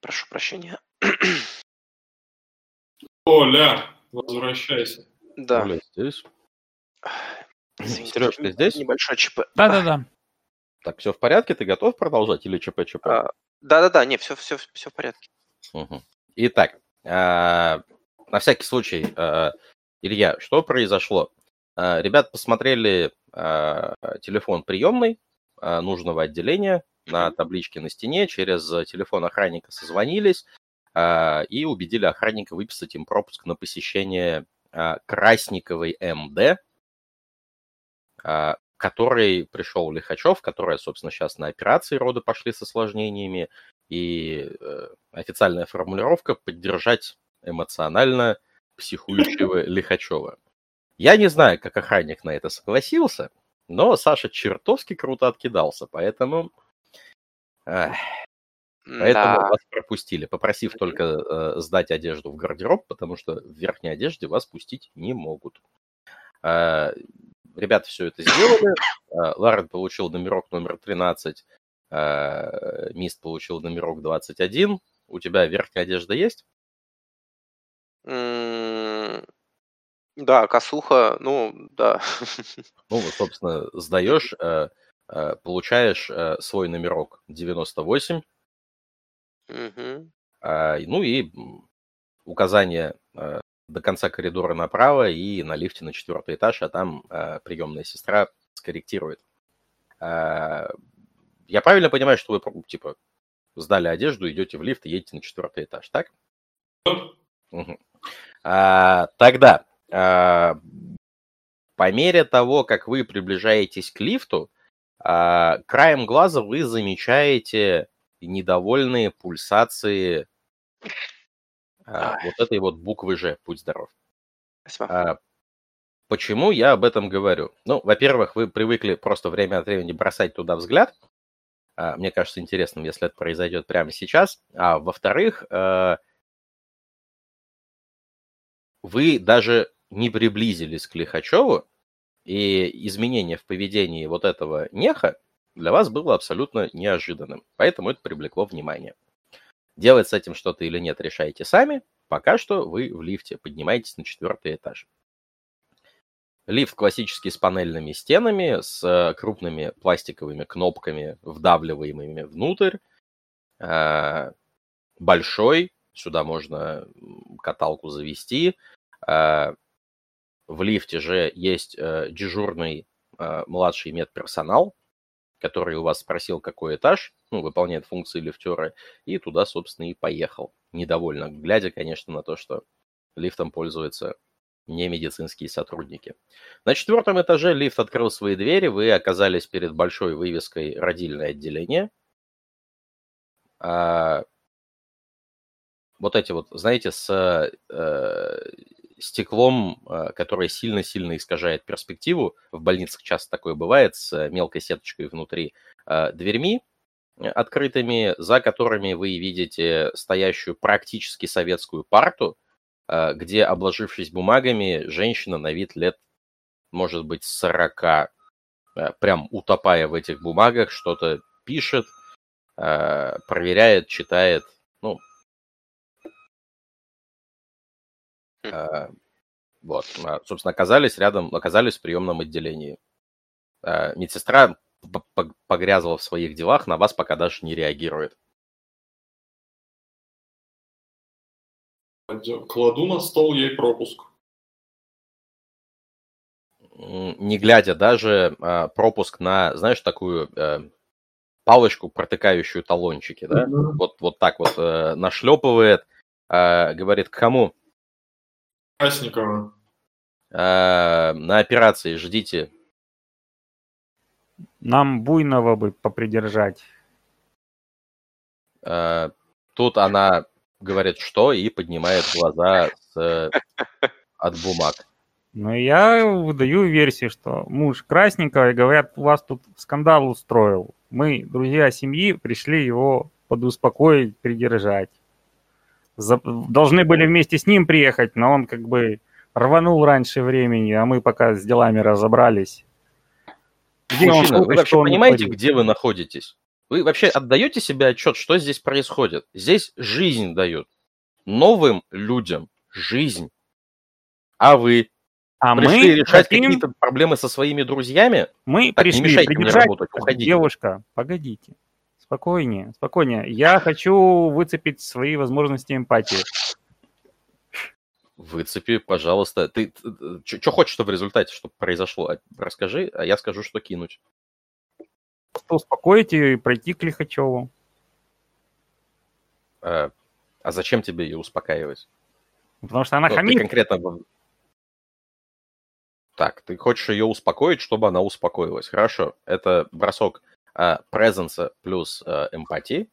D: Прошу прощения.
A: Оля, возвращайся.
D: Да.
B: Оля здесь.
D: Извините,
B: Сереж, ты здесь?
D: Небольшой ЧП.
C: Да-да-да.
B: Так, все в порядке? Ты готов продолжать или ЧП-ЧП?
D: А, Да-да-да, не, все, все, все в порядке.
B: Мгм. Итак, а, на всякий случай, а, Илья, что произошло? А, Ребята посмотрели а, телефон приемный а, нужного отделения на табличке на стене, через телефон охранника созвонились и убедили охранника выписать им пропуск на посещение Красниковой МД, который пришел Лихачев, которая, собственно, сейчас на операции роды пошли с осложнениями, и э, официальная формулировка поддержать эмоционально психующего Лихачева. Я не знаю, как охранник на это согласился, но Саша чертовски круто откидался, поэтому, эх, поэтому
D: Да.
B: вас пропустили, попросив только э, сдать одежду в гардероб, потому что в верхней одежде вас пустить не могут. Э, ребята все это сделали. Э, Ларен получил номерок номер 13, э, Мист получил номерок 21. У тебя верхняя одежда есть?
D: Да, косуха, ну, да.
B: Ну, вот, собственно, сдаешь, э, э, получаешь э, свой номерок 98,
D: Мгм.
B: а, ну и указание э, до конца коридора направо и на лифте на четвертый этаж, а там э, приемная сестра скорректирует. А, Я правильно понимаю, что вы, типа, сдали одежду, идете в лифт и едете на четвертый этаж, так? Мгм. А, Тогда, по мере того, как вы приближаетесь к лифту, а, краем глаза вы замечаете недовольные пульсации а, вот этой вот буквы «Ж», «Будь здоров».
D: Спасибо.
B: А, Почему я об этом говорю? Ну, во-первых, вы привыкли просто время от времени бросать туда взгляд. А, Мне кажется интересным, если это произойдет прямо сейчас. А во-вторых, вы даже не приблизились к Лихачеву, и изменение в поведении вот этого неха для вас было абсолютно неожиданным. Поэтому это привлекло внимание. Делать с этим что-то или нет, решайте сами. Пока что вы в лифте поднимаетесь на четвертый этаж. Лифт классический с панельными стенами, с э, крупными пластиковыми кнопками, вдавливаемыми внутрь. Э, Большой, сюда можно каталку завести. В лифте же есть э, дежурный э, младший медперсонал, который у вас спросил, какой этаж, ну, выполняет функции лифтера, и туда, собственно, и поехал. Недовольно, глядя, конечно, на то, что лифтом пользуются не медицинские сотрудники. На четвертом этаже лифт открыл свои двери, вы оказались перед большой вывеской «Родильное отделение». А, вот эти вот, знаете, с э, стеклом, э, которое сильно-сильно искажает перспективу, в больницах часто такое бывает, с мелкой сеточкой внутри, э, дверьми э, открытыми, за которыми вы видите стоящую практически советскую парту, где, обложившись бумагами, женщина на вид лет, может быть, 40, э, прям утопая в этих бумагах, что-то пишет, проверяет, читает. Ну, вот, А, собственно, оказались рядом, оказались в приемном отделении. Э, Медсестра погрязла в своих делах, на вас пока даже не реагирует.
A: Кладу на стол ей пропуск.
B: Не глядя даже а, пропуск на, знаешь, такую э, палочку, протыкающую талончики, да?
A: Мгм.
B: Вот, вот так вот э, нашлепывает, э, говорит, к кому?
A: Красникова.
B: Э, на операции ждите.
C: Нам Буйного бы попридержать.
B: Э, тут она говорит, что, и поднимает глаза с, от бумаг.
C: Но я выдаю версию, что муж Красникова, говорят, у вас тут скандал устроил. Мы, друзья семьи, пришли его подуспокоить, придержать. За- Должны были вместе с ним приехать, но он как бы рванул раньше времени, а мы пока с делами разобрались.
B: Где Мужчина, он, вы вообще понимаете, где вы находитесь? Вы вообще отдаете себе отчет, что здесь происходит? Здесь жизнь дают. Новым людям жизнь. А вы а пришли мы решать хотим... какие-то проблемы со своими друзьями?
C: Мы так, пришли не мешайте мне работать, уходите. Девушка, погодите. Спокойнее, спокойнее. Я хочу выцепить свои возможности эмпатии.
B: Выцепи, пожалуйста. Ты, ты что хочешь, чтобы в результате, чтобы произошло? Расскажи, а я скажу, что кинуть.
C: Просто успокоить ее и пройти к Лихачеву.
B: А, а зачем тебе ее успокаивать?
C: Потому что она ну, хамит.
B: конкретно... Так, ты хочешь ее успокоить, чтобы она успокоилась. Хорошо, это бросок э, презенса плюс э, эмпатии.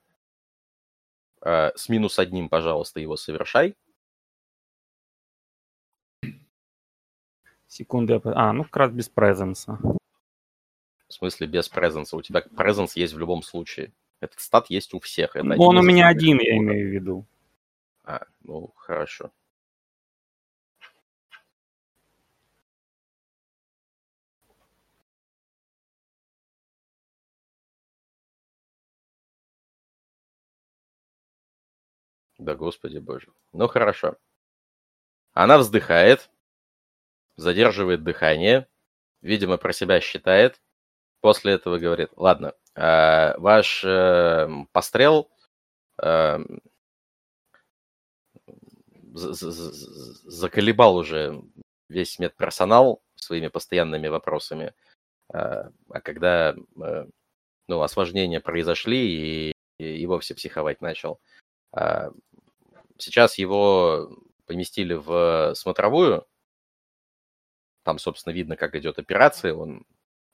B: Э, с минус одним, пожалуйста, его совершай.
C: Секунды. А, ну как раз без презенса.
B: В смысле без презенса? У тебя презенс есть в любом случае. Этот стат есть у всех. Это
C: Он у меня один, я имею в виду.
B: А, ну, хорошо. Да господи боже. Ну хорошо. Она вздыхает, задерживает дыхание, видимо, про себя считает. После этого говорит, ладно, э, ваш э, пострел э, заколебал уже весь медперсонал своими постоянными вопросами. Э, а когда э, ну, осложнения произошли, и, и вовсе психовать начал. Сейчас его поместили в смотровую. Там, собственно, видно, как идет операция. Он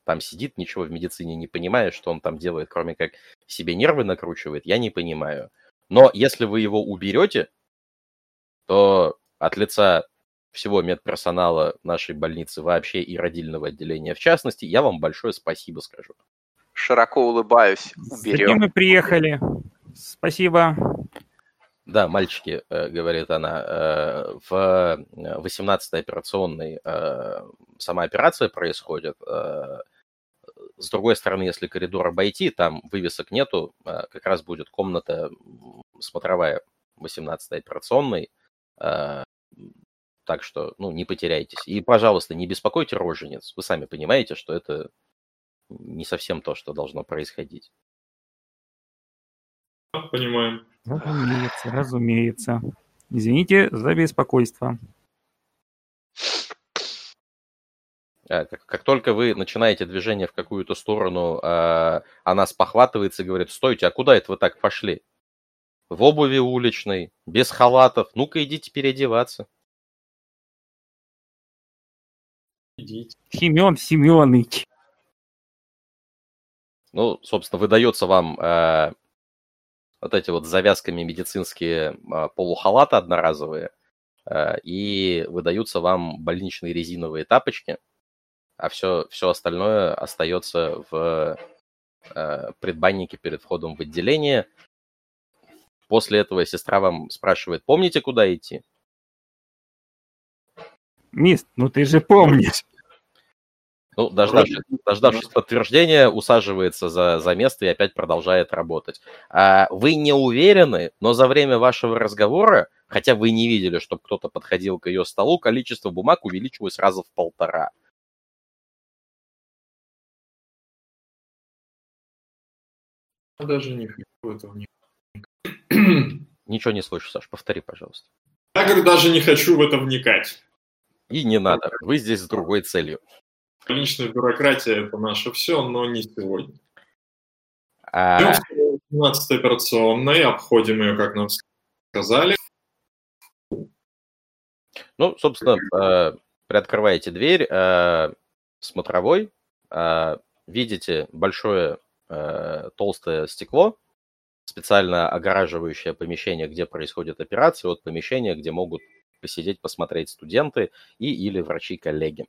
B: там сидит, ничего в медицине не понимая, что он там делает, кроме как себе нервы накручивает, я не понимаю. Но если вы его уберете, то от лица всего медперсонала нашей больницы вообще и родильного отделения в частности, я вам большое спасибо скажу.
D: Широко улыбаюсь.
C: Уберем. мы приехали. Спасибо.
B: Да, мальчики, э, говорит она, э, в 18-й операционной э, сама операция происходит. С другой стороны, если коридор обойти, там вывесок нету, как раз будет комната смотровая 18-й операционной. Так что, ну, не потеряйтесь. И, пожалуйста, не беспокойте рожениц. Вы сами понимаете, что это не совсем то, что должно происходить.
A: Понимаем.
C: Разумеется, разумеется. Извините за беспокойство.
B: А, как, как только вы начинаете движение в какую-то сторону, а, она спохватывается и говорит, стойте, а куда это вы так пошли? В обуви уличной, без халатов, ну-ка идите переодеваться.
C: Идите. Семен Семенович.
B: Ну, собственно, выдается вам а, вот эти вот завязками медицинские а, полухалаты одноразовые, а, и выдаются вам больничные резиновые тапочки, а все, все остальное остается в а, предбаннике перед входом в отделение. После этого сестра вам спрашивает, помните, куда идти?
C: Мист, ну ты же помнишь.
B: Ну, дождавшись, дождавшись подтверждения, усаживается за, за место и опять продолжает работать. А вы не уверены, но за время вашего разговора, хотя вы не видели, чтобы кто-то подходил к ее столу, количество бумаг увеличилось сразу в полтора.
A: Даже не хочу этого не...
B: Ничего не слышу, Саш, повтори, пожалуйста.
A: Я говорю, даже не хочу в это вникать.
B: И не надо, вы здесь с другой целью.
A: Личная бюрократия – это наше все, но не сегодня. А... Идем в 17 операционной, обходим ее, как нам сказали.
B: Ну, собственно, э, приоткрываете дверь э, смотровой, э, видите большое толстое стекло, специально огораживающее помещение, где происходит операция, от помещения, где могут посидеть, посмотреть студенты и или врачи-коллеги.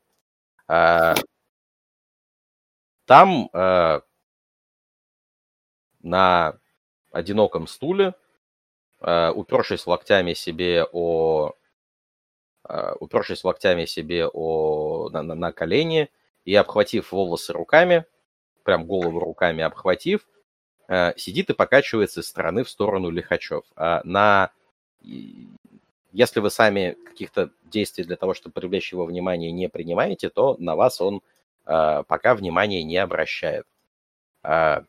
B: А, там э, на одиноком стуле, э, упершись локтями себе о э, упершись локтями себе о, на, на, на колени и обхватив волосы руками, прям голову руками обхватив, э, сидит и покачивается из стороны в сторону Лихачев. А на... Если вы сами каких-то действий для того, чтобы привлечь его внимание, не принимаете, то на вас он э, пока внимания не обращает. А,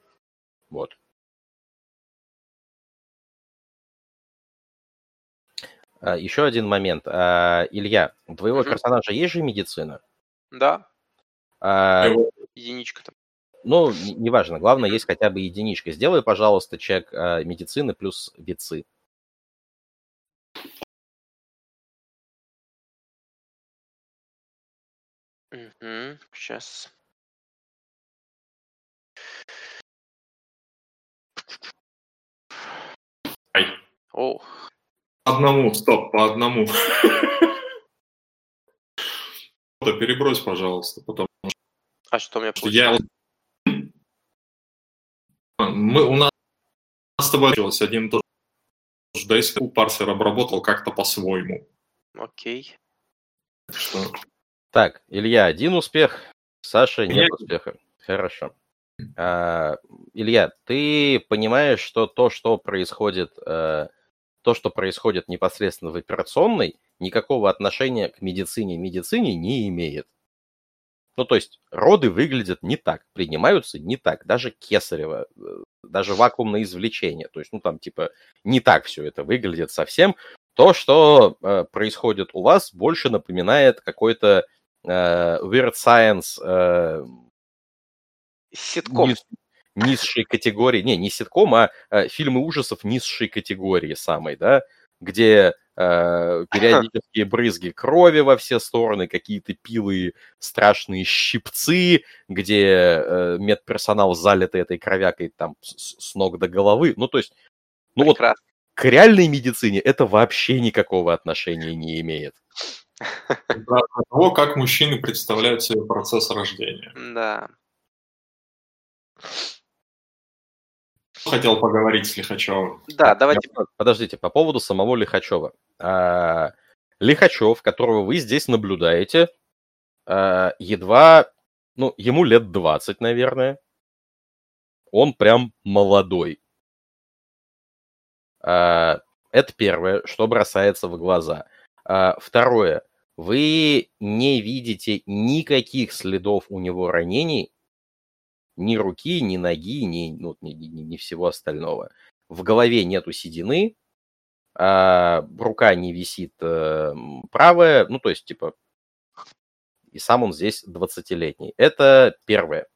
B: вот. А, еще один момент. А, Илья, у твоего угу. персонажа есть же медицина?
D: Да. А, единичка там.
B: Ну, неважно. Главное, есть хотя бы единичка. Сделай, пожалуйста, чек а, медицины плюс вицы.
D: Угу, сейчас.
A: Ай.
D: О,
A: одному, стоп, по одному. Перебрось, пожалуйста, потому что...
D: А что у меня получилось?
A: Я... Мы, у нас с тобой получилось один и тот же дайс, парсер обработал как-то по-своему.
D: Окей.
B: Что? Так, Илья, один успех, Саша нет Нет. успеха. Хорошо. А, Илья, ты понимаешь, что то, что происходит э, то, что происходит непосредственно в операционной, никакого отношения к медицине медицине не имеет. Ну, то есть роды выглядят не так, принимаются не так, даже кесарево, э, даже вакуумное извлечение. То есть, ну, там, типа, не так все это выглядит совсем. То, что э, происходит у вас, больше напоминает какой-то э, weird science... Э,
D: Ситком
B: низшей категории, не, не ситком, а э, фильмы ужасов низшей категории самой, да, где э, периодические брызги крови во все стороны, какие-то пилы, страшные щипцы, где э, медперсонал залитый этой кровякой там с, с ног до головы. Ну, то есть, ну Прекрасно. вот к реальной медицине это вообще никакого отношения не имеет.
A: Про того, как мужчины представляют себе процесс рождения.
D: Да
A: хотел поговорить с Лихачевым.
D: Да, давайте.
B: Подождите, по поводу самого Лихачева. А, Лихачев, которого вы здесь наблюдаете, а, едва, ну, ему лет 20, наверное. Он прям молодой. А, это первое, что бросается в глаза. Второе, вы не видите никаких следов у него ранений, ни руки, ни ноги, ни, ну, ни, ни, ни всего остального. В голове нету седины, а рука не висит э, правая, ну, то есть, типа, и сам он здесь 20-летний. Это первое.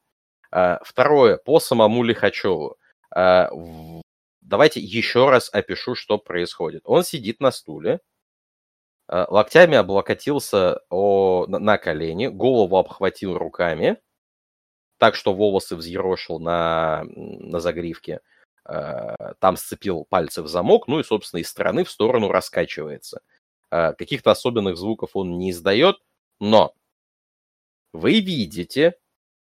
B: А, второе, по самому Лихачеву. А, в... Давайте еще раз опишу, что происходит. Он сидит на стуле, локтями облокотился о, на, колени, голову обхватил руками – так, что волосы взъерошил на, на загривке, э, там сцепил пальцы в замок, ну и, собственно, из стороны в сторону раскачивается. Э, каких-то особенных звуков он не издает, но вы видите,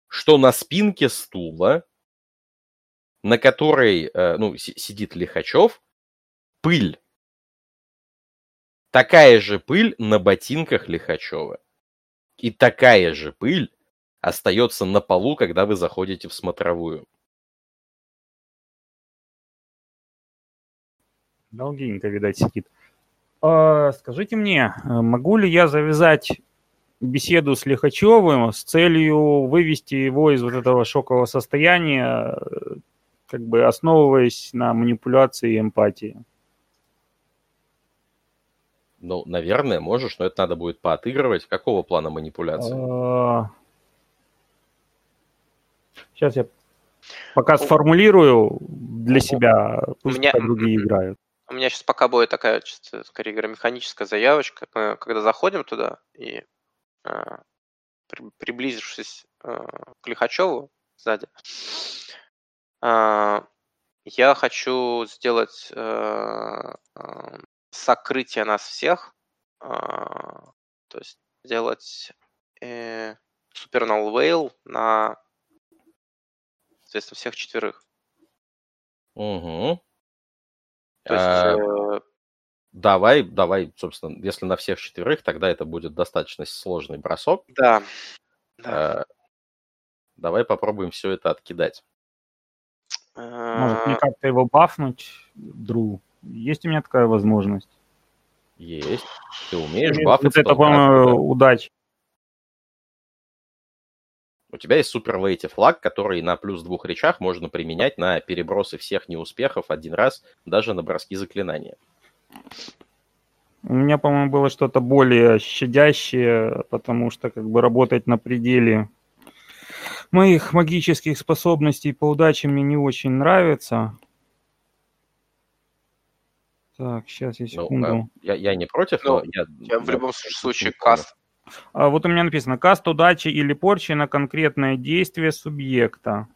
B: что на спинке стула, на которой э, ну, сидит Лихачев, пыль. Такая же пыль на ботинках Лихачева. И такая же пыль остается на полу, когда вы заходите в смотровую.
C: Долгенько, видать, сидит. А, скажите мне, могу ли я завязать беседу с Лихачевым с целью вывести его из вот этого шокового состояния, как бы основываясь на манипуляции и эмпатии?
B: Ну, наверное, можешь, но это надо будет поотыгрывать. Какого плана манипуляции? А,
C: Сейчас я пока сформулирую для себя, пусть меня, другие играют.
D: У меня сейчас пока будет такая, чисто, скорее говоря, механическая заявочка. Мы, когда заходим туда и э, при, приблизившись э, к Лихачеву сзади, э, я хочу сделать э, э, сокрытие нас всех, э, то есть сделать э, Supernal Whale на соответственно, всех четверых.
B: Угу.
D: То есть, а... э,
B: Давай, давай, собственно, если на всех четверых, тогда это будет достаточно сложный бросок.
D: Да. да.
B: Э, давай попробуем все это откидать.
C: Может, мне как-то его бафнуть, Дру? Есть у меня такая возможность?
B: Есть. Ты умеешь бафать.
C: Вот это, по-моему, удача.
B: У тебя есть супер лейти флаг, который на плюс двух речах можно применять на перебросы всех неуспехов один раз, даже на броски заклинания.
C: У меня, по-моему, было что-то более щадящее, потому что как бы работать на пределе моих магических способностей по удаче мне не очень нравится. Так, сейчас я секунду. Ну,
B: я, я не против, но, но
D: я, я в любом случае каст
C: а, вот у меня написано каст удачи или порчи на конкретное действие субъекта.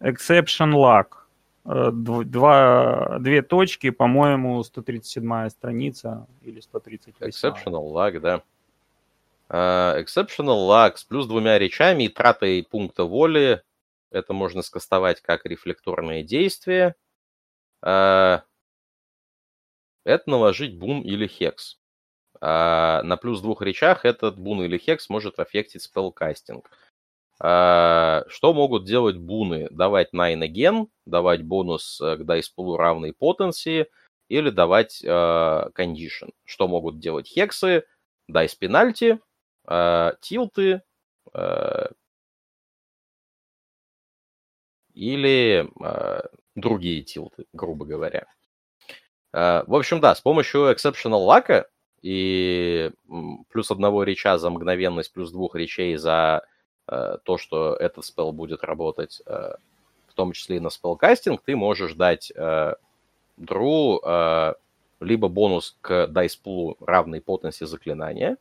C: Exception luck. Э, два, две точки, по-моему, 137 страница или 138.
B: Exceptional luck, да. Uh, exceptional luck с плюс двумя речами и тратой пункта воли. Это можно скастовать как рефлекторное действие. Uh, это наложить бун или хекс. А на плюс двух речах этот бун или хекс может аффектить спелкастинг. А, что могут делать буны? Давать 9 again, давать бонус э, к дайспулу равный потенции или давать uh, condition. Что могут делать хексы? Дайс пенальти, uh, тилты или uh, другие тилты, грубо говоря. Uh, в общем, да, с помощью exceptional luck и плюс одного реча за мгновенность, плюс двух речей за э, то, что этот спел будет работать, э, в том числе и на спелкастинг, ты можешь дать э, Дру э, либо бонус к дайспулу равный потенции заклинания,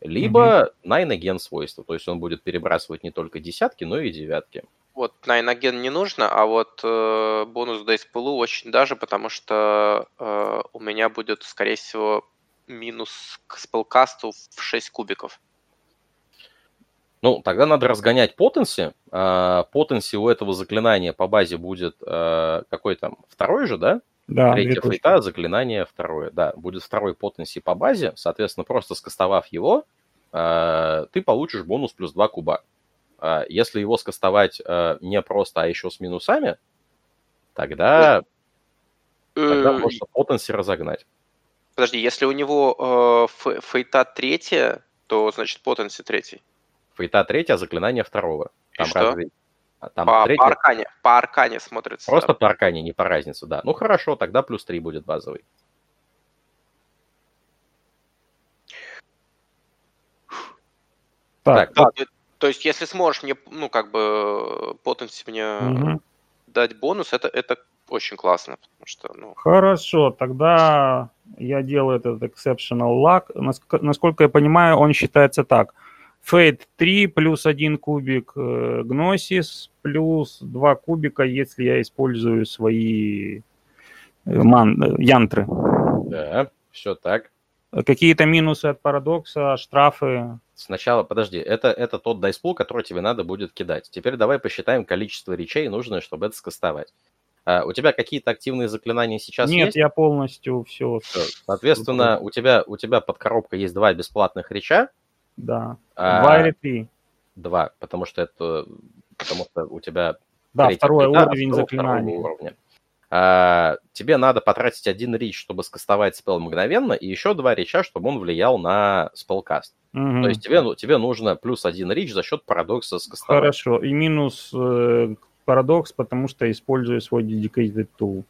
B: либо mm-hmm. nine again свойства, то есть он будет перебрасывать не только десятки, но и девятки.
D: Вот nine again не нужно, а вот э, бонус дайспулу очень даже, потому что э, у меня будет, скорее всего, минус к спелкасту в 6 кубиков.
B: Ну, тогда надо разгонять потенси. Потенси у этого заклинания по базе будет а, какой там? Второй же, да?
C: Да.
B: Третья фейта, заклинание второе. Да, будет второй потенси по базе. Соответственно, просто скастовав его, а, ты получишь бонус плюс 2 куба. А, если его скастовать не просто, а еще с минусами, тогда, тогда э, можно потенси разогнать.
D: Подожди, если у него э, фейта третья, то значит потенси третий.
B: Фейта третья, заклинание второго.
D: Там И что? Разве... А, там по, третья... по аркане, по аркане смотрится.
B: Просто по аркане, не по разнице, да. Ну хорошо, тогда плюс три будет базовый.
D: Так, так. То, то есть, если сможешь мне, ну, как бы, потенси мне угу. дать бонус, это, это очень классно, потому что, ну...
C: Хорошо, тогда я делаю этот exceptional luck. Насколько я понимаю, он считается так. Fate 3 плюс 1 кубик э, Gnosis плюс 2 кубика, если я использую свои э, ман, э, янтры.
B: Да, все так.
C: Какие-то минусы от парадокса, штрафы?
B: Сначала, подожди, это, это тот дайспул, который тебе надо будет кидать. Теперь давай посчитаем количество речей, нужное, чтобы это скастовать. А, у тебя какие-то активные заклинания сейчас
C: Нет,
B: есть?
C: я полностью все.
B: Соответственно, у тебя, у тебя под коробкой есть два бесплатных реча.
C: Да. А, два или три?
B: Два, потому что это потому что у тебя
C: да, второй плита, уровень заклинания. Уровня.
B: А, тебе надо потратить один рич, чтобы скастовать спел мгновенно, и еще два рича, чтобы он влиял на спелкаст. Угу. То есть тебе, ну, тебе нужно плюс один рич за счет парадокса скастовать.
C: Хорошо, и минус э, парадокс, потому что использую свой dedicated tool.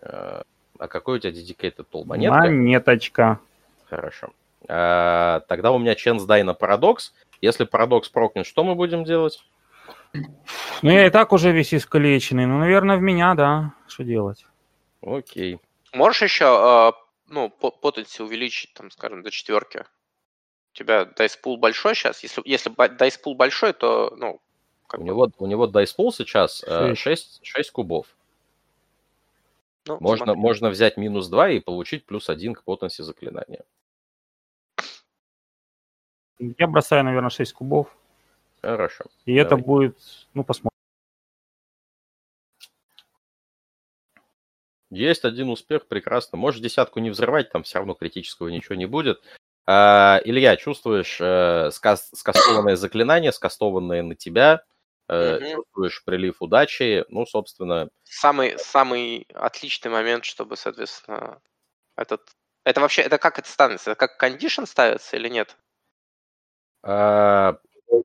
B: Э, а какой у тебя dedicated tool? Монетка?
C: Монеточка.
B: Хорошо. А, тогда у меня chance дай на парадокс. Если парадокс прокнет, что мы будем делать?
C: Ну, я и так уже весь искалеченный. Ну, наверное, в меня, да. Что делать?
B: Окей.
D: Можешь еще, э, ну, потенси увеличить, там, скажем, до четверки? У тебя дайспул большой сейчас? Если, если дайспул большой, то, ну,
B: как у, него, у него дайспул сейчас 6, 6 кубов. Ну, можно, можно взять минус 2 и получить плюс 1 к потенции заклинания.
C: Я бросаю, наверное, 6 кубов.
B: Хорошо.
C: И Давай. это будет, ну, посмотрим.
B: Есть один успех, прекрасно. Можешь десятку не взрывать, там все равно критического ничего не будет. А, Илья, чувствуешь э, скас- скастованное заклинание, скастованное на тебя, э, угу. чувствуешь прилив удачи, ну, собственно...
D: Самый, самый отличный момент, чтобы, соответственно, этот... Это вообще, это как это становится? Это как кондишн ставится или нет?
B: А...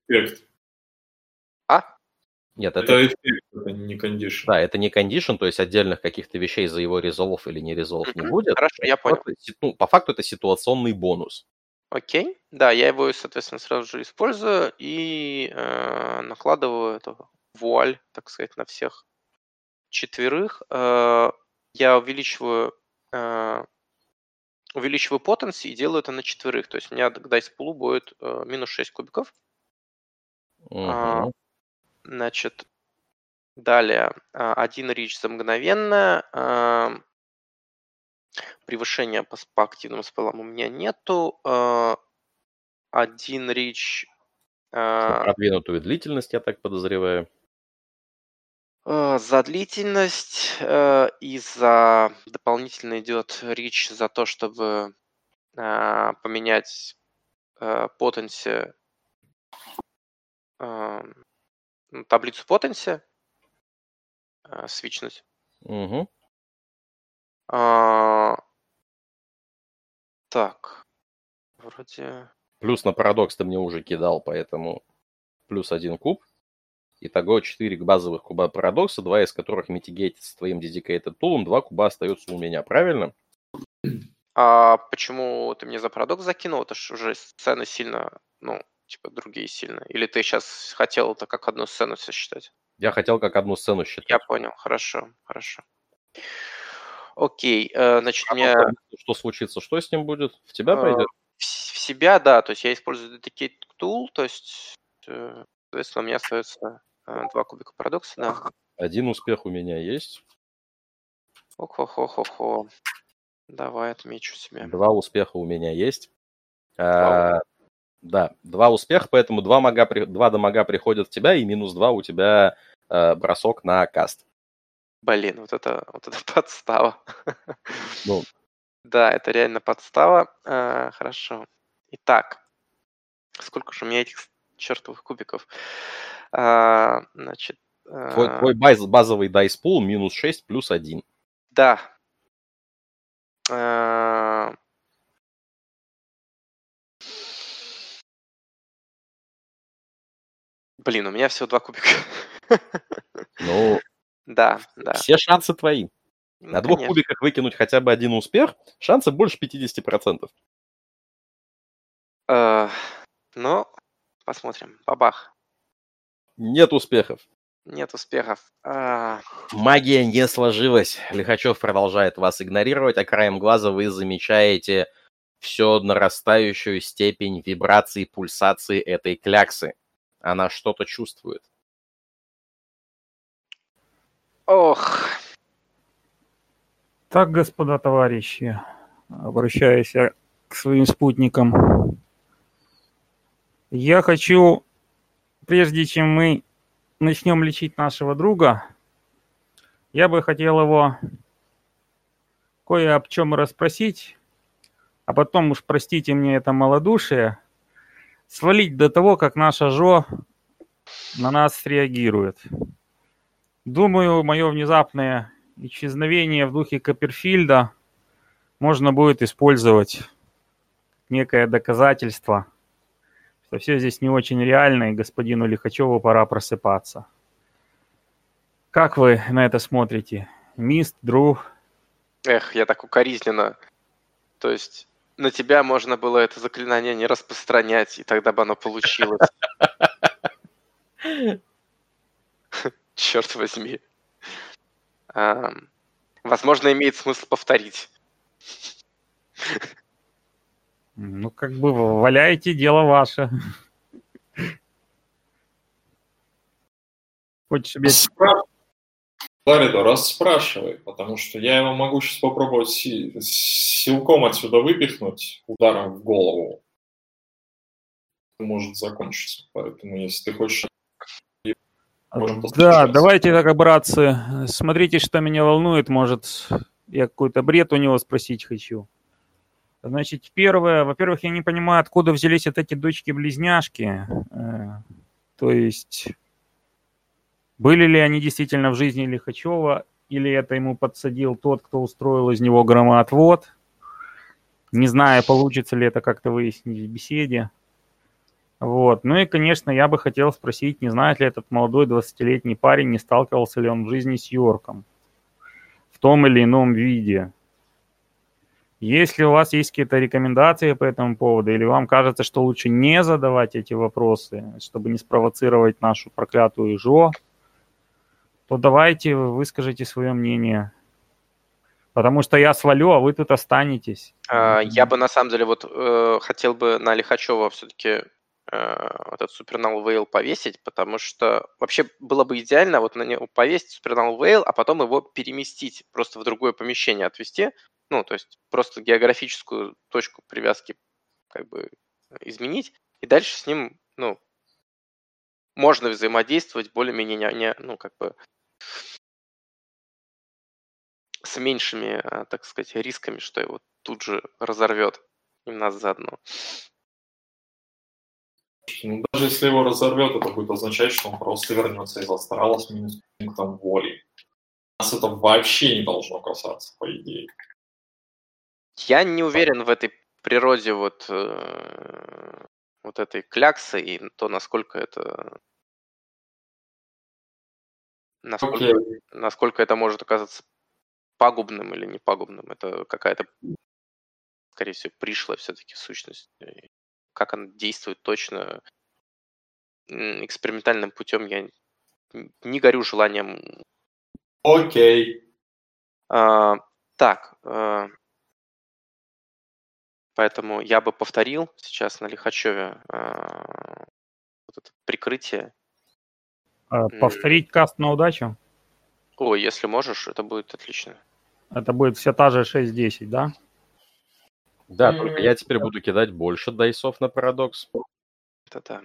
A: Эффект.
B: А? Нет,
A: это, это эффект, это не кондишн.
B: Да, это не кондишн, то есть отдельных каких-то вещей за его резолв или не резолв mm-hmm. не будет.
D: Хорошо, я понял.
B: ну, по факту это ситуационный бонус.
D: Окей, да, я его, соответственно, сразу же использую и э, накладываю эту вуаль, так сказать, на всех четверых. Э, я увеличиваю э, увеличиваю потенции и делаю это на четверых. То есть у меня дайс пулу будет э, минус 6 кубиков.
B: Uh-huh. А,
D: значит, далее а, один рич за мгновенно. А, превышения по, по активным спелам у меня нету. А, один рич...
B: А, продвинутую длительность, я так подозреваю.
D: А, за длительность э, и за дополнительно идет речь за то, чтобы поменять потенси, таблицу потенси, свичнуть.
B: Угу.
D: А, так, вроде...
B: Плюс на парадокс ты мне уже кидал, поэтому плюс один куб. Итого 4 базовых куба парадокса, два из которых митигейтят с твоим dedicated тулом, два куба остаются у меня, правильно?
D: А почему ты мне за парадокс закинул? Это же уже сцены сильно, ну, типа другие сильно. Или ты сейчас хотел это как одну сцену все считать?
B: Я хотел как одну сцену считать.
D: Я понял, хорошо, хорошо. Окей, э, значит,
B: а
D: мне...
B: Что случится? Что с ним будет? В тебя э, пойдет?
D: В себя, да. То есть я использую Dedicate Tool, то есть, э, соответственно, у меня остается два кубика парадокса, да.
B: Один успех у меня есть.
D: Ох-хо-хо-хо-хо. Давай отмечу себе.
B: Два успеха у меня есть. А, да, два успеха, поэтому два, мага, два дамага приходят в тебя, и минус два у тебя а, бросок на каст.
D: Блин, вот это, вот это подстава.
B: Ну.
D: Да, это реально подстава. А, хорошо. Итак, сколько же у меня этих чертовых кубиков? А, значит...
B: Твой, а... твой баз, базовый дайспул минус 6 плюс 1.
D: Да. А... Блин, у меня всего два кубика.
B: Ну,
D: да, да.
B: Все шансы твои. Ну, На двух конечно. кубиках выкинуть хотя бы один успех, шансы больше 50%.
D: Э, ну, посмотрим. Бабах.
B: Нет успехов.
D: Нет успехов. А...
B: Магия не сложилась. Лихачев продолжает вас игнорировать, а краем глаза вы замечаете все нарастающую степень вибрации, пульсации этой кляксы. Она что-то чувствует.
D: Ох.
C: Так, господа товарищи, обращаюсь я к своим спутникам. Я хочу, прежде чем мы начнем лечить нашего друга, я бы хотел его кое об чем расспросить, а потом уж простите мне это малодушие, свалить до того, как наша Жо на нас среагирует. Думаю, мое внезапное исчезновение в духе Копперфильда можно будет использовать некое доказательство, что все здесь не очень реально, и господину Лихачеву пора просыпаться. Как вы на это смотрите? Мист, друг?
D: Эх, я так укоризненно. То есть на тебя можно было это заклинание не распространять, и тогда бы оно получилось. черт возьми. Возможно, имеет смысл повторить.
C: Ну, как бы валяйте, дело ваше.
A: Хочешь себе... раз спрашивай, потому что я его могу сейчас попробовать си- силком отсюда выпихнуть ударом в голову. Может закончиться. Поэтому, если ты хочешь
C: да, давайте так, братцы, смотрите, что меня волнует, может, Я какой-то бред у него спросить хочу. Значит, первое, во-первых, я не понимаю, откуда взялись вот эти дочки-близняшки. Э, то есть, были ли они действительно в жизни Лихачева, или это ему подсадил тот, кто устроил из него громоотвод. Не знаю, получится ли это как-то выяснить в беседе. Вот. Ну и, конечно, я бы хотел спросить, не знает ли этот молодой 20-летний парень, не сталкивался ли он в жизни с Йорком в том или ином виде. Если у вас есть какие-то рекомендации по этому поводу, или вам кажется, что лучше не задавать эти вопросы, чтобы не спровоцировать нашу проклятую ЖО, то давайте выскажите свое мнение. Потому что я свалю, а вы тут останетесь.
D: А, я бы на самом деле вот э, хотел бы на Лихачева все-таки э, этот Supernal Whale повесить, потому что вообще было бы идеально вот на него повесить Supernal Whale, а потом его переместить, просто в другое помещение отвести, ну, то есть просто географическую точку привязки как бы изменить, и дальше с ним, ну, можно взаимодействовать более-менее, не, не, ну, как бы с меньшими, э, так сказать, рисками, что его тут же разорвет и нас заодно.
A: Ну, даже если его разорвет, это будет означать, что он просто вернется из астрала с минус пунктом воли. Нас это вообще не должно касаться, по идее.
D: Я не уверен в этой природе вот, э, вот этой кляксы и то, насколько это насколько, okay. насколько это может оказаться пагубным или не пагубным. Это какая-то, скорее всего, пришлая все-таки сущность. Как она действует точно экспериментальным путем, я не горю желанием.
A: Окей. Okay.
D: А, так, а, поэтому я бы повторил сейчас на Лихачеве а, вот это прикрытие.
C: А, повторить каст на удачу?
D: О, если можешь, это будет отлично.
C: Это будет все та же 6-10, да?
B: Да, только я теперь буду кидать больше дайсов на парадокс.
D: Это да.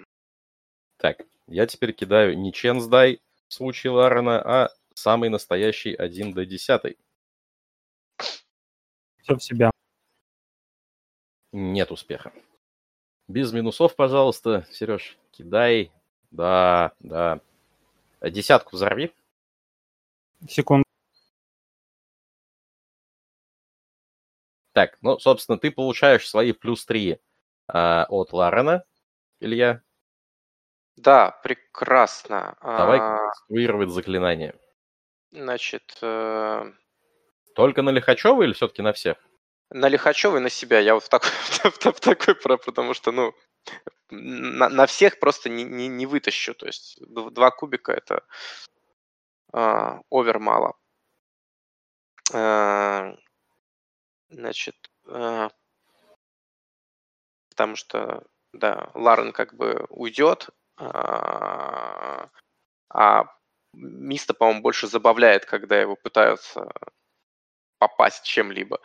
B: Так, я теперь кидаю не Ченс дай в случае Ларена, а самый настоящий 1 до 10.
C: Все в себя.
B: Нет успеха. Без минусов, пожалуйста, Сереж, кидай. Да, да. Десятку взорви.
C: Секунду.
B: Так, ну, собственно, ты получаешь свои плюс 3 а, от Ларена, Илья.
D: Да, прекрасно.
B: Давай а... конструировать заклинание.
D: Значит... Э...
B: Только на Лихачева или все-таки на всех?
D: На Лихачева и на себя. Я вот в такой, в такой потому что, ну, на, на всех просто не, не, не вытащу. То есть два кубика это э, овер мало. Э, Значит, э, потому что, да, Ларен как бы уйдет, а, а Миста, по-моему, больше забавляет, когда его пытаются попасть чем-либо.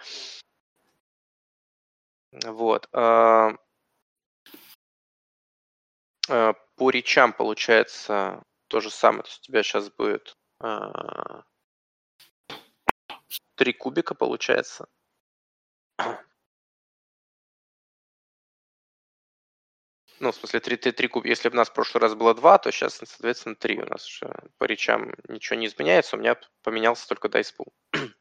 D: Вот. Э, э, по речам получается то же самое. То есть у тебя сейчас будет три кубика, получается. Ну, в смысле, 3, 3, 3 куб. Если бы у нас в прошлый раз было 2, то сейчас, соответственно, 3. У нас уже по речам ничего не изменяется. У меня поменялся только дайспул.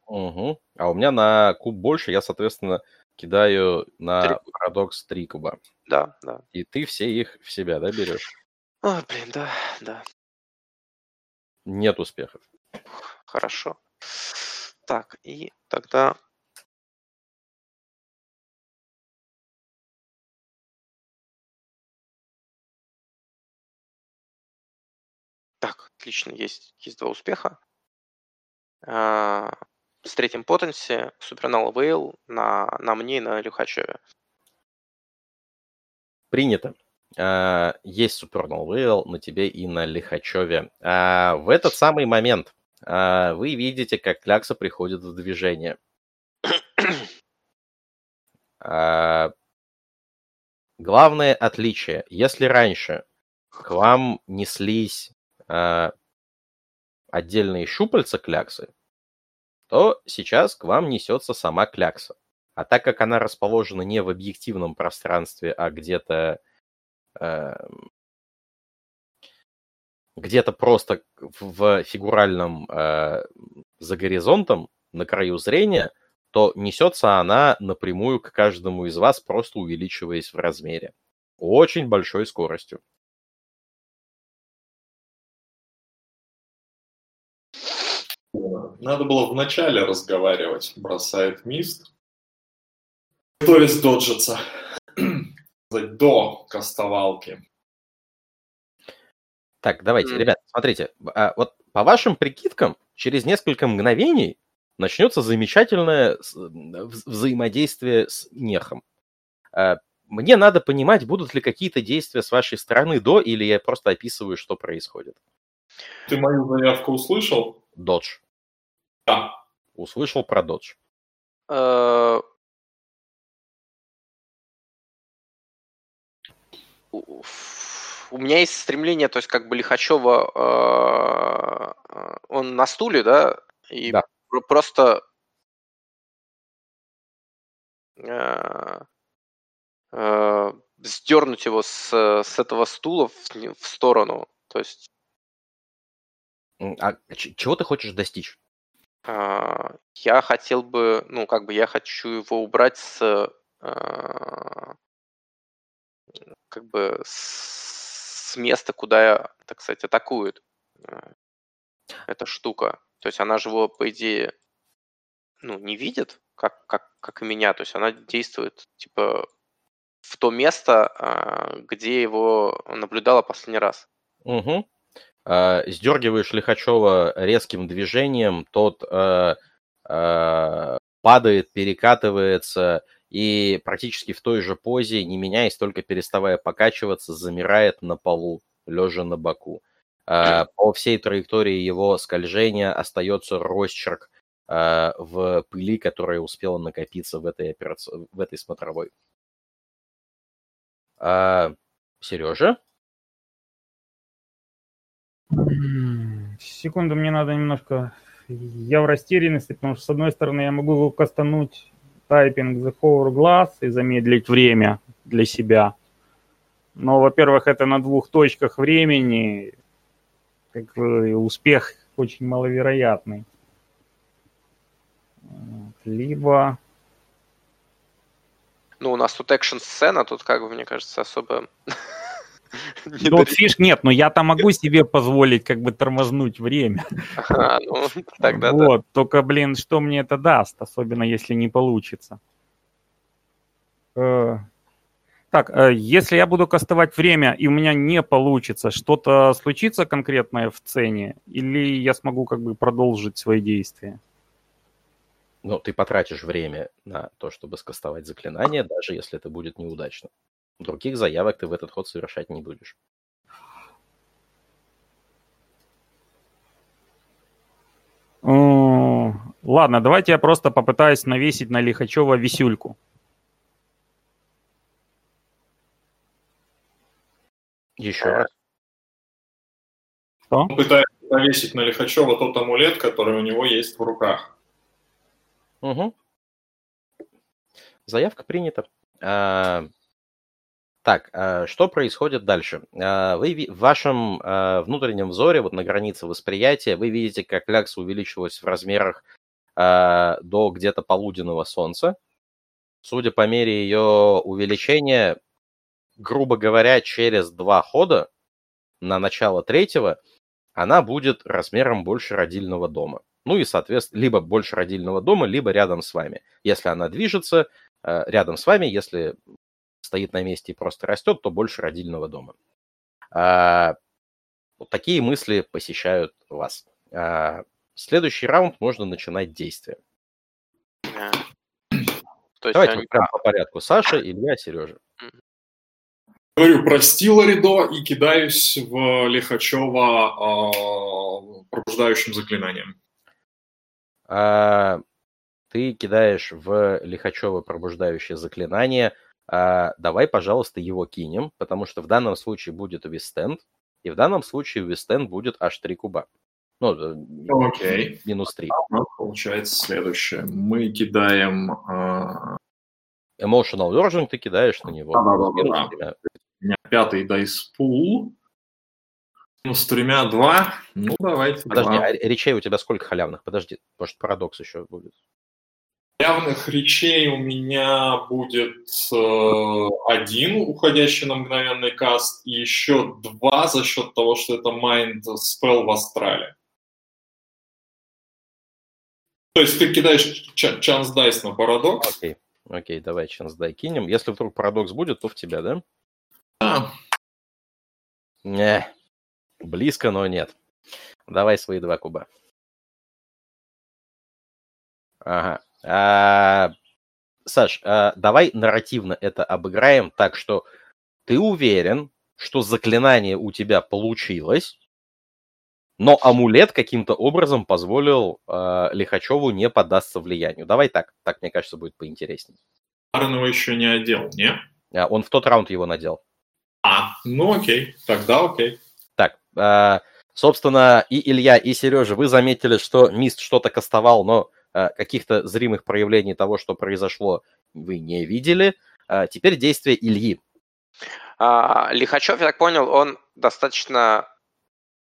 B: Угу. А у меня на куб больше, я, соответственно, кидаю на 3. парадокс 3 куба.
D: Да, да.
B: И ты все их в себя, да, берешь?
D: О, блин, да, да.
B: Нет успехов.
D: Хорошо. Так, и тогда Так, отлично, есть, есть два успеха. А, с третьим потенси Супернал Вейл на, на мне и на Люхачеве.
B: Принято. А, есть Supernal Whale на тебе и на Лихачеве. А, в этот самый момент а, вы видите, как Клякса приходит в движение. главное отличие. Если раньше к вам неслись отдельные щупальца кляксы, то сейчас к вам несется сама клякса. А так как она расположена не в объективном пространстве, а где-то э, где-то просто в фигуральном э, за горизонтом на краю зрения, то несется она напрямую к каждому из вас, просто увеличиваясь в размере. Очень большой скоростью.
A: Надо было вначале разговаривать, бросает мист. Готовясь доджиться. До кастовалки.
B: Так, давайте, mm. ребят, смотрите. А, вот по вашим прикидкам, через несколько мгновений начнется замечательное взаимодействие с Нехом. А, мне надо понимать, будут ли какие-то действия с вашей стороны до, или я просто описываю, что происходит.
A: Ты мою заявку услышал?
B: Додж.
A: Да.
B: Услышал про Додж.
D: У меня есть стремление, то есть как бы Лихачева, э, он на стуле, да, и да. просто э, э, сдернуть его с, с этого стула в, в сторону, то есть.
B: А чего ты хочешь достичь?
D: Э, я хотел бы, ну как бы я хочу его убрать с э, как бы с места, куда, так сказать, атакует э, эта штука. То есть она же его, по идее, ну, не видит, как, как, как и меня. То есть она действует, типа, в то место, а, где его наблюдала последний раз.
B: Угу. Сдергиваешь Лихачева резким движением, тот а, а, падает, перекатывается, и практически в той же позе, не меняясь, только переставая покачиваться, замирает на полу, лежа на боку. А, по всей траектории его скольжения остается росчерк а, в пыли, которая успела накопиться в этой, операци... в этой смотровой. А, Сережа?
C: Секунду, мне надо немножко... Я в растерянности, потому что, с одной стороны, я могу его кастануть тайпинг the hourglass и замедлить время для себя. Но, во-первых, это на двух точках времени, как успех очень маловероятный. Либо...
D: Ну, у нас тут экшн-сцена, тут, как бы, мне кажется, особо...
C: Не вот фиш нет, но я-то могу себе позволить как бы тормознуть время.
D: Ага, ну, тогда
C: вот, да. Только, блин, что мне это даст, особенно если не получится. Э, так, э, если я буду кастовать время и у меня не получится, что-то случится конкретное в цене, или я смогу как бы продолжить свои действия?
B: Ну, ты потратишь время на то, чтобы скастовать заклинание, даже если это будет неудачно. Других заявок ты в этот ход совершать не будешь.
C: Ладно, давайте я просто попытаюсь навесить на Лихачева висюльку.
B: Еще раз.
A: Что? Он пытается навесить на Лихачева тот амулет, который у него есть в руках.
B: Угу. Заявка принята. А, так, а, что происходит дальше? А, вы в вашем а, внутреннем взоре, вот на границе восприятия, вы видите, как клякса увеличилась в размерах до где-то полуденного солнца. Судя по мере ее увеличения, грубо говоря, через два хода на начало третьего она будет размером больше родильного дома. Ну и, соответственно, либо больше родильного дома, либо рядом с вами. Если она движется, рядом с вами, если стоит на месте и просто растет, то больше родильного дома. А, вот такие мысли посещают вас. А, следующий раунд можно начинать действие. А. Давайте они... прям по порядку. Саша, Илья, Сережа.
A: Говорю, прости Ларидо и кидаюсь в Лихачева э, пробуждающим заклинанием.
B: А, ты кидаешь в Лихачева пробуждающее заклинание – а, давай, пожалуйста, его кинем, потому что в данном случае будет вистенд, и в данном случае вистенд будет аж 3 куба. Ну,
A: э, Окей.
B: минус 3.
A: Получается следующее. Мы кидаем...
B: Э... Emotional version ты кидаешь на него.
A: Да, да, да. У меня пятый dice pool. Ну, с тремя два. Ну, давайте
B: Подожди, два. а речей у тебя сколько халявных? Подожди, может, парадокс еще будет.
A: Явных речей у меня будет э, один уходящий на мгновенный каст и еще два за счет того, что это Mind Spell в Астрале. То есть ты кидаешь Chance Dice на парадокс.
B: Окей, окей, давай Chance Dice кинем. Если вдруг парадокс будет, то в тебя, да?
A: Да.
B: Не, близко, но нет. Давай свои два куба. Ага. А, Саш, а, давай нарративно это обыграем так, что ты уверен, что заклинание у тебя получилось, но амулет каким-то образом позволил э, Лихачеву не поддаться влиянию. Давай так, так мне кажется будет поинтереснее.
A: Арн его еще не одел, не?
B: А, он в тот раунд его надел.
A: А, ну окей, тогда окей.
B: Так, э, собственно, и Илья, и Сережа, вы заметили, что Мист что-то кастовал, но каких-то зримых проявлений того, что произошло, вы не видели. Э, теперь действие Ильи.
D: А, Лихачев, я так понял, он достаточно,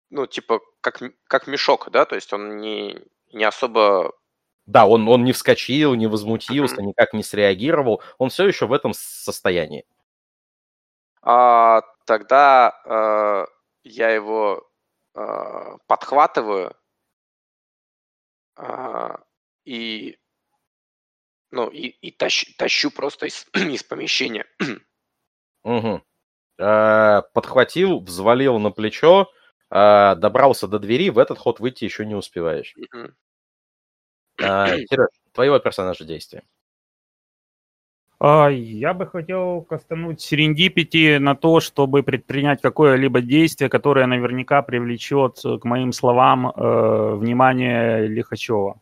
D: ну, типа, как, как мешок, да, то есть он не, не особо...
B: Да, он, он не вскочил, не возмутился, никак не среагировал, он все еще в этом состоянии.
D: А, тогда э, я его э, подхватываю э, и, ну, и, и тащу, тащу просто из, из помещения.
B: Угу. Э, подхватил, взвалил на плечо, э, добрался до двери, в этот ход выйти еще не успеваешь. Угу. Э, Сереж, твоего персонажа действия.
C: А, я бы хотел кастануть серендипити на то, чтобы предпринять какое-либо действие, которое наверняка привлечет к моим словам э, внимание Лихачева.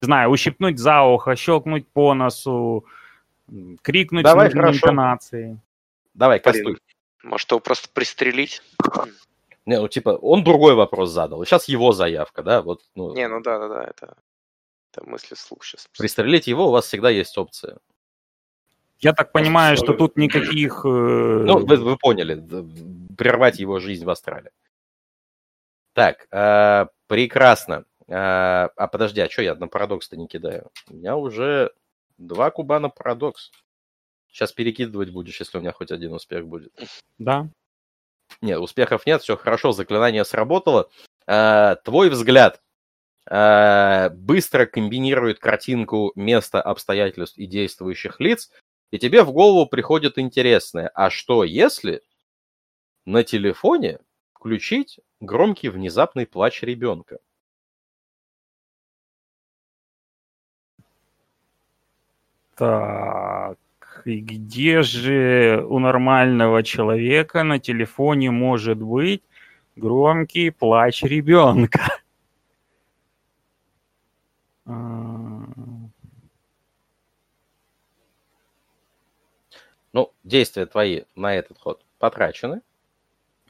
C: Знаю, ущипнуть за ухо, щелкнуть по носу, крикнуть
B: Давай,
C: с интонацией.
B: Давай, кастуй.
D: Может, его просто пристрелить?
B: Не, ну типа, он другой вопрос задал. Сейчас его заявка, да? Вот,
D: ну... Не, ну да, да, да, это, это мысли вслух сейчас.
B: Пристрелить его у вас всегда есть опция.
C: Я так понимаю, что тут никаких... Э,
B: ну, вы, вы поняли, прервать его жизнь в Австралии. Так, э, прекрасно. Э, а подожди, а что я на парадокс-то не кидаю? У меня уже два куба на парадокс. Сейчас перекидывать будешь, если у меня хоть один успех будет.
C: Да.
B: Нет, успехов нет, все хорошо, заклинание сработало. Э, твой взгляд э, быстро комбинирует картинку места, обстоятельств и действующих лиц, и тебе в голову приходит интересное, а что если на телефоне включить громкий внезапный плач ребенка?
C: Так, и где же у нормального человека на телефоне может быть громкий плач ребенка? А.
B: Ну, действия твои на этот ход потрачены.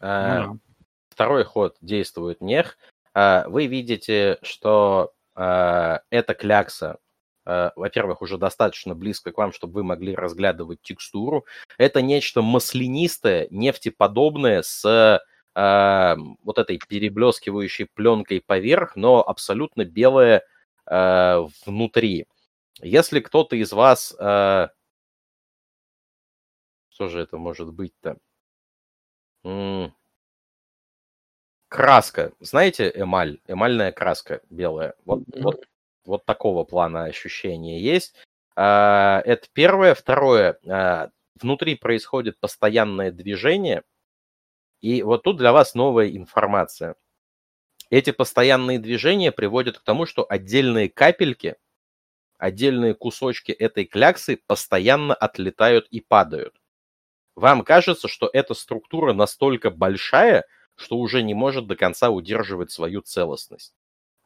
B: А, да. Второй ход действует нех. А, вы видите, что эта клякса во-первых, уже достаточно близко к вам, чтобы вы могли разглядывать текстуру. Это нечто маслянистое, нефтеподобное с э, вот этой переблескивающей пленкой поверх, но абсолютно белое э, внутри. Если кто-то из вас... Э, что же это может быть-то? М-м- краска. Знаете, эмаль? Эмальная краска белая. Вот, mm-hmm. вот вот такого плана ощущения есть. А, это первое. Второе. А, внутри происходит постоянное движение. И вот тут для вас новая информация. Эти постоянные движения приводят к тому, что отдельные капельки, отдельные кусочки этой кляксы постоянно отлетают и падают. Вам кажется, что эта структура настолько большая, что уже не может до конца удерживать свою целостность.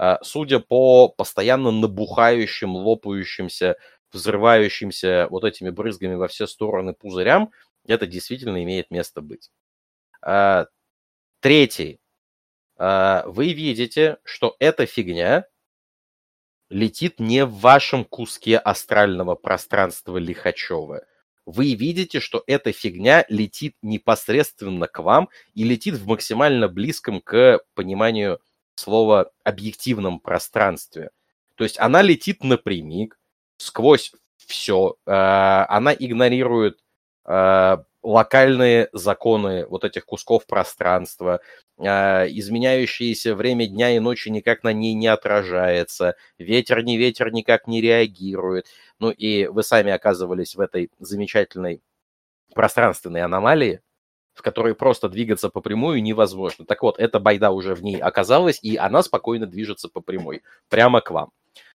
B: А, судя по постоянно набухающим, лопающимся, взрывающимся вот этими брызгами во все стороны пузырям, Это действительно имеет место быть. А, третий. А, вы видите, что эта фигня летит не в вашем куске астрального пространства Лихачева. Вы видите, что эта фигня летит непосредственно к вам и летит в максимально близком к пониманию слова объективном пространстве. То есть она летит напрямик, сквозь все. А, она игнорирует а, локальные законы вот этих кусков пространства, а, изменяющееся время дня и ночи никак на ней не отражается, ветер не ветер никак не реагирует. Ну и вы сами оказывались в этой замечательной пространственной аномалии, в которой просто двигаться по прямой невозможно. Так вот, эта байда уже в ней оказалась, и она спокойно движется по прямой, прямо к вам.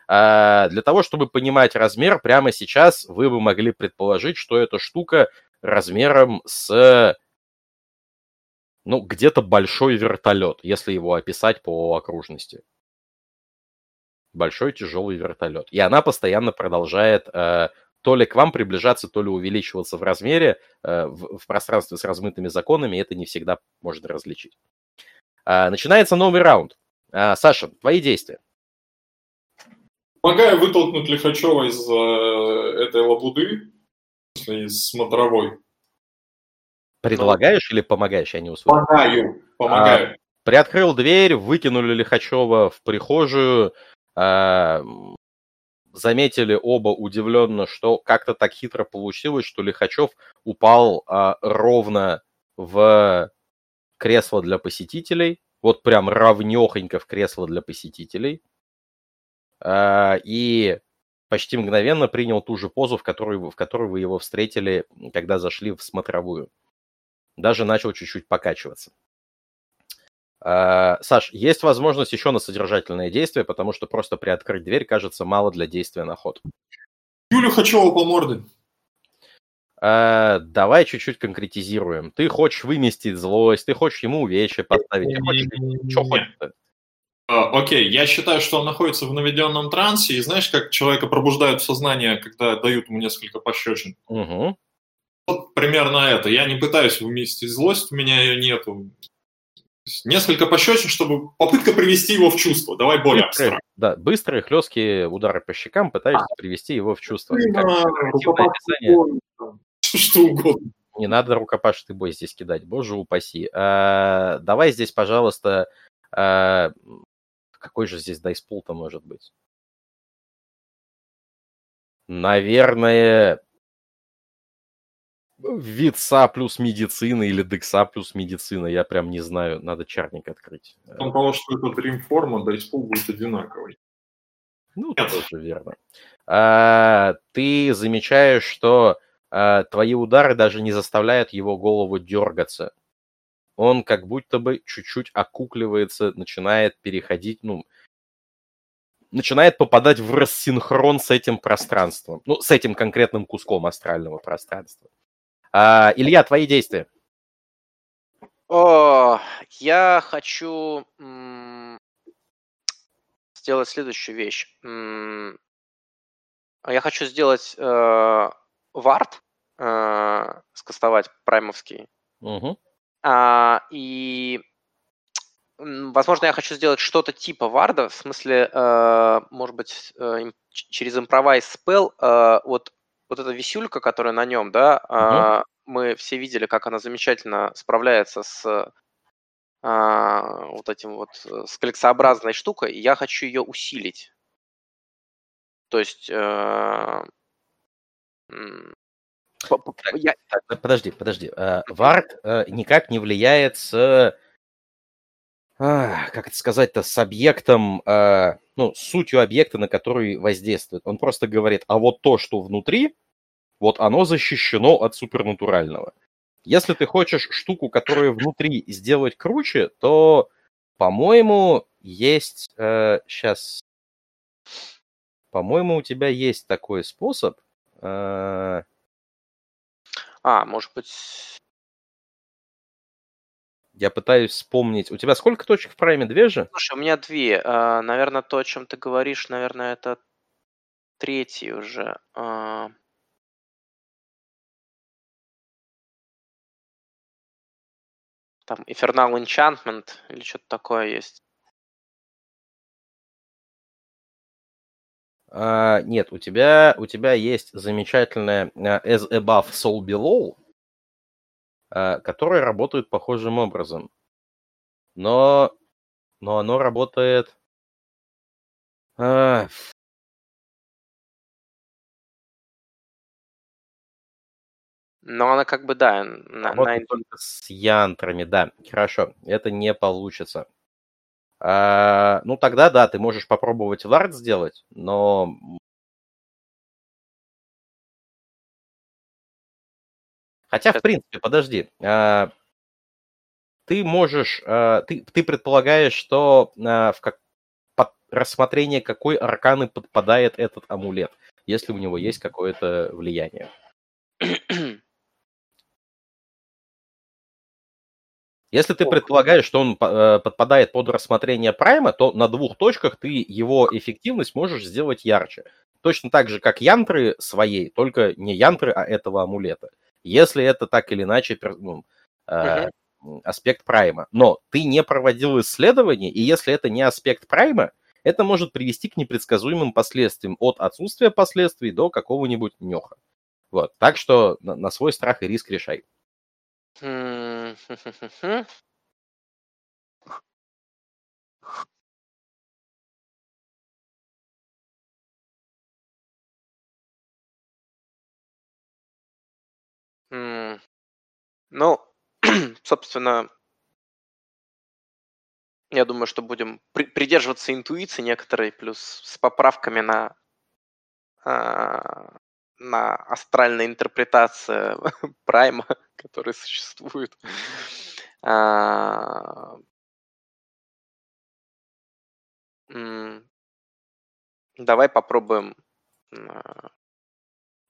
B: А для того, чтобы понимать размер, прямо сейчас вы бы могли предположить, что эта штука размером с ну, где-то большой вертолет, если его описать по окружности. Большой тяжелый вертолет. И она постоянно продолжает э, то ли к вам приближаться, то ли увеличиваться в размере, э, в, в пространстве с размытыми законами, это не всегда можно различить. Э, начинается новый раунд. Э, Саша, твои действия.
A: Помогаю вытолкнуть Лихачева из э, этой лабуды, из смотровой.
B: Предлагаешь или помогаешь, я не услышал?
A: Помогаю, помогаю. А,
B: приоткрыл дверь, выкинули Лихачева в прихожую, а, заметили оба удивленно, что как-то так хитро получилось, что Лихачев упал а, ровно в кресло для посетителей, вот прям равнехонько в кресло для посетителей, а, и почти мгновенно принял ту же позу, в которой, в которой вы его встретили, когда зашли в смотровую даже начал чуть-чуть покачиваться. А, Саш, есть возможность еще на содержательное действие, потому что просто приоткрыть дверь кажется мало для действия на ход.
A: Юлю Хачева по морде.
B: А, давай чуть-чуть конкретизируем. Ты хочешь выместить злость, ты хочешь ему увечья поставить, ты хочешь... Что хочешь
A: а, Окей, я считаю, что он находится в наведенном трансе, и знаешь, как человека пробуждают в сознание, когда дают ему несколько пощечин?
B: Угу.
A: Вот примерно это. Я не пытаюсь вместить злость, у меня ее нету. Несколько пощечин, чтобы попытка привести его в чувство. Давай более
B: абстрактно. Да, быстрые хлесткие удары по щекам пытаешься а. привести его в чувство.
A: Что угодно.
B: Не надо рукопашный бой здесь кидать, боже упаси. А, давай здесь, пожалуйста, а, какой же здесь дайспул-то может быть? Наверное, Вица плюс медицина или Декса плюс медицина, я прям не знаю, надо чарник открыть.
A: Там того, что это Dreamform, да испол будет одинаковый.
B: Ну, Нет. тоже верно. А, ты замечаешь, что а, твои удары даже не заставляют его голову дергаться. Он как будто бы чуть-чуть окукливается, начинает переходить, ну, начинает попадать в рассинхрон с этим пространством. Ну, с этим конкретным куском астрального пространства. А, Илья, твои действия.
D: О, я хочу сделать следующую вещь. Я хочу сделать э, вард, э, скастовать праймовский.
B: Угу.
D: А, и, возможно, я хочу сделать что-то типа варда, в смысле, э, может быть, э, через импровайз спел, э, вот вот эта висюлька, которая на нем, да, угу. мы все видели, как она замечательно справляется с а, вот этим вот, э, с клексообразной штукой, и я хочу ее усилить. То есть... Э,
B: я... Подожди, подожди. Вард э, никак не влияет с как это сказать-то, с объектом, ну, сутью объекта, на который воздействует. Он просто говорит, а вот то, что внутри, вот оно защищено от супернатурального. Если ты хочешь штуку, которая внутри сделать круче, то, по-моему, есть... Э, сейчас... По-моему, у тебя есть такой способ. Э...
D: А, может быть...
B: Я пытаюсь вспомнить. У тебя сколько точек в прайме? Две же?
D: Слушай, у меня две. А, наверное, то, о чем ты говоришь, наверное, это третий уже. А... там Infernal Enchantment или что-то такое есть.
B: А, нет, у тебя, у тебя есть замечательная uh, As Above, Soul Below, uh, которая работает похожим образом. Но, но оно работает... Uh,
D: но она как бы, да, на,
B: на... только с янтрами, да. Хорошо, это не получится. А, ну, тогда да, ты можешь попробовать вард сделать, но... Хотя, в принципе, подожди. А, ты можешь... А, ты, ты предполагаешь, что а, в как, под рассмотрение какой арканы подпадает этот амулет, если у него есть какое-то влияние. Если ты предполагаешь, что он э, подпадает под рассмотрение прайма, то на двух точках ты его эффективность можешь сделать ярче. Точно так же, как янтры своей, только не янтры, а этого амулета. Если это так или иначе ну, э, аспект прайма. Но ты не проводил исследование, и если это не аспект прайма, это может привести к непредсказуемым последствиям от отсутствия последствий до какого-нибудь нюха. Вот. Так что на, на свой страх и риск решай.
D: Ну, собственно, я думаю, что будем при- придерживаться интуиции некоторой, плюс с поправками на а, на астральная интерпретация прайма, который существует. А, давай попробуем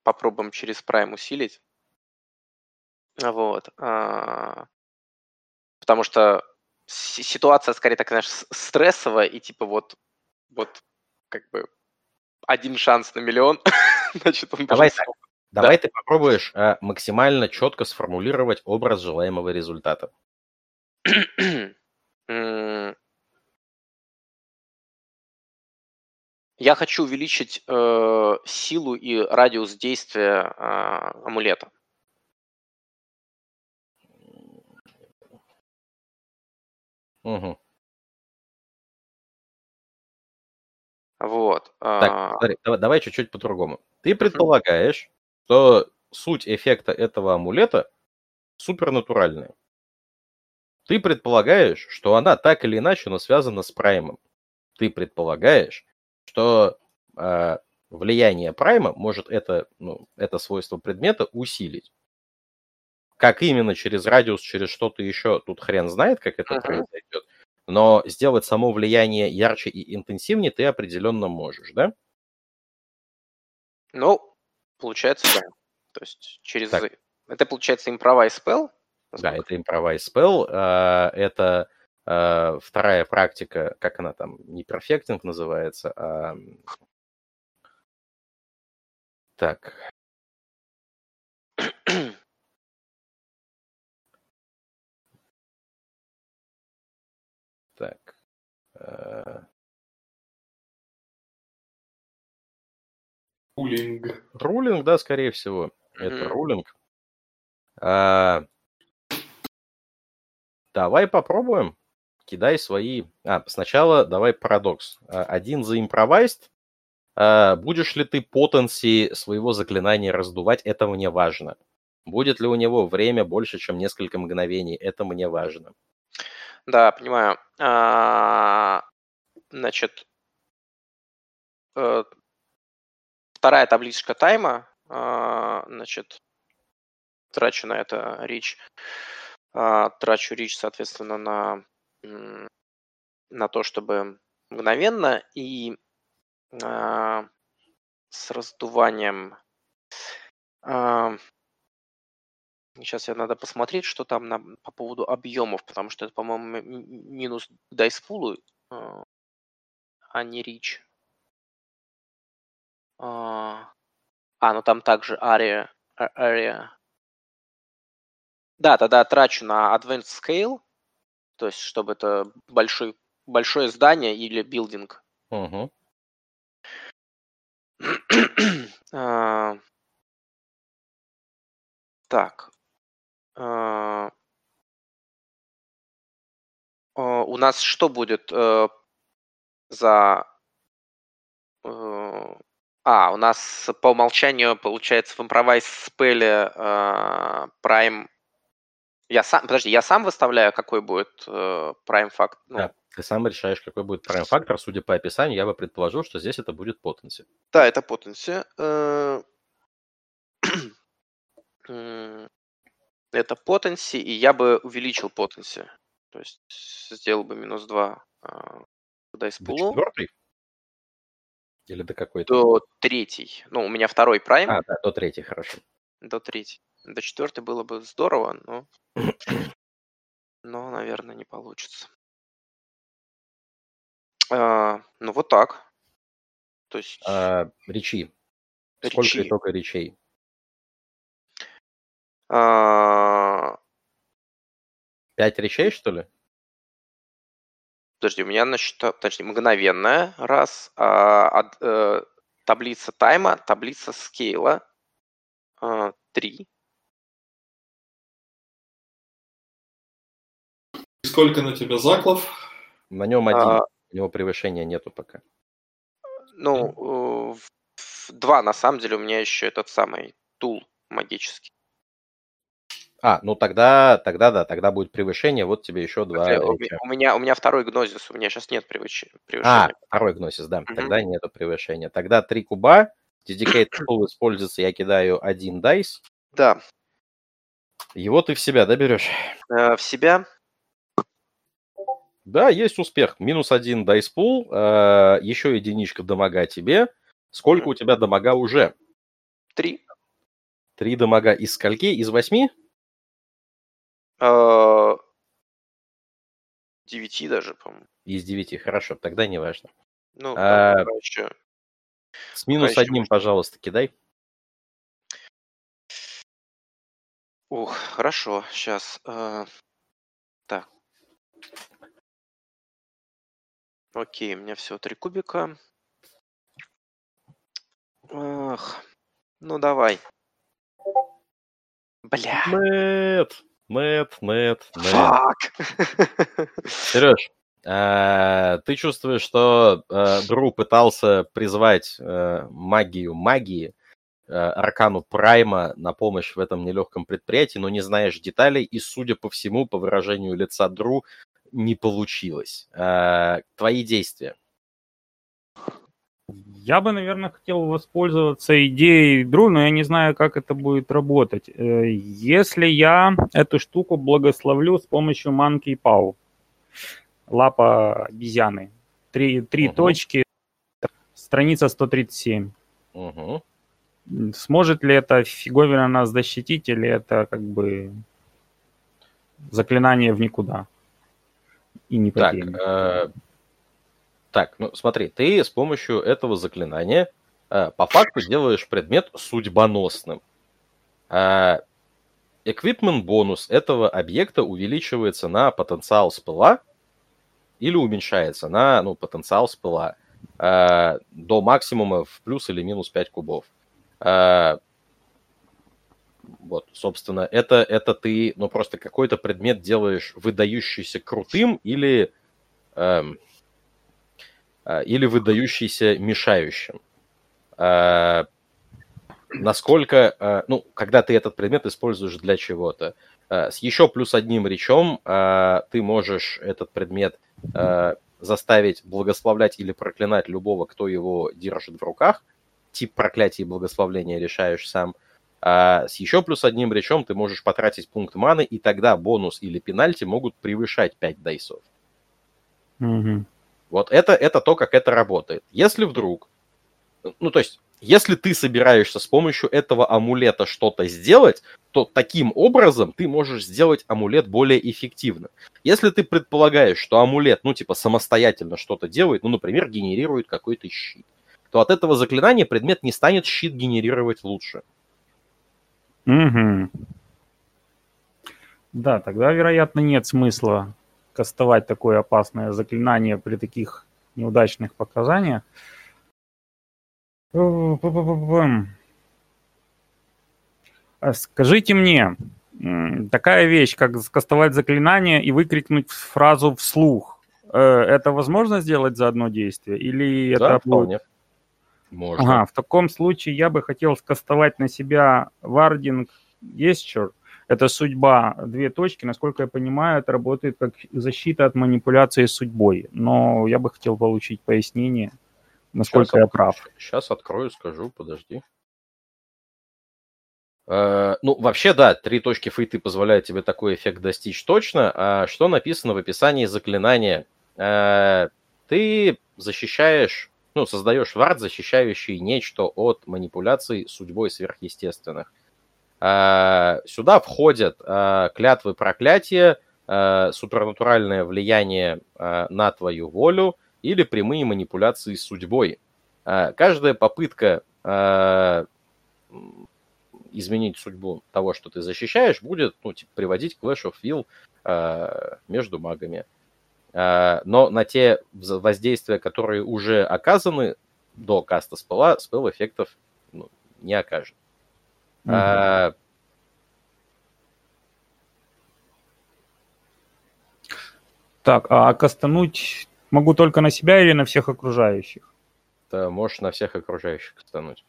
D: попробуем через прайм усилить. Вот. А, потому что ситуация скорее так, знаешь, стрессовая, и типа вот, вот как бы один шанс на миллион, значит, он
B: Давай так. Давай да. ты попробуешь э, максимально четко сформулировать образ желаемого результата.
D: Я хочу увеличить э, силу и радиус действия э, амулета.
B: Угу.
D: Вот.
B: Так, а. смотри, давай, давай чуть-чуть по-другому. Ты предполагаешь, что суть эффекта этого амулета супернатуральная. Ты предполагаешь, что она так или иначе, но связана с праймом. Ты предполагаешь, что э, влияние прайма может это, ну, это свойство предмета усилить. Как именно, через радиус, через что-то еще, тут хрен знает, как это uh-huh. произойдет но сделать само влияние ярче и интенсивнее ты определенно можешь, да?
D: Ну, получается, да. То есть через... Так. Это, получается, импровайз spell?
B: Да, это импровайз spell. А, это а, вторая практика, как она там, не перфектинг называется, а... Так. Так.
A: Рулинг.
B: Рулинг, да, скорее всего. Mm-hmm. Это рулинг. А... Давай попробуем. Кидай свои... А, сначала давай парадокс. А, один за импровайст. А, будешь ли ты потенции своего заклинания раздувать, это мне важно. Будет ли у него время больше, чем несколько мгновений, это мне важно.
D: Да, понимаю. А, значит, э, вторая табличка тайма, а, значит, трачу на это речь, а, трачу речь, соответственно, на, на то, чтобы мгновенно и с раздуванием Сейчас я надо посмотреть, что там на, по поводу объемов, потому что это, по-моему, минус дайспулу, а, а не рич. А, а, ну там также area, area. Да, тогда трачу на Advanced Scale, то есть чтобы это большой, большое здание или билдинг. Угу. а, так. А, а, у нас что будет э, за... Э, а, у нас по умолчанию получается в Improvise спеле э, Prime... Я сам, подожди, я сам выставляю, какой будет э, Prime факт?
B: Ну, да, ты сам решаешь, какой будет Prime фактор. Судя по описанию, я бы предположил, что здесь это будет potency.
D: Да, это potency. Это potency, и я бы увеличил potency. То есть сделал бы минус 2 к дайспулу.
B: До четвертый? Или до какой-то?
D: До третий. Ну, у меня второй прайм.
B: А, да, до третий, хорошо.
D: До третий. До четвертый было бы здорово, но... но, наверное, не получится. А, ну, вот так.
B: То есть... А, речи. Сколько речи. только речей? А... Пять речей, что ли?
D: Подожди, у меня насчет, точнее, мгновенная, раз, а, а, э, таблица тайма, таблица скейла, а, три.
A: Сколько на тебя заклов?
B: На нем один, а, у него превышения нету пока.
D: Ну, два, на самом деле, у меня еще этот самый тул магический.
B: А, ну тогда, тогда да, тогда будет превышение, вот тебе еще два.
D: У, у, меня, у меня второй гнозис, у меня сейчас нет превышения.
B: А, второй гнозис, да, угу. тогда нету превышения. Тогда три куба, Dedicate Pool используется, я кидаю один дайс.
D: Да.
B: Его ты в себя, да, берешь?
D: Э, в себя.
B: Да, есть успех. Минус один дайс пул, э, еще единичка дамага тебе. Сколько у тебя дамага уже?
D: Три.
B: Три дамага из скольки? Из восьми?
D: А, девяти даже, по-моему.
B: Из девяти, хорошо, тогда не важно.
D: Ну, а, еще...
B: С минус одним, пожалуйста, кидай.
D: Ух, хорошо, сейчас. Э, так. Окей, у меня всего три кубика. Ах, ну давай. Бля.
B: Мэтт. Нет, нет, нет. Сереж, э, ты чувствуешь, что э, Дру пытался призвать э, магию магии, аркану Прайма на помощь в этом нелегком предприятии, но не знаешь деталей, и, судя по всему, по выражению лица Дру, не получилось. Твои действия.
C: Я бы, наверное, хотел воспользоваться идеей Дру, но я не знаю, как это будет работать. Э, если я эту штуку благословлю с помощью Monkey Paw, лапа обезьяны, три, три угу. точки, страница 137. Угу. Сможет ли эта фиговина нас защитить, или это как бы заклинание в никуда?
B: И не так, так, ну смотри, ты с помощью этого заклинания э, по факту делаешь предмет судьбоносным. Э, эквипмент бонус этого объекта увеличивается на потенциал спыла или уменьшается на ну, потенциал спыла э, до максимума в плюс или минус 5 кубов. Э, вот, собственно, это, это ты, ну, просто какой-то предмет делаешь выдающийся крутым или... Эм, или выдающийся мешающим. А, насколько, а, ну, когда ты этот предмет используешь для чего-то. С еще плюс одним речом ты можешь этот предмет заставить благословлять или проклинать любого, кто его держит в руках. Тип проклятия и благословления решаешь сам. А с еще плюс одним речом ты можешь потратить пункт маны, и тогда бонус или пенальти могут превышать 5 дайсов. Mm-hmm. Вот это, это то, как это работает. Если вдруг, ну то есть, если ты собираешься с помощью этого амулета что-то сделать, то таким образом ты можешь сделать амулет более эффективно. Если ты предполагаешь, что амулет, ну типа самостоятельно что-то делает, ну например, генерирует какой-то щит, то от этого заклинания предмет не станет щит генерировать лучше.
C: Угу. Да, тогда, вероятно, нет смысла кастовать такое опасное заклинание при таких неудачных показаниях. А скажите мне, такая вещь, как скастовать заклинание и выкрикнуть фразу вслух, э, это возможно сделать за одно действие? Или да, это вполне. будет... Можно. Ага, в таком случае я бы хотел скастовать на себя Warding Gesture. Это судьба, две точки. Насколько я понимаю, это работает как защита от манипуляции судьбой. Но я бы хотел получить пояснение, насколько сейчас я прав.
B: Сейчас открою, скажу, подожди. Э, ну, вообще, да, три точки фейты позволяют тебе такой эффект достичь точно. А что написано в описании заклинания? Э, ты защищаешь, ну, создаешь вард, защищающий нечто от манипуляций судьбой сверхъестественных. Э, сюда входят клятвы проклятия, супернатуральное влияние на твою волю или прямые манипуляции судьбой. Каждая попытка изменить судьбу того, что ты защищаешь, будет ну, типа, приводить к Clash of Will э, между магами. Э, но на те воздействия, которые уже оказаны до каста спела, спел эффектов ну, не окажет. Угу. Э,
C: так, а кастануть могу только на себя или на всех окружающих?
B: Да, можешь на всех окружающих кастануть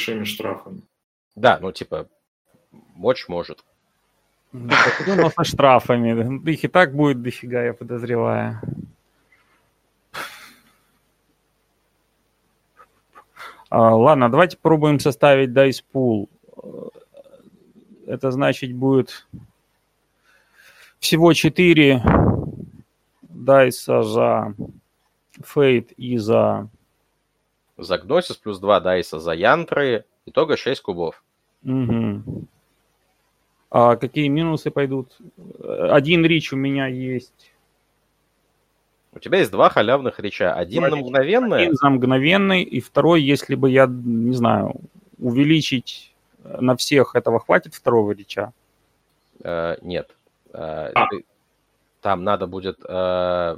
A: большими штрафами.
B: Да, ну типа, мочь может.
C: Ну, со штрафами. Их и так будет дофига, я подозреваю. Ладно, давайте попробуем составить dice pool. Это значит будет всего 4 дайса за фейт и за
B: за Гносис плюс 2 дайса за Янтры. Итого 6 кубов.
C: Угу. А какие минусы пойдут? Один рич у меня есть.
B: У тебя есть два халявных реча. Один на мгновенное.
C: Один за мгновенный, и второй, если бы я, не знаю, увеличить на всех, этого хватит второго реча?
B: Э, нет. Э, а. Там надо будет э,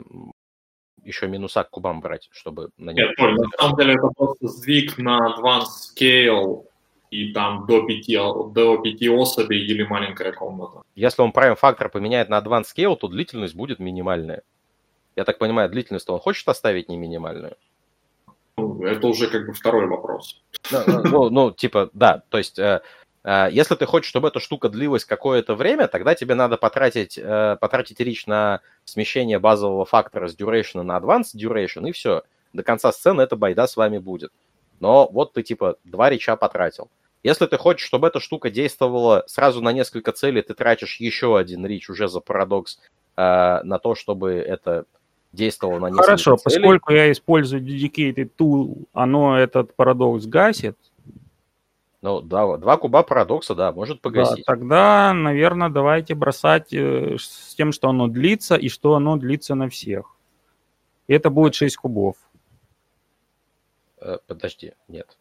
B: еще минуса к кубам брать, чтобы
A: на них... Нет, Толь, на самом деле это просто сдвиг на advanced scale и там до пяти, до пяти особей или маленькая комната.
B: Если он prime фактор поменяет на advanced scale, то длительность будет минимальная. Я так понимаю, длительность он хочет оставить не минимальную?
A: Ну, это уже как бы второй вопрос.
B: Ну, ну, типа, да, то есть э, Э, если ты хочешь, чтобы эта штука длилась какое-то время, тогда тебе надо потратить, э, потратить речь на смещение базового фактора с duration на advanced duration, и все. До конца сцены эта байда с вами будет. Но вот ты типа два реча потратил. Если ты хочешь, чтобы эта штука действовала сразу на несколько целей, ты тратишь еще один рич уже за парадокс э, на то, чтобы это действовало на несколько
C: Хорошо, целей. поскольку я использую dedicated tool, оно этот парадокс гасит,
B: ну, два, два куба парадокса, да, может погасить.
C: Да, тогда, наверное, давайте бросать э, с тем, что оно длится, и что оно длится на всех. И это будет 6 кубов.
B: Э, подожди, нет.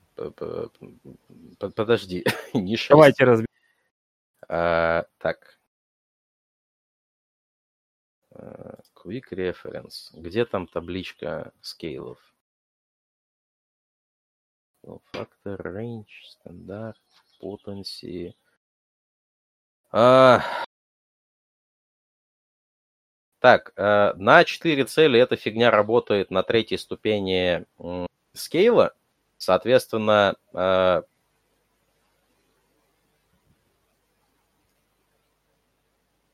B: Подожди,
C: не 6. Давайте разберем.
B: А, так. Э, quick Reference. Где там табличка скейлов? Фактор, range, стандарт, potency. А... Так, э, на 4 цели эта фигня работает на третьей ступени скейла. Соответственно,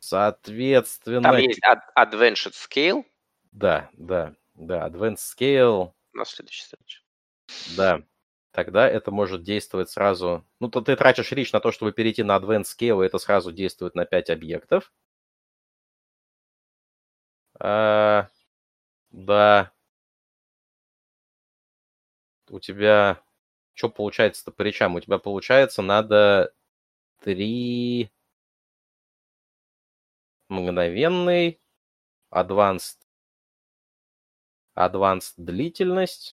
B: Соответственно... Там
D: есть Advanced Scale?
B: Да, да, да, Advanced Scale.
D: На следующей встрече.
B: Да тогда это может действовать сразу... Ну, то ты тратишь речь на то, чтобы перейти на Advanced Scale, и это сразу действует на 5 объектов. А, да. У тебя... Что получается-то по речам? У тебя получается надо 3 мгновенный, advanced, advanced длительность,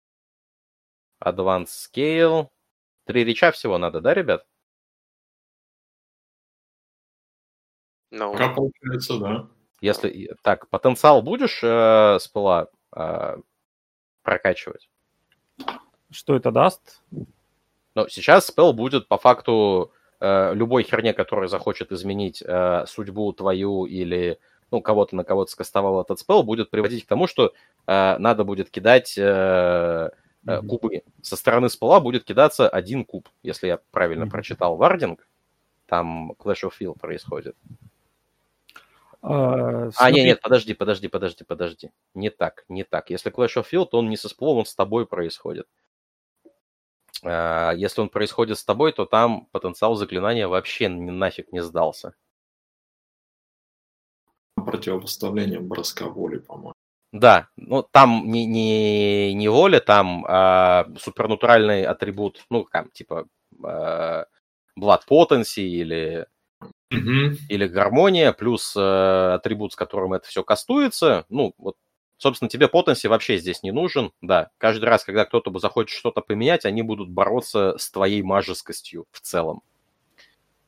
B: Advanced Scale. Три реча всего надо, да, ребят?
A: No. Пока получается, да.
B: Если так, потенциал будешь э, с пыла э, прокачивать?
C: Что это даст?
B: Но сейчас спел будет по факту любой херне, которая захочет изменить э, судьбу твою или ну, кого-то на кого-то скастовал этот спел, будет приводить к тому, что э, надо будет кидать э, э, кубы. Со стороны спела будет кидаться один куб, если я правильно прочитал вардинг. Там Clash of Field происходит. Uh, а, нет, нет, подожди, подожди, подожди, подожди. Не так, не так. Если Clash of Field, то он не со сплом, он с тобой происходит. Uh, если он происходит с тобой, то там потенциал заклинания вообще нафиг не сдался.
A: Противопоставление броска воли, по-моему.
B: Да, ну там не, не, не воля, там а, супернатуральный атрибут, ну, там, типа а, Blood Potency или mm-hmm. или гармония, плюс э, атрибут, с которым это все кастуется. Ну, вот, собственно, тебе потенси вообще здесь не нужен. Да, каждый раз, когда кто-то захочет что-то поменять, они будут бороться с твоей мажескостью в целом.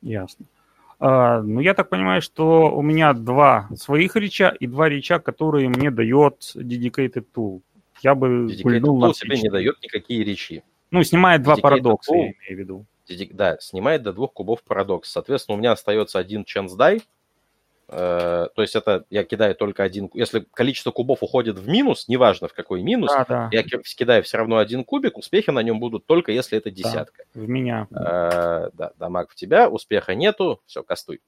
C: Ясно. Uh, ну, я так понимаю, что у меня два своих реча и два реча, которые мне дает Dedicated Tool. Я бы
B: Dedicated Tool тебе не дает никакие речи.
C: Ну, снимает два парадокса, Tool, я имею в виду.
B: Да, снимает до двух кубов парадокс. Соответственно, у меня остается один chance die. Э, то есть это я кидаю только один... Если количество кубов уходит в минус, неважно в какой минус, да, да. я кидаю все равно один кубик, успехи на нем будут только если это десятка.
C: Да, в меня.
B: Э, да, дамаг в тебя, успеха нету, все, кастуй.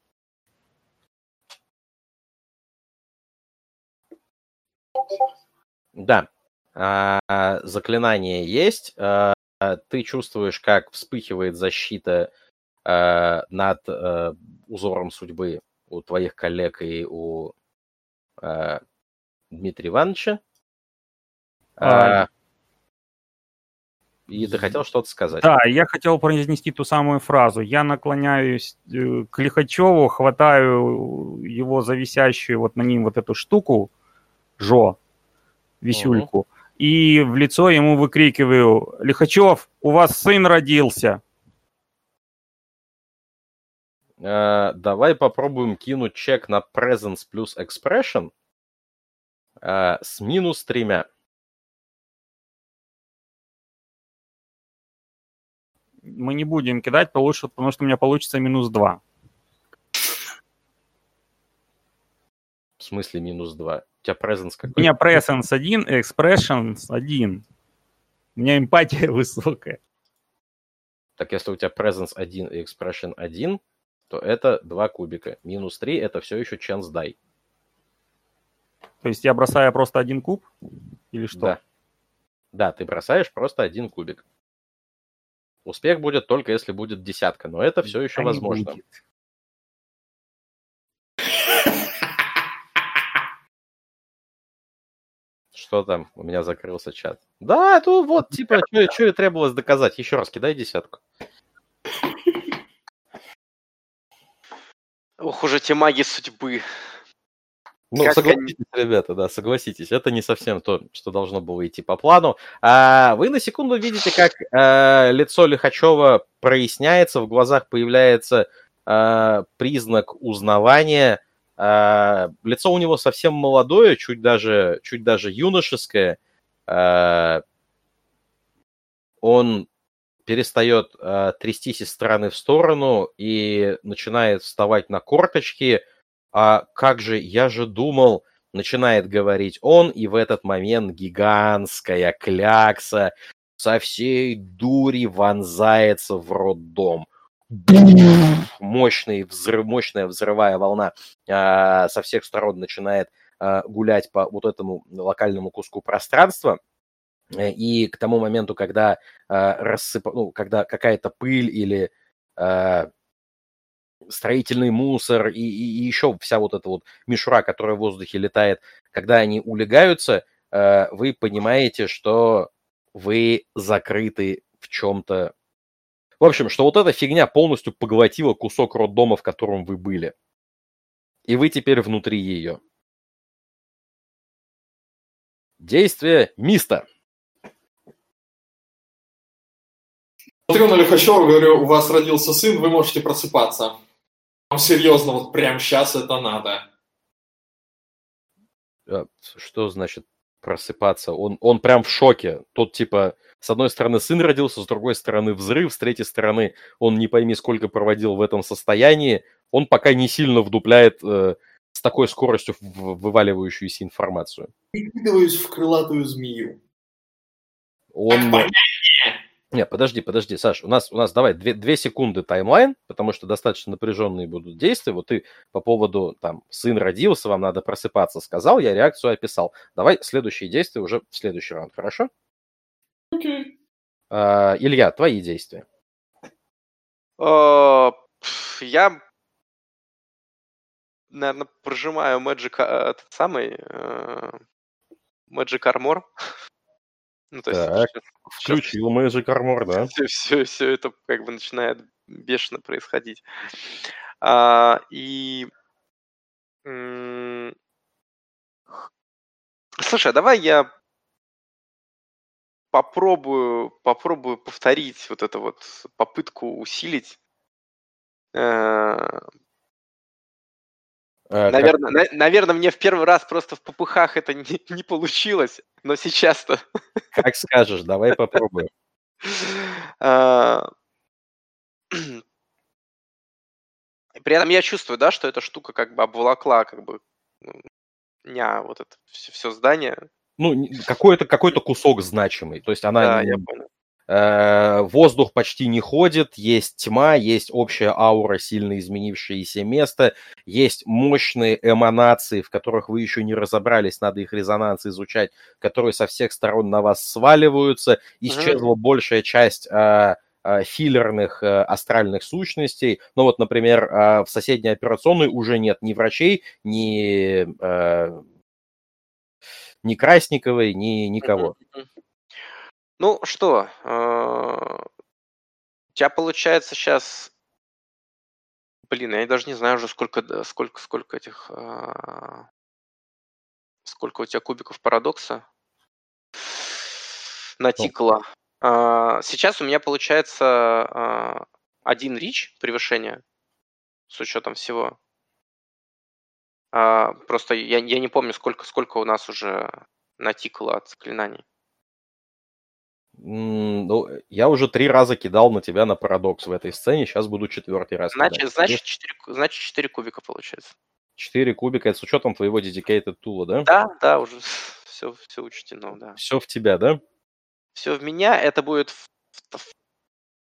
B: Да, а, заклинание есть. А, а, ты чувствуешь, как вспыхивает защита э, над э, узором судьбы у твоих коллег и у э, Дмитрия Ивановича. А... И ты хотел что-то сказать?
C: Да, я хотел произнести ту самую фразу. Я наклоняюсь э, к Лихачеву, хватаю его зависящую вот на ним вот эту штуку, Жо, висюльку, угу и в лицо ему выкрикиваю, Лихачев, у вас сын родился.
B: Uh, давай попробуем кинуть чек на presence плюс expression uh, с минус тремя.
C: Мы не будем кидать, что, потому что у меня получится минус два.
B: В смысле минус два? У тебя presence какой?
C: У меня presence один, expression один. У меня эмпатия высокая.
B: Так если у тебя presence 1 и expression 1, то это два кубика. Минус 3 это все еще chance die.
C: То есть я бросаю просто один куб? Или что?
B: Да. Да, ты бросаешь просто один кубик. Успех будет только если будет десятка, но это все еще а возможно. Будет. Что там? У меня закрылся чат. Да, ну вот, типа, что и требовалось доказать. Еще раз, кидай десятку.
D: Ох, уже те маги судьбы.
B: Ну, как согласитесь, они... ребята, да, согласитесь, это не совсем то, что должно было идти по плану. А, вы на секунду видите, как а, лицо Лихачева проясняется, в глазах появляется а, признак узнавания – а, лицо у него совсем молодое, чуть даже, чуть даже юношеское. А, он перестает а, трястись из стороны в сторону и начинает вставать на корточки. А как же, я же думал, начинает говорить он, и в этот момент гигантская клякса со всей дури вонзается в роддом мощный взрыв, мощная взрывая волна э, со всех сторон начинает э, гулять по вот этому локальному куску пространства. Э, и к тому моменту, когда, э, рассып... ну, когда какая-то пыль или э, строительный мусор и, и, и еще вся вот эта вот мишура, которая в воздухе летает, когда они улегаются, э, вы понимаете, что вы закрыты в чем-то в общем, что вот эта фигня полностью поглотила кусок роддома, в котором вы были. И вы теперь внутри ее. Действие Миста.
A: Смотрю на Лихачева, говорю, у вас родился сын, вы можете просыпаться. серьезно, вот прямо сейчас это надо.
B: А, что значит просыпаться? Он, он прям в шоке. Тот типа, с одной стороны сын родился, с другой стороны взрыв, с третьей стороны он не пойми сколько проводил в этом состоянии. Он пока не сильно вдупляет э, с такой скоростью вываливающуюся информацию.
A: Прикидываюсь в крылатую змею.
B: Он... Не, подожди, подожди, Саш, у нас, у нас давай две, две секунды таймлайн, потому что достаточно напряженные будут действия. Вот ты по поводу, там, сын родился, вам надо просыпаться, сказал, я реакцию описал. Давай следующие действия уже в следующий раунд, хорошо?
A: Окей. Okay.
B: А, Илья, твои действия.
D: А, я, наверное, прожимаю Magic, а, этот самый, э, Magic Armor.
B: Ну, то так, есть, включил Magic Armor, да?
D: Все, все, все это как бы начинает бешено происходить. А, и... Слушай, а давай я попробую, попробую повторить вот эту вот попытку усилить э, а, наверное, на, наверное, мне в первый раз просто в попыхах это не, не получилось, но сейчас-то...
B: Как скажешь, давай попробуем.
D: А, при этом я чувствую, да, что эта штука как бы обволокла как бы меня вот это все, все здание.
B: Ну, какой-то какой кусок значимый. То есть она да, не, воздух почти не ходит, есть тьма, есть общая аура, сильно изменившееся место, есть мощные эманации, в которых вы еще не разобрались, надо их резонанс изучать, которые со всех сторон на вас сваливаются. Исчезла mm-hmm. большая часть а, а, филлерных а, астральных сущностей. Ну вот, например, а, в соседней операционной уже нет ни врачей, ни, а, ни Красниковой, ни никого. Mm-hmm.
D: Ну что, а, у тебя получается сейчас, блин, я даже не знаю уже сколько, сколько, сколько этих, а, сколько у тебя кубиков парадокса натикало. А, сейчас у меня получается один рич превышение с учетом всего. Просто я, я не помню, сколько, сколько у нас уже натикало от заклинаний.
B: Ну, я уже три раза кидал на тебя на парадокс в этой сцене, сейчас буду четвертый раз
D: значит, кидать. Значит, 4, значит, 4 кубика получается.
B: 4 кубика, это с учетом твоего dedicated тула, да?
D: Да, да, уже все, все учтено, да.
B: Все в тебя, да?
D: Все в меня, это будет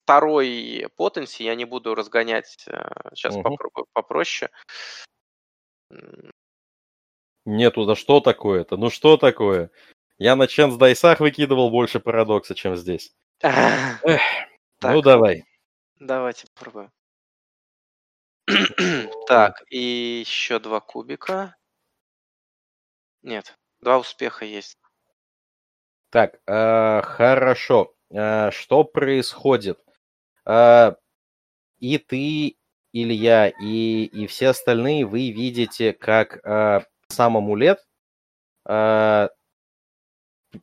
D: второй потенси, я не буду разгонять, сейчас угу. попробую попроще.
B: Нету, да что такое-то? Ну что такое? Я на Ченс Дайсах выкидывал больше парадокса, чем здесь. Эх, ну, давай.
D: Давайте попробуем. так, и еще два кубика. Нет, два успеха есть.
B: Так, э, хорошо. Э, что происходит? Э, и ты, Илья, и, и все остальные, вы видите, как э, сам амулет э,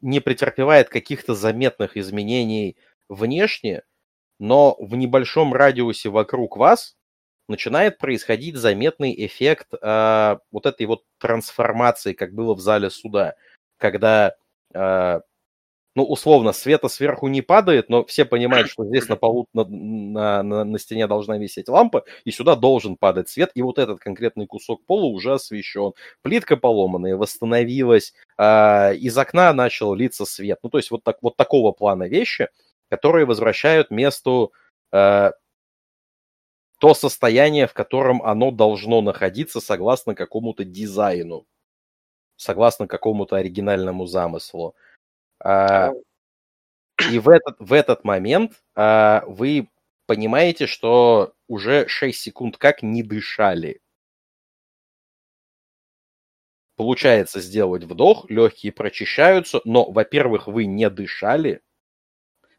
B: не претерпевает каких-то заметных изменений внешне, но в небольшом радиусе вокруг вас начинает происходить заметный эффект э, вот этой вот трансформации, как было в зале суда, когда э, ну, условно, света сверху не падает, но все понимают, что здесь на полу, на, на, на, на стене должна висеть лампа, и сюда должен падать свет, и вот этот конкретный кусок пола уже освещен. Плитка поломанная, восстановилась, э, из окна начал литься свет. Ну, то есть вот, так, вот такого плана вещи, которые возвращают месту э, то состояние, в котором оно должно находиться согласно какому-то дизайну, согласно какому-то оригинальному замыслу. А, и в этот, в этот момент а, вы понимаете, что уже 6 секунд как не дышали. Получается сделать вдох, легкие прочищаются, но, во-первых, вы не дышали,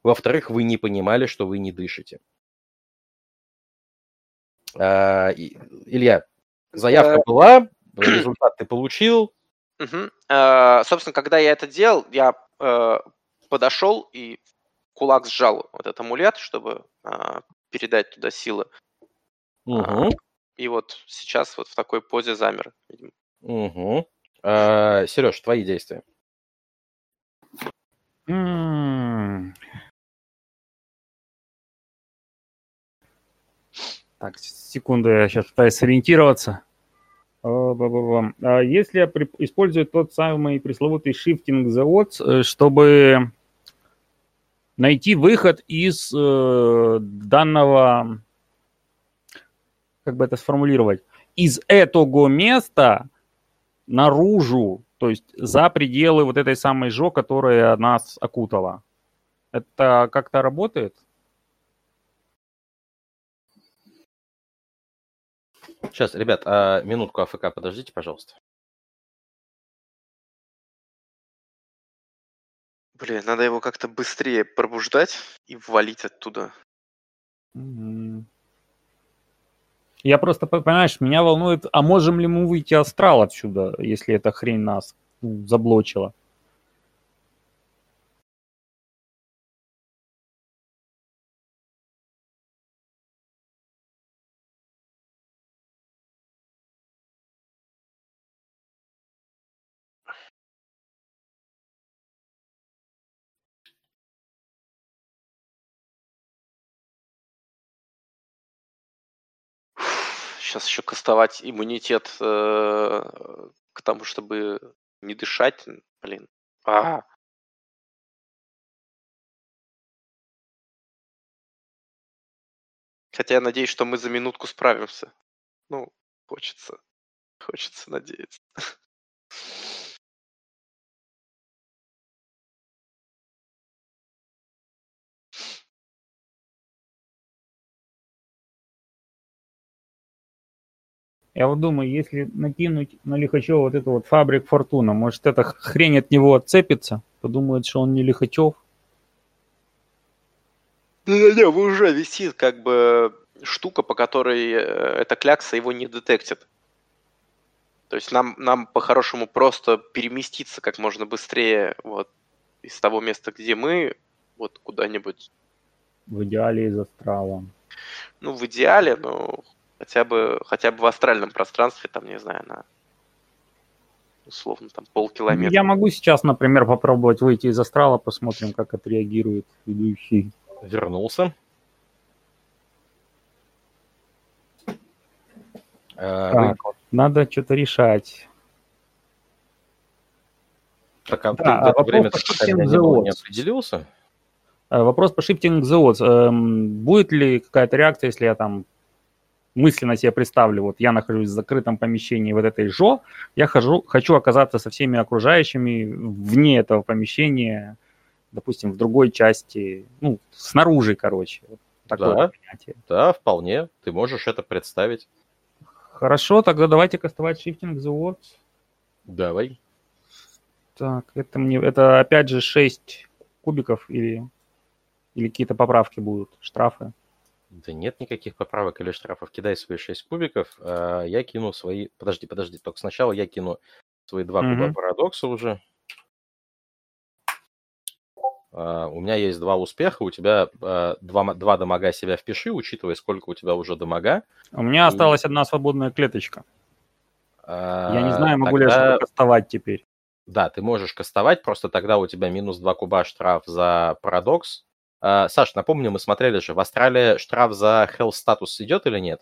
B: во-вторых, вы не понимали, что вы не дышите. А, Илья, заявка была, результат ты получил.
D: Угу. Собственно, когда я это делал, я э, подошел и кулак сжал вот этот амулет, чтобы э, передать туда силы.
B: Угу.
D: И вот сейчас вот в такой позе замер.
B: Угу. А, Сереж, твои действия.
C: Так, секунду, я сейчас пытаюсь сориентироваться. А если я использую тот самый пресловутый shifting the odds, э, чтобы найти выход из э, данного, как бы это сформулировать, из этого места наружу, то есть за пределы вот этой самой ЖО, которая нас окутала. Это как-то работает?
B: Сейчас, ребят, а минутку АФК подождите, пожалуйста.
D: Блин, надо его как-то быстрее пробуждать и валить оттуда.
C: Я просто, понимаешь, меня волнует, а можем ли мы выйти астрал отсюда, если эта хрень нас ну, заблочила?
D: Сейчас еще кастовать иммунитет э, к тому, чтобы не дышать. Блин. А. Хотя я надеюсь, что мы за минутку справимся. Ну, хочется. Хочется надеяться.
C: Я вот думаю, если накинуть на Лихачева вот эту вот фабрик Фортуна, может, эта хрень от него отцепится, подумает, что он не Лихачев.
D: Не-не-не, уже висит как бы штука, по которой э, эта клякса его не детектит. То есть нам, нам по-хорошему просто переместиться как можно быстрее вот из того места, где мы, вот куда-нибудь.
C: В идеале из астрала.
D: Ну, в идеале, но хотя бы, хотя бы в астральном пространстве, там, не знаю, на условно там полкилометра.
C: Я могу сейчас, например, попробовать выйти из астрала, посмотрим, как отреагирует ведущий.
B: Вернулся.
C: Э, так, Вы... надо что-то решать.
B: Так, а да, ты а в время не определился?
C: Э, вопрос по Shifting the Odds. Будет ли какая-то реакция, если я там мысленно себе представлю, вот я нахожусь в закрытом помещении вот этой ЖО, я хожу, хочу оказаться со всеми окружающими вне этого помещения, допустим, в другой части, ну, снаружи, короче. Вот
B: такое да, понятие. Да, вполне. Ты можешь это представить.
C: Хорошо, тогда давайте кастовать Shifting the Words.
B: Давай.
C: Так, это мне, это опять же 6 кубиков или, или какие-то поправки будут, штрафы.
B: Да нет никаких поправок или штрафов. Кидай свои 6 кубиков, а я кину свои... Подожди, подожди, только сначала я кину свои 2 угу. куба парадокса уже. Uh, у меня есть два успеха, у тебя uh, два, два дамага себя впиши, учитывая, сколько у тебя уже дамага.
C: У меня и... осталась одна свободная клеточка. Uh, я не знаю, могу тогда... ли я кастовать теперь.
B: Да, ты можешь кастовать, просто тогда у тебя минус 2 куба штраф за парадокс, а, Саш, напомню, мы смотрели же, в Австралии штраф за health статус идет или нет?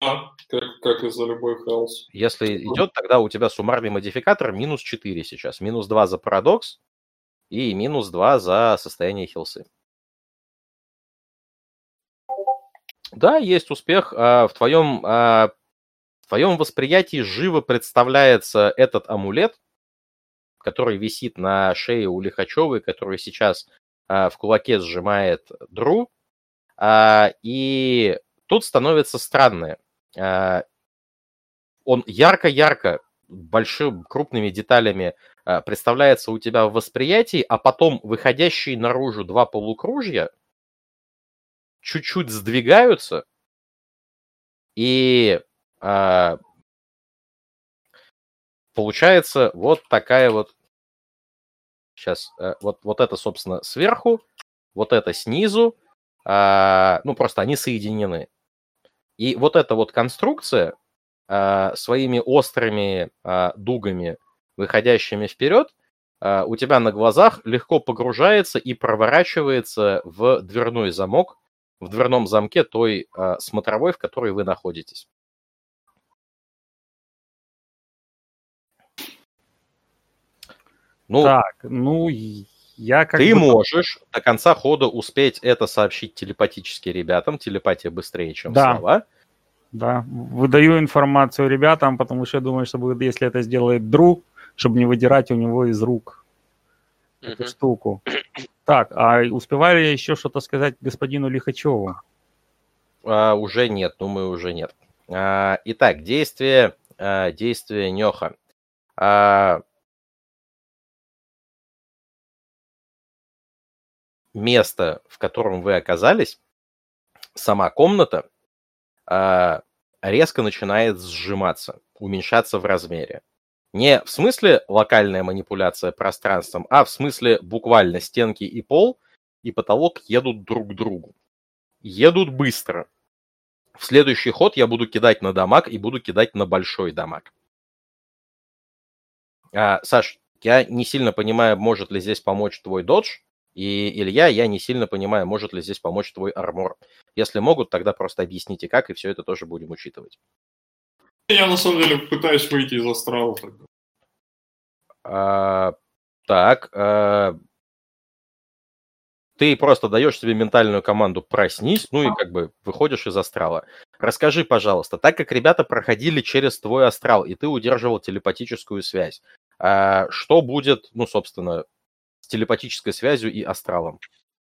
A: Да, как, как и за любой health.
B: Если идет, тогда у тебя суммарный модификатор минус 4 сейчас. Минус 2 за парадокс и минус 2 за состояние хилсы. Да, есть успех. А, в твоем, а, в твоем восприятии живо представляется этот амулет, который висит на шее у Лихачевой, который сейчас а, в кулаке сжимает Дру, а, и тут становится странное. А, он ярко-ярко, большими, крупными деталями представляется у тебя в восприятии, а потом выходящие наружу два полукружья чуть-чуть сдвигаются, и получается вот такая вот Сейчас, э, вот, вот это, собственно, сверху, вот это снизу, а, ну, просто они соединены. И вот эта вот конструкция э, своими острыми э, дугами, выходящими вперед, у тебя на глазах легко погружается и проворачивается в дверной замок, в дверном замке той смотровой, в которой вы находитесь.
C: Ну, так, ну, я как
B: Ты бы... можешь до конца хода успеть это сообщить телепатически ребятам. Телепатия быстрее, чем да. слова.
C: Да, выдаю информацию ребятам, потому что я думаю, что будет, если это сделает друг, чтобы не выдирать у него из рук uh-huh. эту штуку. Так, а успевали я еще что-то сказать господину Лихачеву?
B: А, уже нет, думаю, уже нет. А, итак, действие, а, действие Неха. А, место, в котором вы оказались, сама комната, а, резко начинает сжиматься, уменьшаться в размере. Не в смысле локальная манипуляция пространством, а в смысле буквально стенки и пол и потолок едут друг к другу. Едут быстро. В следующий ход я буду кидать на дамаг и буду кидать на большой дамаг. А, Саш, я не сильно понимаю, может ли здесь помочь твой додж, и Илья, я не сильно понимаю, может ли здесь помочь твой армор. Если могут, тогда просто объясните как, и все это тоже будем учитывать.
A: Я на самом деле пытаюсь выйти из астрала тогда.
B: А, так, а, ты просто даешь себе ментальную команду «проснись», ну и как бы выходишь из астрала. Расскажи, пожалуйста, так как ребята проходили через твой астрал, и ты удерживал телепатическую связь, а, что будет, ну, собственно, с телепатической связью и астралом.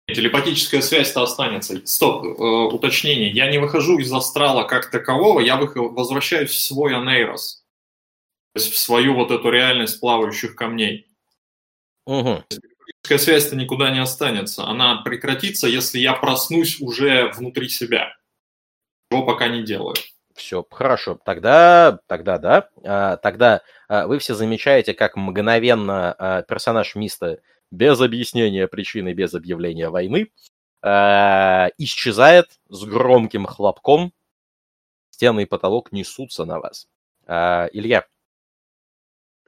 A: Телепатическая связь-то останется. Стоп, э, уточнение. Я не выхожу из астрала как такового, я возвращаюсь в свой анейрос. То есть в свою вот эту реальность плавающих камней. Угу. Телепатическая связь-то никуда не останется. Она прекратится, если я проснусь уже внутри себя. Чего пока не делаю.
B: Все, хорошо. Тогда, тогда да. А, тогда а, вы все замечаете, как мгновенно а, персонаж Миста без объяснения причины, без объявления войны, э, исчезает с громким хлопком. Стены и потолок несутся на вас. Э, Илья.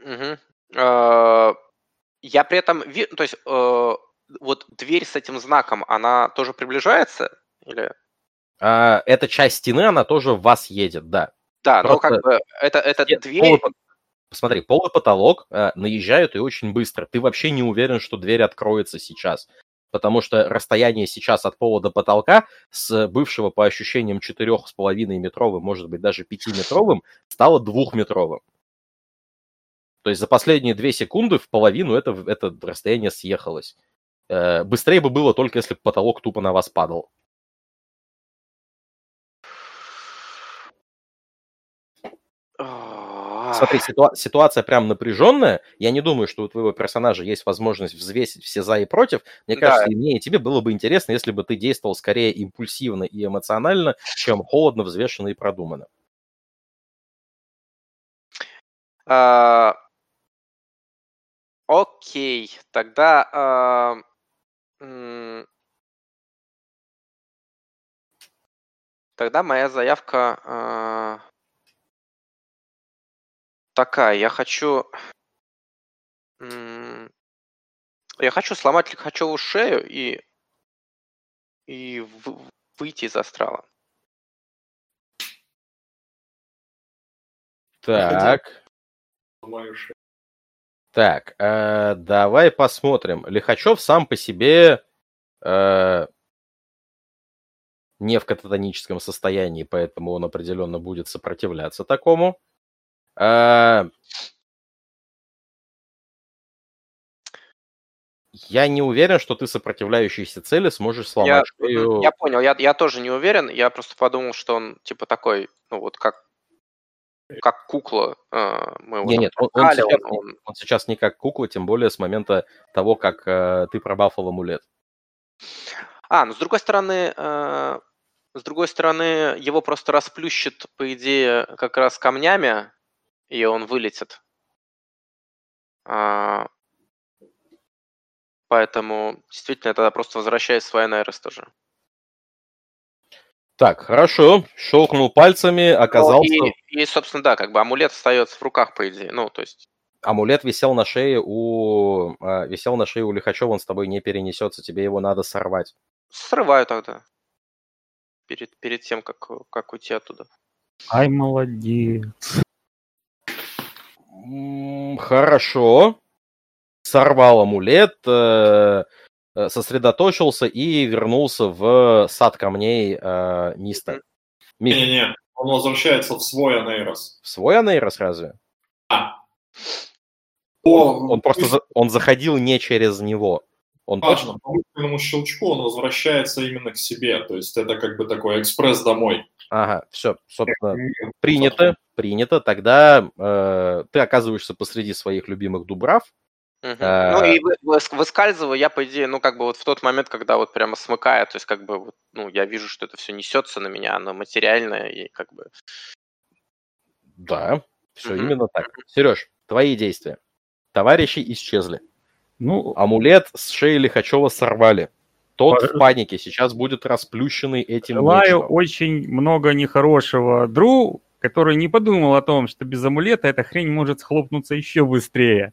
D: Угу. Э, я при этом, то есть э, вот дверь с этим знаком, она тоже приближается? Или...
B: Э, эта часть стены, она тоже в вас едет, да.
D: Да, Просто... но как бы это, это дверь...
B: Посмотри, пол и потолок э, наезжают и очень быстро. Ты вообще не уверен, что дверь откроется сейчас. Потому что расстояние сейчас от пола до потолка с бывшего по ощущениям 4,5 метровым, может быть даже 5-метровым, стало двухметровым. То есть за последние две секунды в половину это, это расстояние съехалось. Э, быстрее бы было только если бы потолок тупо на вас падал. Смотри, ситуа- ситуация прям напряженная. Я не думаю, что у твоего персонажа есть возможность взвесить все за и против. Мне да. кажется, и мне, и тебе было бы интересно, если бы ты действовал скорее импульсивно и эмоционально, чем холодно, взвешенно и продуманно.
D: А... Окей, тогда... А... Тогда моя заявка... А такая. Я хочу... Я хочу сломать Лихачеву шею и, и выйти из астрала.
B: Так. Так, э, давай посмотрим. Лихачев сам по себе э, не в кататоническом состоянии, поэтому он определенно будет сопротивляться такому. А, я не уверен, что ты сопротивляющиеся цели сможешь сломать
D: я, шею. Я понял, я, я тоже не уверен. Я просто подумал, что он типа такой, ну вот как как кукла. Э,
B: мы его нет, нет, он, он, сейчас, он... он сейчас не как кукла, тем более с момента того, как э, ты пробафал амулет.
D: А, ну с другой стороны, э, с другой стороны, его просто расплющит, по идее, как раз камнями, и он вылетит. А, поэтому действительно тогда просто возвращаюсь в свой Нейрос тоже.
B: Так, хорошо. Щелкнул пальцами, оказался...
D: Ну, и, и, собственно, да, как бы амулет остается в руках, по идее. Ну, то есть...
B: Амулет висел на шее у... А, висел на шее у Лихачева, он с тобой не перенесется, тебе его надо сорвать.
D: Срываю тогда. Перед, перед тем, как, как уйти оттуда.
C: Ай, молодец.
B: Хорошо. Сорвал амулет, э, э, сосредоточился и вернулся в сад камней э, Миста.
A: Не-не-не, он возвращается в свой Анейрос.
B: В свой Анейрос разве?
A: А.
B: Он, он просто он заходил не через него. Он
A: Важно, точно... по мысленному щелчку он возвращается именно к себе. То есть это как бы такой экспресс домой.
B: Ага, все, собственно, принято, принято. Тогда э, ты оказываешься посреди своих любимых дубрав.
D: Угу. А... Ну и выскальзываю я, по идее, ну как бы вот в тот момент, когда вот прямо смыкает, то есть как бы, вот, ну я вижу, что это все несется на меня, оно материальное и как бы...
B: Да, все угу. именно так. Сереж, твои действия. Товарищи исчезли. Ну, амулет с шеи Лихачева сорвали. Тот в панике сейчас будет расплющенный этим
C: Желаю мечом. очень много нехорошего Дру, который не подумал о том, что без амулета эта хрень может схлопнуться еще быстрее.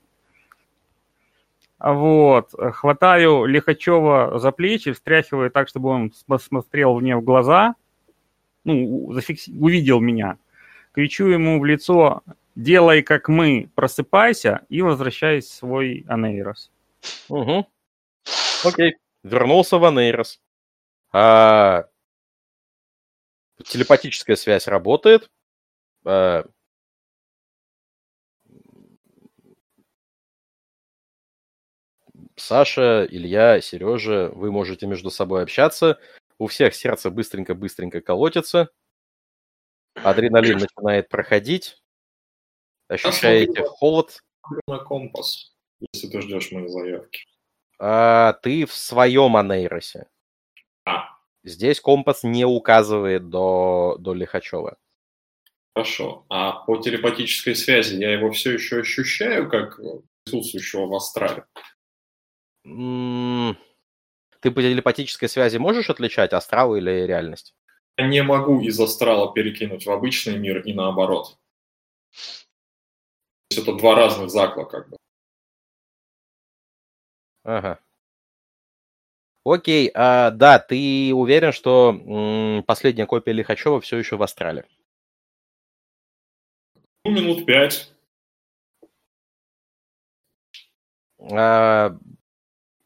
C: Вот. Хватаю Лихачева за плечи, встряхиваю так, чтобы он смотрел мне в глаза, ну, зафикс... увидел меня. Кричу ему в лицо, делай как мы, просыпайся и возвращайся в свой Анейрос.
B: Угу. Окей. Вернулся в Анейрос. А... Телепатическая связь работает. А... Саша, Илья, Сережа, вы можете между собой общаться. У всех сердце быстренько-быстренько колотится. Адреналин начинает проходить. Ощущаете холод.
A: На компас, если ты ждешь моей заявки.
B: А, ты в своем Анейросе.
A: А.
B: Здесь компас не указывает до, до Лихачева.
A: Хорошо. А по телепатической связи я его все еще ощущаю как присутствующего в астрале?
B: Ты по телепатической связи можешь отличать астрал или реальность?
A: Я не могу из астрала перекинуть в обычный мир и наоборот. То есть это два разных закла как бы.
B: Ага. Окей, а, да, ты уверен, что м, последняя копия Лихачева все еще в Астрале?
A: Ну, минут пять.
B: А,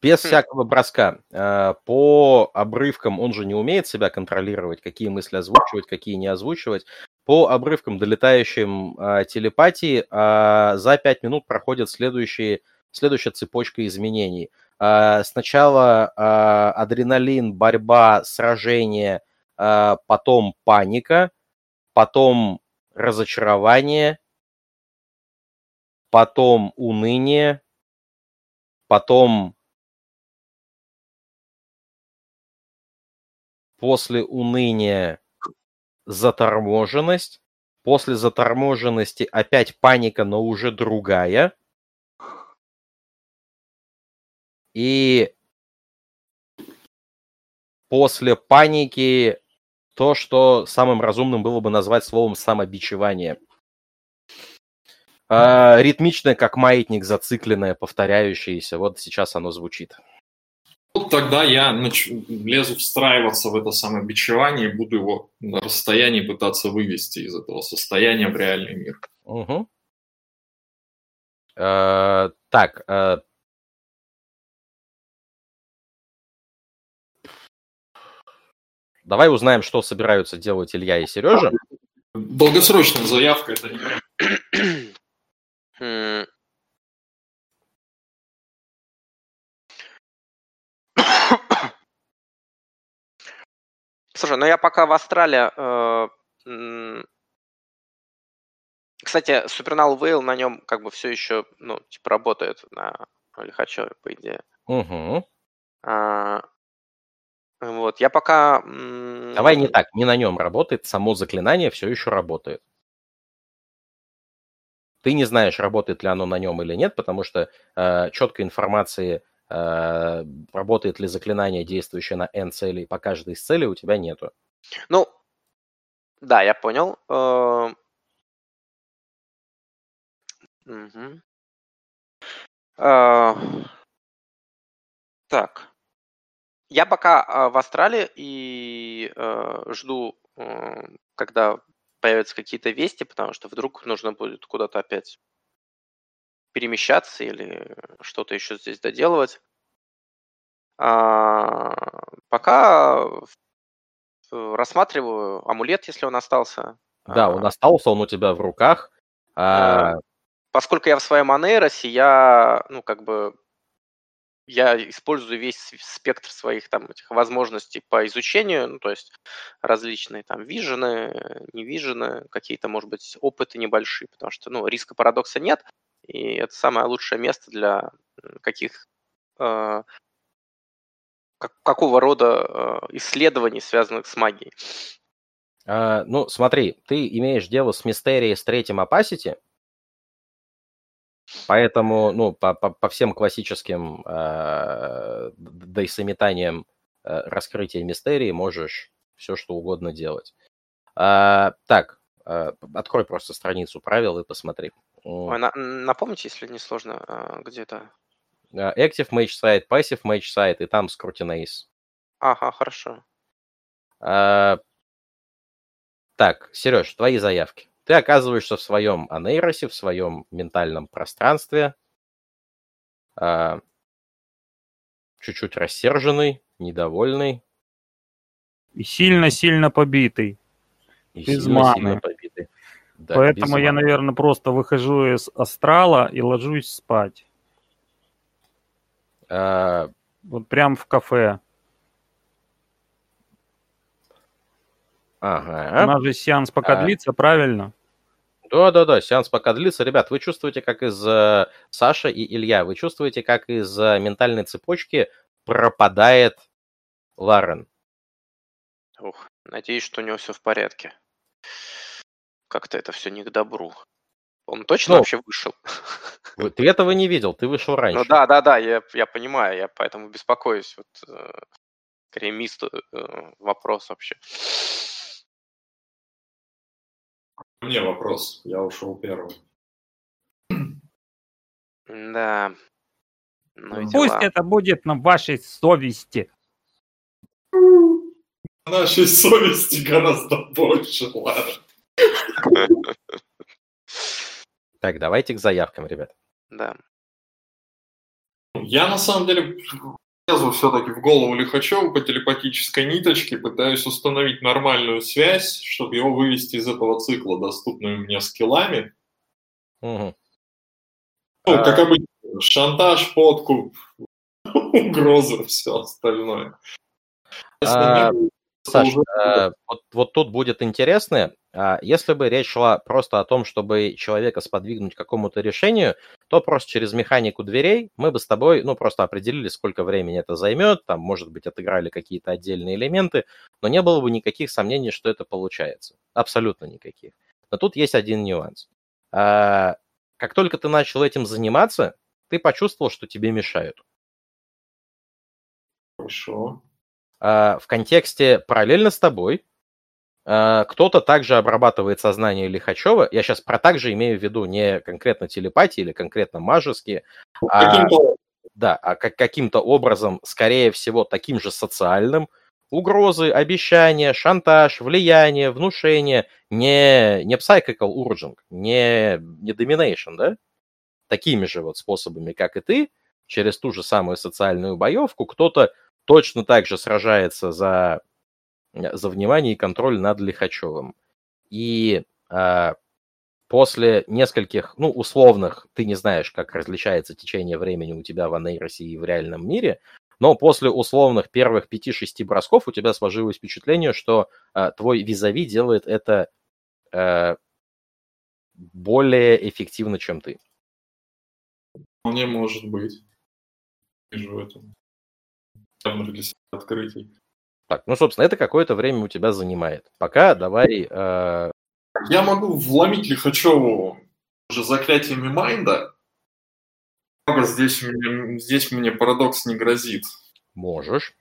B: без хм. всякого броска. А, по обрывкам он же не умеет себя контролировать, какие мысли озвучивать, какие не озвучивать. По обрывкам, долетающим а, телепатии, а, за пять минут проходят следующие следующая цепочка изменений. А, сначала а, адреналин, борьба, сражение, а, потом паника, потом разочарование, потом уныние, потом после уныния заторможенность, после заторможенности опять паника, но уже другая, и после паники то, что самым разумным было бы назвать словом самобичевание. А, ритмичное, как маятник, зацикленное, повторяющееся. Вот сейчас оно звучит.
A: Вот тогда я нач... лезу встраиваться в это самобичевание и буду его на расстоянии пытаться вывести из этого состояния в реальный мир.
B: Угу. Так, uh, Давай узнаем, что собираются делать Илья и Сережа.
A: Долгосрочная заявка это не.
D: Слушай, ну я пока в Австралии... Э, кстати, Супернал Вейл на нем как бы все еще, ну, типа, работает на Лихачеве, по идее.
B: Угу.
D: А, вот, я пока...
B: Давай не так, не на нем работает, само заклинание все еще работает. Ты не знаешь, работает ли оно на нем или нет, потому что э, четкой информации, э, работает ли заклинание, действующее на N целей по каждой из целей, у тебя нету.
D: Ну, да, я понял. Угу. Так. Я пока а, в Австралии и э, жду, э, когда появятся какие-то вести, потому что вдруг нужно будет куда-то опять перемещаться или что-то еще здесь доделывать. А, пока рассматриваю амулет, если он остался.
B: Да, он а. остался, он у тебя в руках. А...
D: Поскольку я в своем анейросе, я, ну, как бы я использую весь спектр своих там этих возможностей по изучению, ну, то есть различные там вижены, не вижены, какие-то, может быть, опыты небольшие, потому что, ну, риска парадокса нет, и это самое лучшее место для каких э, как, какого рода э, исследований, связанных с магией.
B: А, ну, смотри, ты имеешь дело с мистерией с третьим opacity, Поэтому, ну, по, по, по всем классическим э, дейсометаниям э, раскрытия мистерии можешь все, что угодно делать. А, так, э, открой просто страницу правил и посмотри.
D: Ой, на, напомните, если не сложно, э, где-то.
B: Active Mage Site, Passive Mage Site, и там Scrutinize.
D: Ага, хорошо.
B: А, так, Сереж, твои заявки ты оказываешься в своем анейросе, в своем ментальном пространстве, а, чуть-чуть рассерженный, недовольный.
C: И сильно-сильно побитый. И без сильно, маны. Сильно побитый. Да, Поэтому я, маны. наверное, просто выхожу из астрала и ложусь спать. А... Вот прям в кафе. Ага. У нас же сеанс пока а... длится, правильно?
B: Да-да-да, сеанс пока длится. Ребят, вы чувствуете, как из э, Саша и Илья, вы чувствуете, как из э, ментальной цепочки пропадает Ларен.
D: Ух, надеюсь, что у него все в порядке. Как-то это все не к добру. Он точно ну, вообще вышел?
B: Ты этого не видел, ты вышел раньше. Ну
D: да, да, да, я, я понимаю, я поэтому беспокоюсь. Вот, э, скорее, мист э, вопрос вообще.
A: Мне вопрос. Я ушел первым.
D: Да.
C: Ну, Пусть дела. это будет на вашей совести.
A: Нашей совести гораздо больше, ладно.
B: Так, давайте к заявкам, ребят.
D: Да.
A: Я на самом деле лезу все-таки в голову Лихачева по телепатической ниточке, пытаюсь установить нормальную связь, чтобы его вывести из этого цикла доступными мне скиллами. Угу. Ну, а... как обычно, шантаж, подкуп, угрозы, все остальное.
B: А... Саш, э, вот, вот тут будет интересно, а, если бы речь шла просто о том, чтобы человека сподвигнуть к какому-то решению, то просто через механику дверей мы бы с тобой, ну, просто определили, сколько времени это займет, там, может быть, отыграли какие-то отдельные элементы, но не было бы никаких сомнений, что это получается. Абсолютно никаких. Но тут есть один нюанс. А, как только ты начал этим заниматься, ты почувствовал, что тебе мешают.
A: Хорошо.
B: А, в контексте параллельно с тобой а, кто-то также обрабатывает сознание Лихачева. Я сейчас про также имею в виду не конкретно телепатии или конкретно мажеские, а, да, а как, каким-то образом, скорее всего, таким же социальным, угрозы, обещания, шантаж, влияние, внушение, не, не psychical urging, не, не domination, да? Такими же вот способами, как и ты, через ту же самую социальную боевку, кто-то точно так же сражается за, за внимание и контроль над Лихачевым. И э, после нескольких, ну, условных, ты не знаешь, как различается течение времени у тебя в Анейросе и в реальном мире, но после условных первых 5-6 бросков у тебя сложилось впечатление, что э, твой визави делает это э, более эффективно, чем ты.
A: Вполне может быть. Вижу это явных для себя открытий.
B: Так, ну, собственно, это какое-то время у тебя занимает. Пока давай... Э...
A: Я могу вломить Лихачеву уже заклятиями Майнда. Здесь мне, здесь мне парадокс не грозит.
B: Можешь.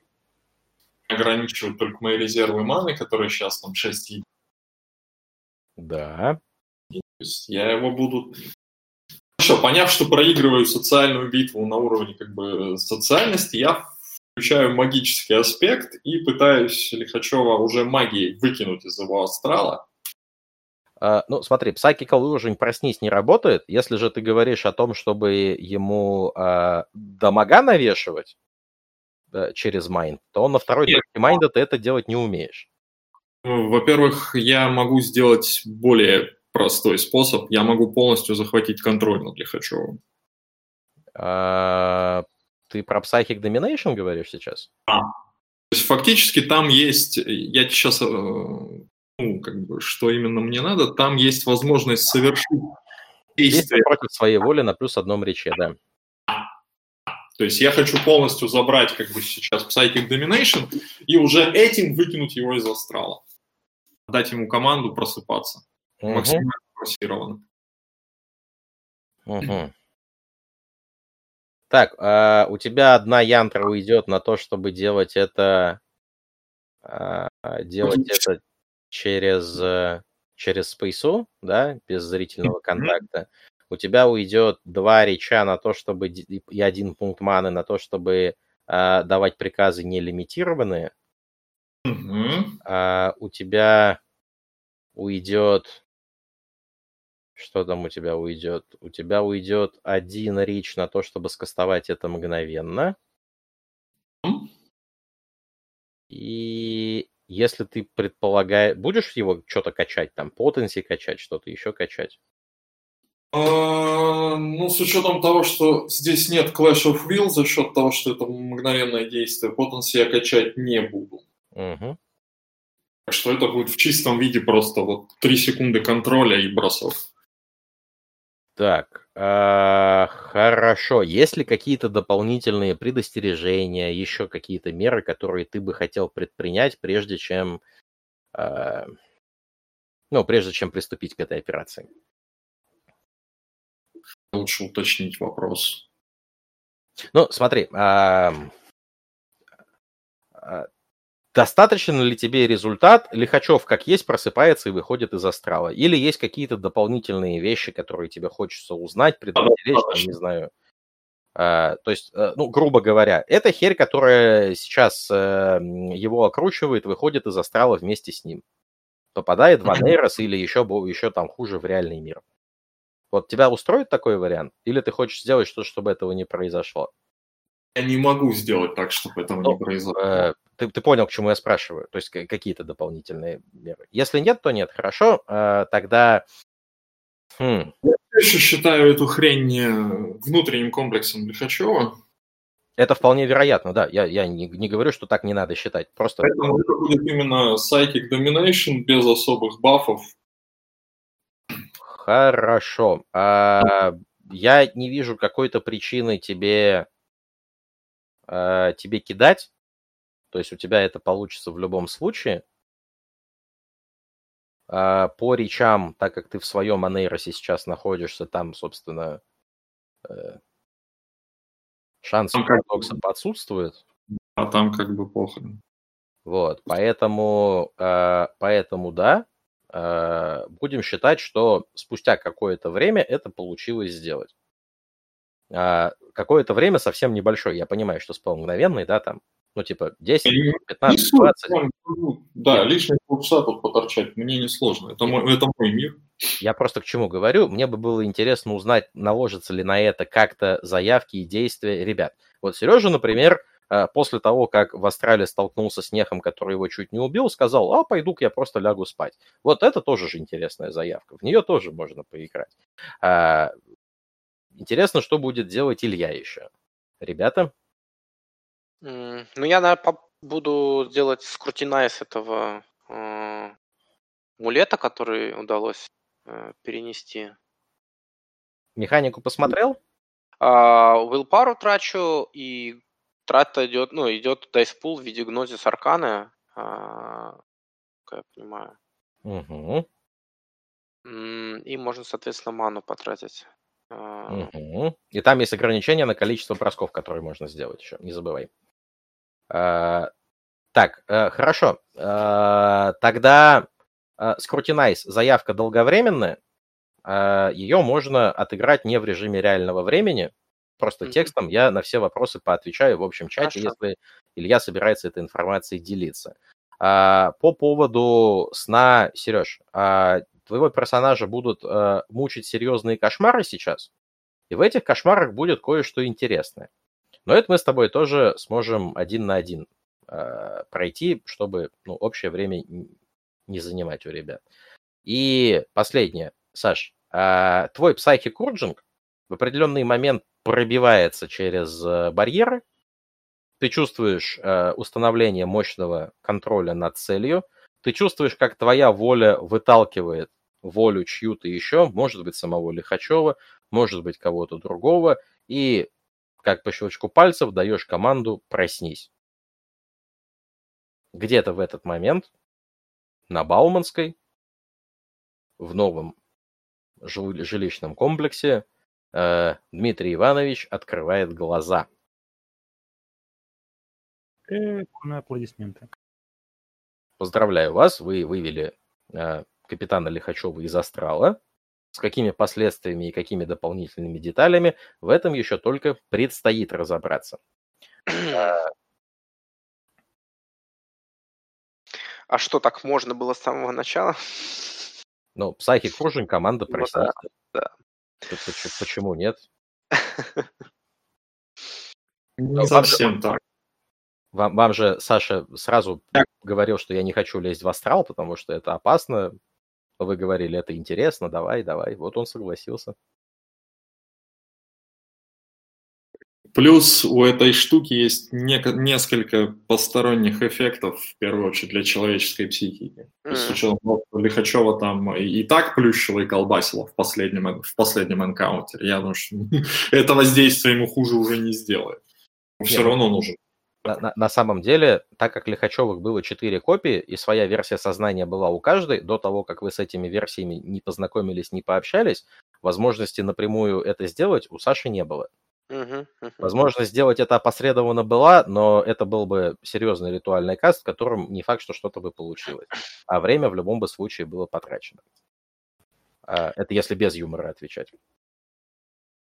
A: ограничивают только мои резервы маны, которые сейчас там 6
B: Да.
A: То есть я его буду... Хорошо, поняв, что проигрываю социальную битву на уровне как бы социальности, я включаю магический аспект и пытаюсь Лихачева уже магией выкинуть из его астрала.
B: Uh, ну, смотри, Psychical уровень «Проснись» не работает. Если же ты говоришь о том, чтобы ему uh, дамага навешивать uh, через майнд, то на второй точке майнда ты это делать не умеешь.
A: Во-первых, я могу сделать более простой способ. Я могу полностью захватить контроль над Лихачевым.
B: Uh, ты про Psychic Domination говоришь сейчас?
A: А. То есть фактически там есть, я сейчас, э, ну, как бы, что именно мне надо, там есть возможность совершить
B: действие. против своей воли на плюс одном рече, да.
A: То есть я хочу полностью забрать как бы сейчас Psychic Domination и уже этим выкинуть его из астрала. Дать ему команду просыпаться. Угу. Максимально форсированно.
B: Угу. Так, а у тебя одна янтра уйдет на то, чтобы делать это, а, делать это через, э, через спейсу, да, без зрительного контакта. У тебя уйдет два реча на то, чтобы и один пункт маны на то, чтобы а, давать приказы нелимитированные. А, у тебя уйдет что там у тебя уйдет? У тебя уйдет один рич на то, чтобы скастовать это мгновенно. И если ты предполагаешь... Будешь его что-то качать, там, потенси качать, что-то еще качать?
A: А, ну, с учетом того, что здесь нет Clash of Will, за счет того, что это мгновенное действие, потенси я качать не буду.
B: Угу.
A: Так что это будет в чистом виде просто вот 3 секунды контроля и бросов.
B: Так, а, хорошо. Есть ли какие-то дополнительные предостережения, еще какие-то меры, которые ты бы хотел предпринять, прежде чем, а, ну, прежде чем приступить к этой операции?
A: Лучше уточнить вопрос.
B: Ну, смотри, а, Достаточно ли тебе результат? Лихачев как есть просыпается и выходит из астрала? Или есть какие-то дополнительные вещи, которые тебе хочется узнать, предопределить, там, не знаю. А, то есть, э, ну, грубо говоря, это херь, которая сейчас э, его окручивает, выходит из астрала вместе с ним. Попадает в Анейрос или еще, еще там хуже в реальный мир. Вот тебя устроит такой вариант? Или ты хочешь сделать что-то, чтобы этого не произошло?
A: Я не могу сделать так, чтобы этого ну, не произошло. Э,
B: ты, ты понял, к чему я спрашиваю? То есть какие-то дополнительные меры. Если нет, то нет. Хорошо, э, тогда...
A: Хм. Я еще считаю эту хрень внутренним комплексом Лихачева.
B: Это вполне вероятно, да. Я, я не, не говорю, что так не надо считать. Просто...
A: Поэтому это будет именно Psychic Domination без особых бафов.
B: Хорошо. А, я не вижу какой-то причины тебе, а, тебе кидать то есть у тебя это получится в любом случае. А по речам, так как ты в своем анейросе сейчас находишься, там, собственно, э, шанс там парадокса как... отсутствует.
A: А там как бы плохо.
B: Вот, поэтому, э, поэтому да, э, будем считать, что спустя какое-то время это получилось сделать. А, какое-то время совсем небольшое. Я понимаю, что спал мгновенный, да, там ну, типа 10, 15, 20.
A: Да, лишние полчаса тут поторчать мне не сложно. Это мой, это мой мир.
B: Я просто к чему говорю. Мне бы было интересно узнать, наложатся ли на это как-то заявки и действия ребят. Вот Сережа, например, э, после того, как в Австралии столкнулся с Нехом, который его чуть не убил, сказал, а, пойду-ка я просто лягу спать. Вот это тоже же интересная заявка. В нее тоже можно поиграть. А, интересно, что будет делать Илья еще. Ребята?
D: Ну, я, наверное, буду делать скрутина из этого э, мулета, который удалось э, перенести.
B: Механику посмотрел?
D: А, Willpower трачу, и трата идет, ну, идет Pool в виде гнозис арканы, а, как я понимаю.
B: Угу.
D: И можно, соответственно, ману потратить.
B: Угу. И там есть ограничение на количество бросков, которые можно сделать еще, не забывай. А, Так, э, хорошо. Э, тогда Scrutinize заявка долговременная. Ее можно отыграть не в режиме реального времени. Просто mm-hmm. текстом я на все вопросы поотвечаю в общем чате, Хорошо. если Илья собирается этой информацией делиться. А, по поводу сна, Сереж, а, твоего персонажа будут а, мучить серьезные кошмары сейчас, и в этих кошмарах будет кое-что интересное. Но это мы с тобой тоже сможем один на один э, пройти, чтобы ну, общее время не занимать у ребят. И последнее, Саш, э, твой психик урджинг в определенный момент пробивается через э, барьеры, ты чувствуешь э, установление мощного контроля над целью, ты чувствуешь, как твоя воля выталкивает волю чью-то еще, может быть, самого Лихачева, может быть, кого-то другого, и как по щелчку пальцев даешь команду «проснись». Где-то в этот момент на Бауманской, в новом жилищном комплексе, э, Дмитрий Иванович открывает глаза.
C: Э, аплодисменты.
B: Поздравляю вас, вы вывели э, капитана Лихачева из Астрала. С какими последствиями и какими дополнительными деталями, в этом еще только предстоит разобраться.
D: А что, так можно было с самого начала?
B: Ну, Psychic Fusion команда проснется. Ну, да, да. Почему нет?
A: Не совсем так.
B: Вам, вам же Саша сразу говорил, что я не хочу лезть в астрал, потому что это опасно. Вы говорили, это интересно, давай, давай. Вот он согласился.
A: Плюс у этой штуки есть не, несколько посторонних эффектов, в первую очередь, для человеческой психики. Mm. С учетом того, что Лихачева там и, и так плющило и колбасило в последнем, в последнем энкаунтере, я думаю, что это воздействие ему хуже уже не сделает. Но все равно нужен.
B: На, на, на самом деле, так как Лихачевых было 4 копии, и своя версия сознания была у каждой, до того, как вы с этими версиями не познакомились, не пообщались, возможности напрямую это сделать у Саши не было. Возможность сделать это опосредованно была, но это был бы серьезный ритуальный каст, в котором не факт, что что-то бы получилось. А время в любом бы случае было потрачено. А, это если без юмора отвечать.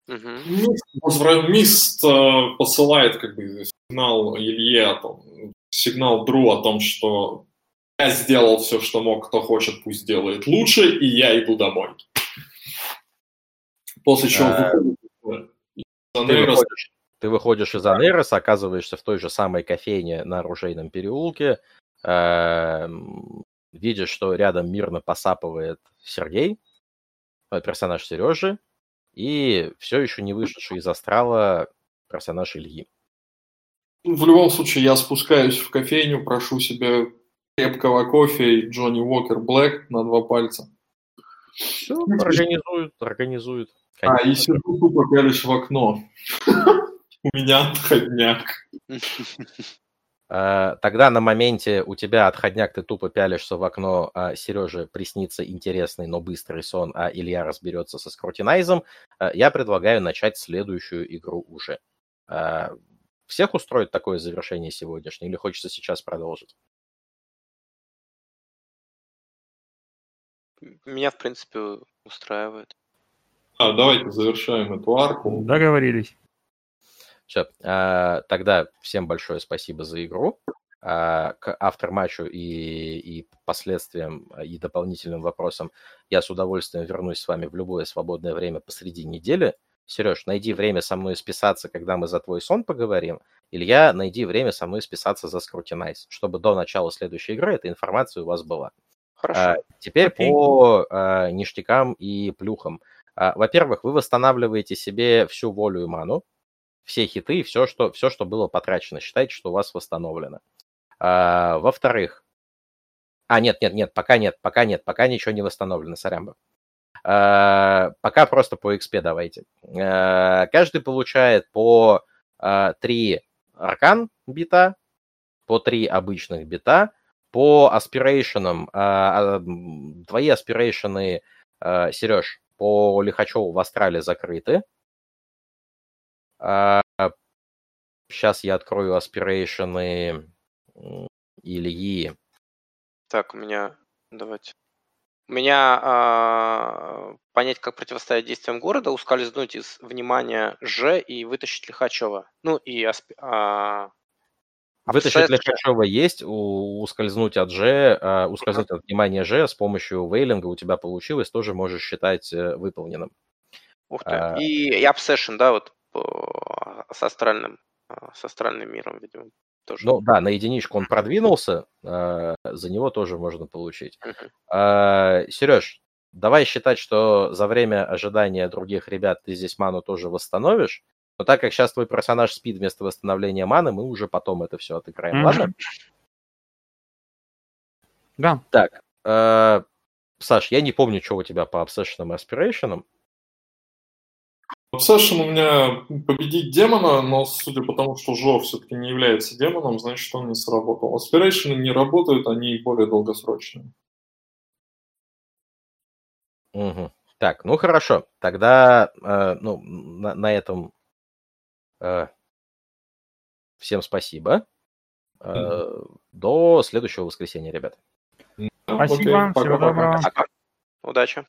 A: Угу. Мист э, посылает как бы сигнал Илье, о том, сигнал Дру о том, что я сделал все, что мог, кто хочет, пусть делает лучше, и я иду домой.
B: После чего а... ты, выходишь, ты выходишь из Анейроса, оказываешься в той же самой кофейне на Оружейном переулке, э, видишь, что рядом мирно посапывает Сергей, э, персонаж Сережи, и все еще не вышедший из астрала персонаж Ильи.
A: В любом случае, я спускаюсь в кофейню, прошу себе крепкого кофе и Джонни Уокер Блэк на два пальца.
B: Все, организуют, организуют.
A: А, и сижу тупо пялись в окно. У меня отходняк.
B: Э, тогда на моменте у тебя отходняк, ты тупо пялишься в окно, а Сереже приснится интересный, но быстрый сон, а Илья разберется со скрутинайзом, э, я предлагаю начать следующую игру уже. Э, всех устроит такое завершение сегодняшнее или хочется сейчас продолжить?
D: Меня, в принципе, устраивает.
A: А, давайте завершаем эту арку.
C: Договорились.
B: Все, а, тогда всем большое спасибо за игру. А, к автор-матчу и, и последствиям, а, и дополнительным вопросам я с удовольствием вернусь с вами в любое свободное время посреди недели. Сереж, найди время со мной списаться, когда мы за твой сон поговорим. Илья, найди время со мной списаться за Scrutinize, чтобы до начала следующей игры эта информация у вас была. Хорошо. А, теперь Окей. по а, ништякам и плюхам. А, во-первых, вы восстанавливаете себе всю волю и ману все хиты, все что, все, что было потрачено. Считайте, что у вас восстановлено. А, во-вторых, а, нет, нет, нет, пока нет, пока нет, пока ничего не восстановлено, сорямба. Пока просто по XP давайте. А, каждый получает по а, 3 аркан бита, по 3 обычных бита, по аспирейшенам, а, а, твои аспирейшены, а, Сереж, по Лихачеву в Астрале закрыты, Сейчас а, я открою аспирейшены Ильи.
D: Так, у меня... Давайте. У меня а, понять, как противостоять действиям города, ускользнуть из внимания Ж и вытащить Лихачева. Ну и асп... а,
B: Вытащить Лихачева есть, у, ускользнуть от Ж, а, ускользнуть от внимания Ж с помощью вейлинга у тебя получилось, тоже можешь считать э, выполненным.
D: Ух ты. А... И, и Obsession, да, вот с астральным, а, с астральным миром, видимо.
B: Тоже. Ну да, на единичку он продвинулся, э, за него тоже можно получить. Uh-huh. Э, Сереж, давай считать, что за время ожидания других ребят ты здесь ману тоже восстановишь. Но так как сейчас твой персонаж спит вместо восстановления маны, мы уже потом это все отыграем, mm-hmm. ладно?
C: Да.
B: Так, э, Саш, я не помню, что у тебя по Obsession и Aspiration.
A: Obsession у меня победить демона, но судя по тому, что Жо все-таки не является демоном, значит, он не сработал. Aspiration не работают, они более долгосрочные.
B: Угу. Так, ну хорошо. Тогда э, ну, на, на этом э, всем спасибо. Э, mm До следующего воскресенья, ребят.
C: Спасибо, Окей, всего доброго.
D: Удачи.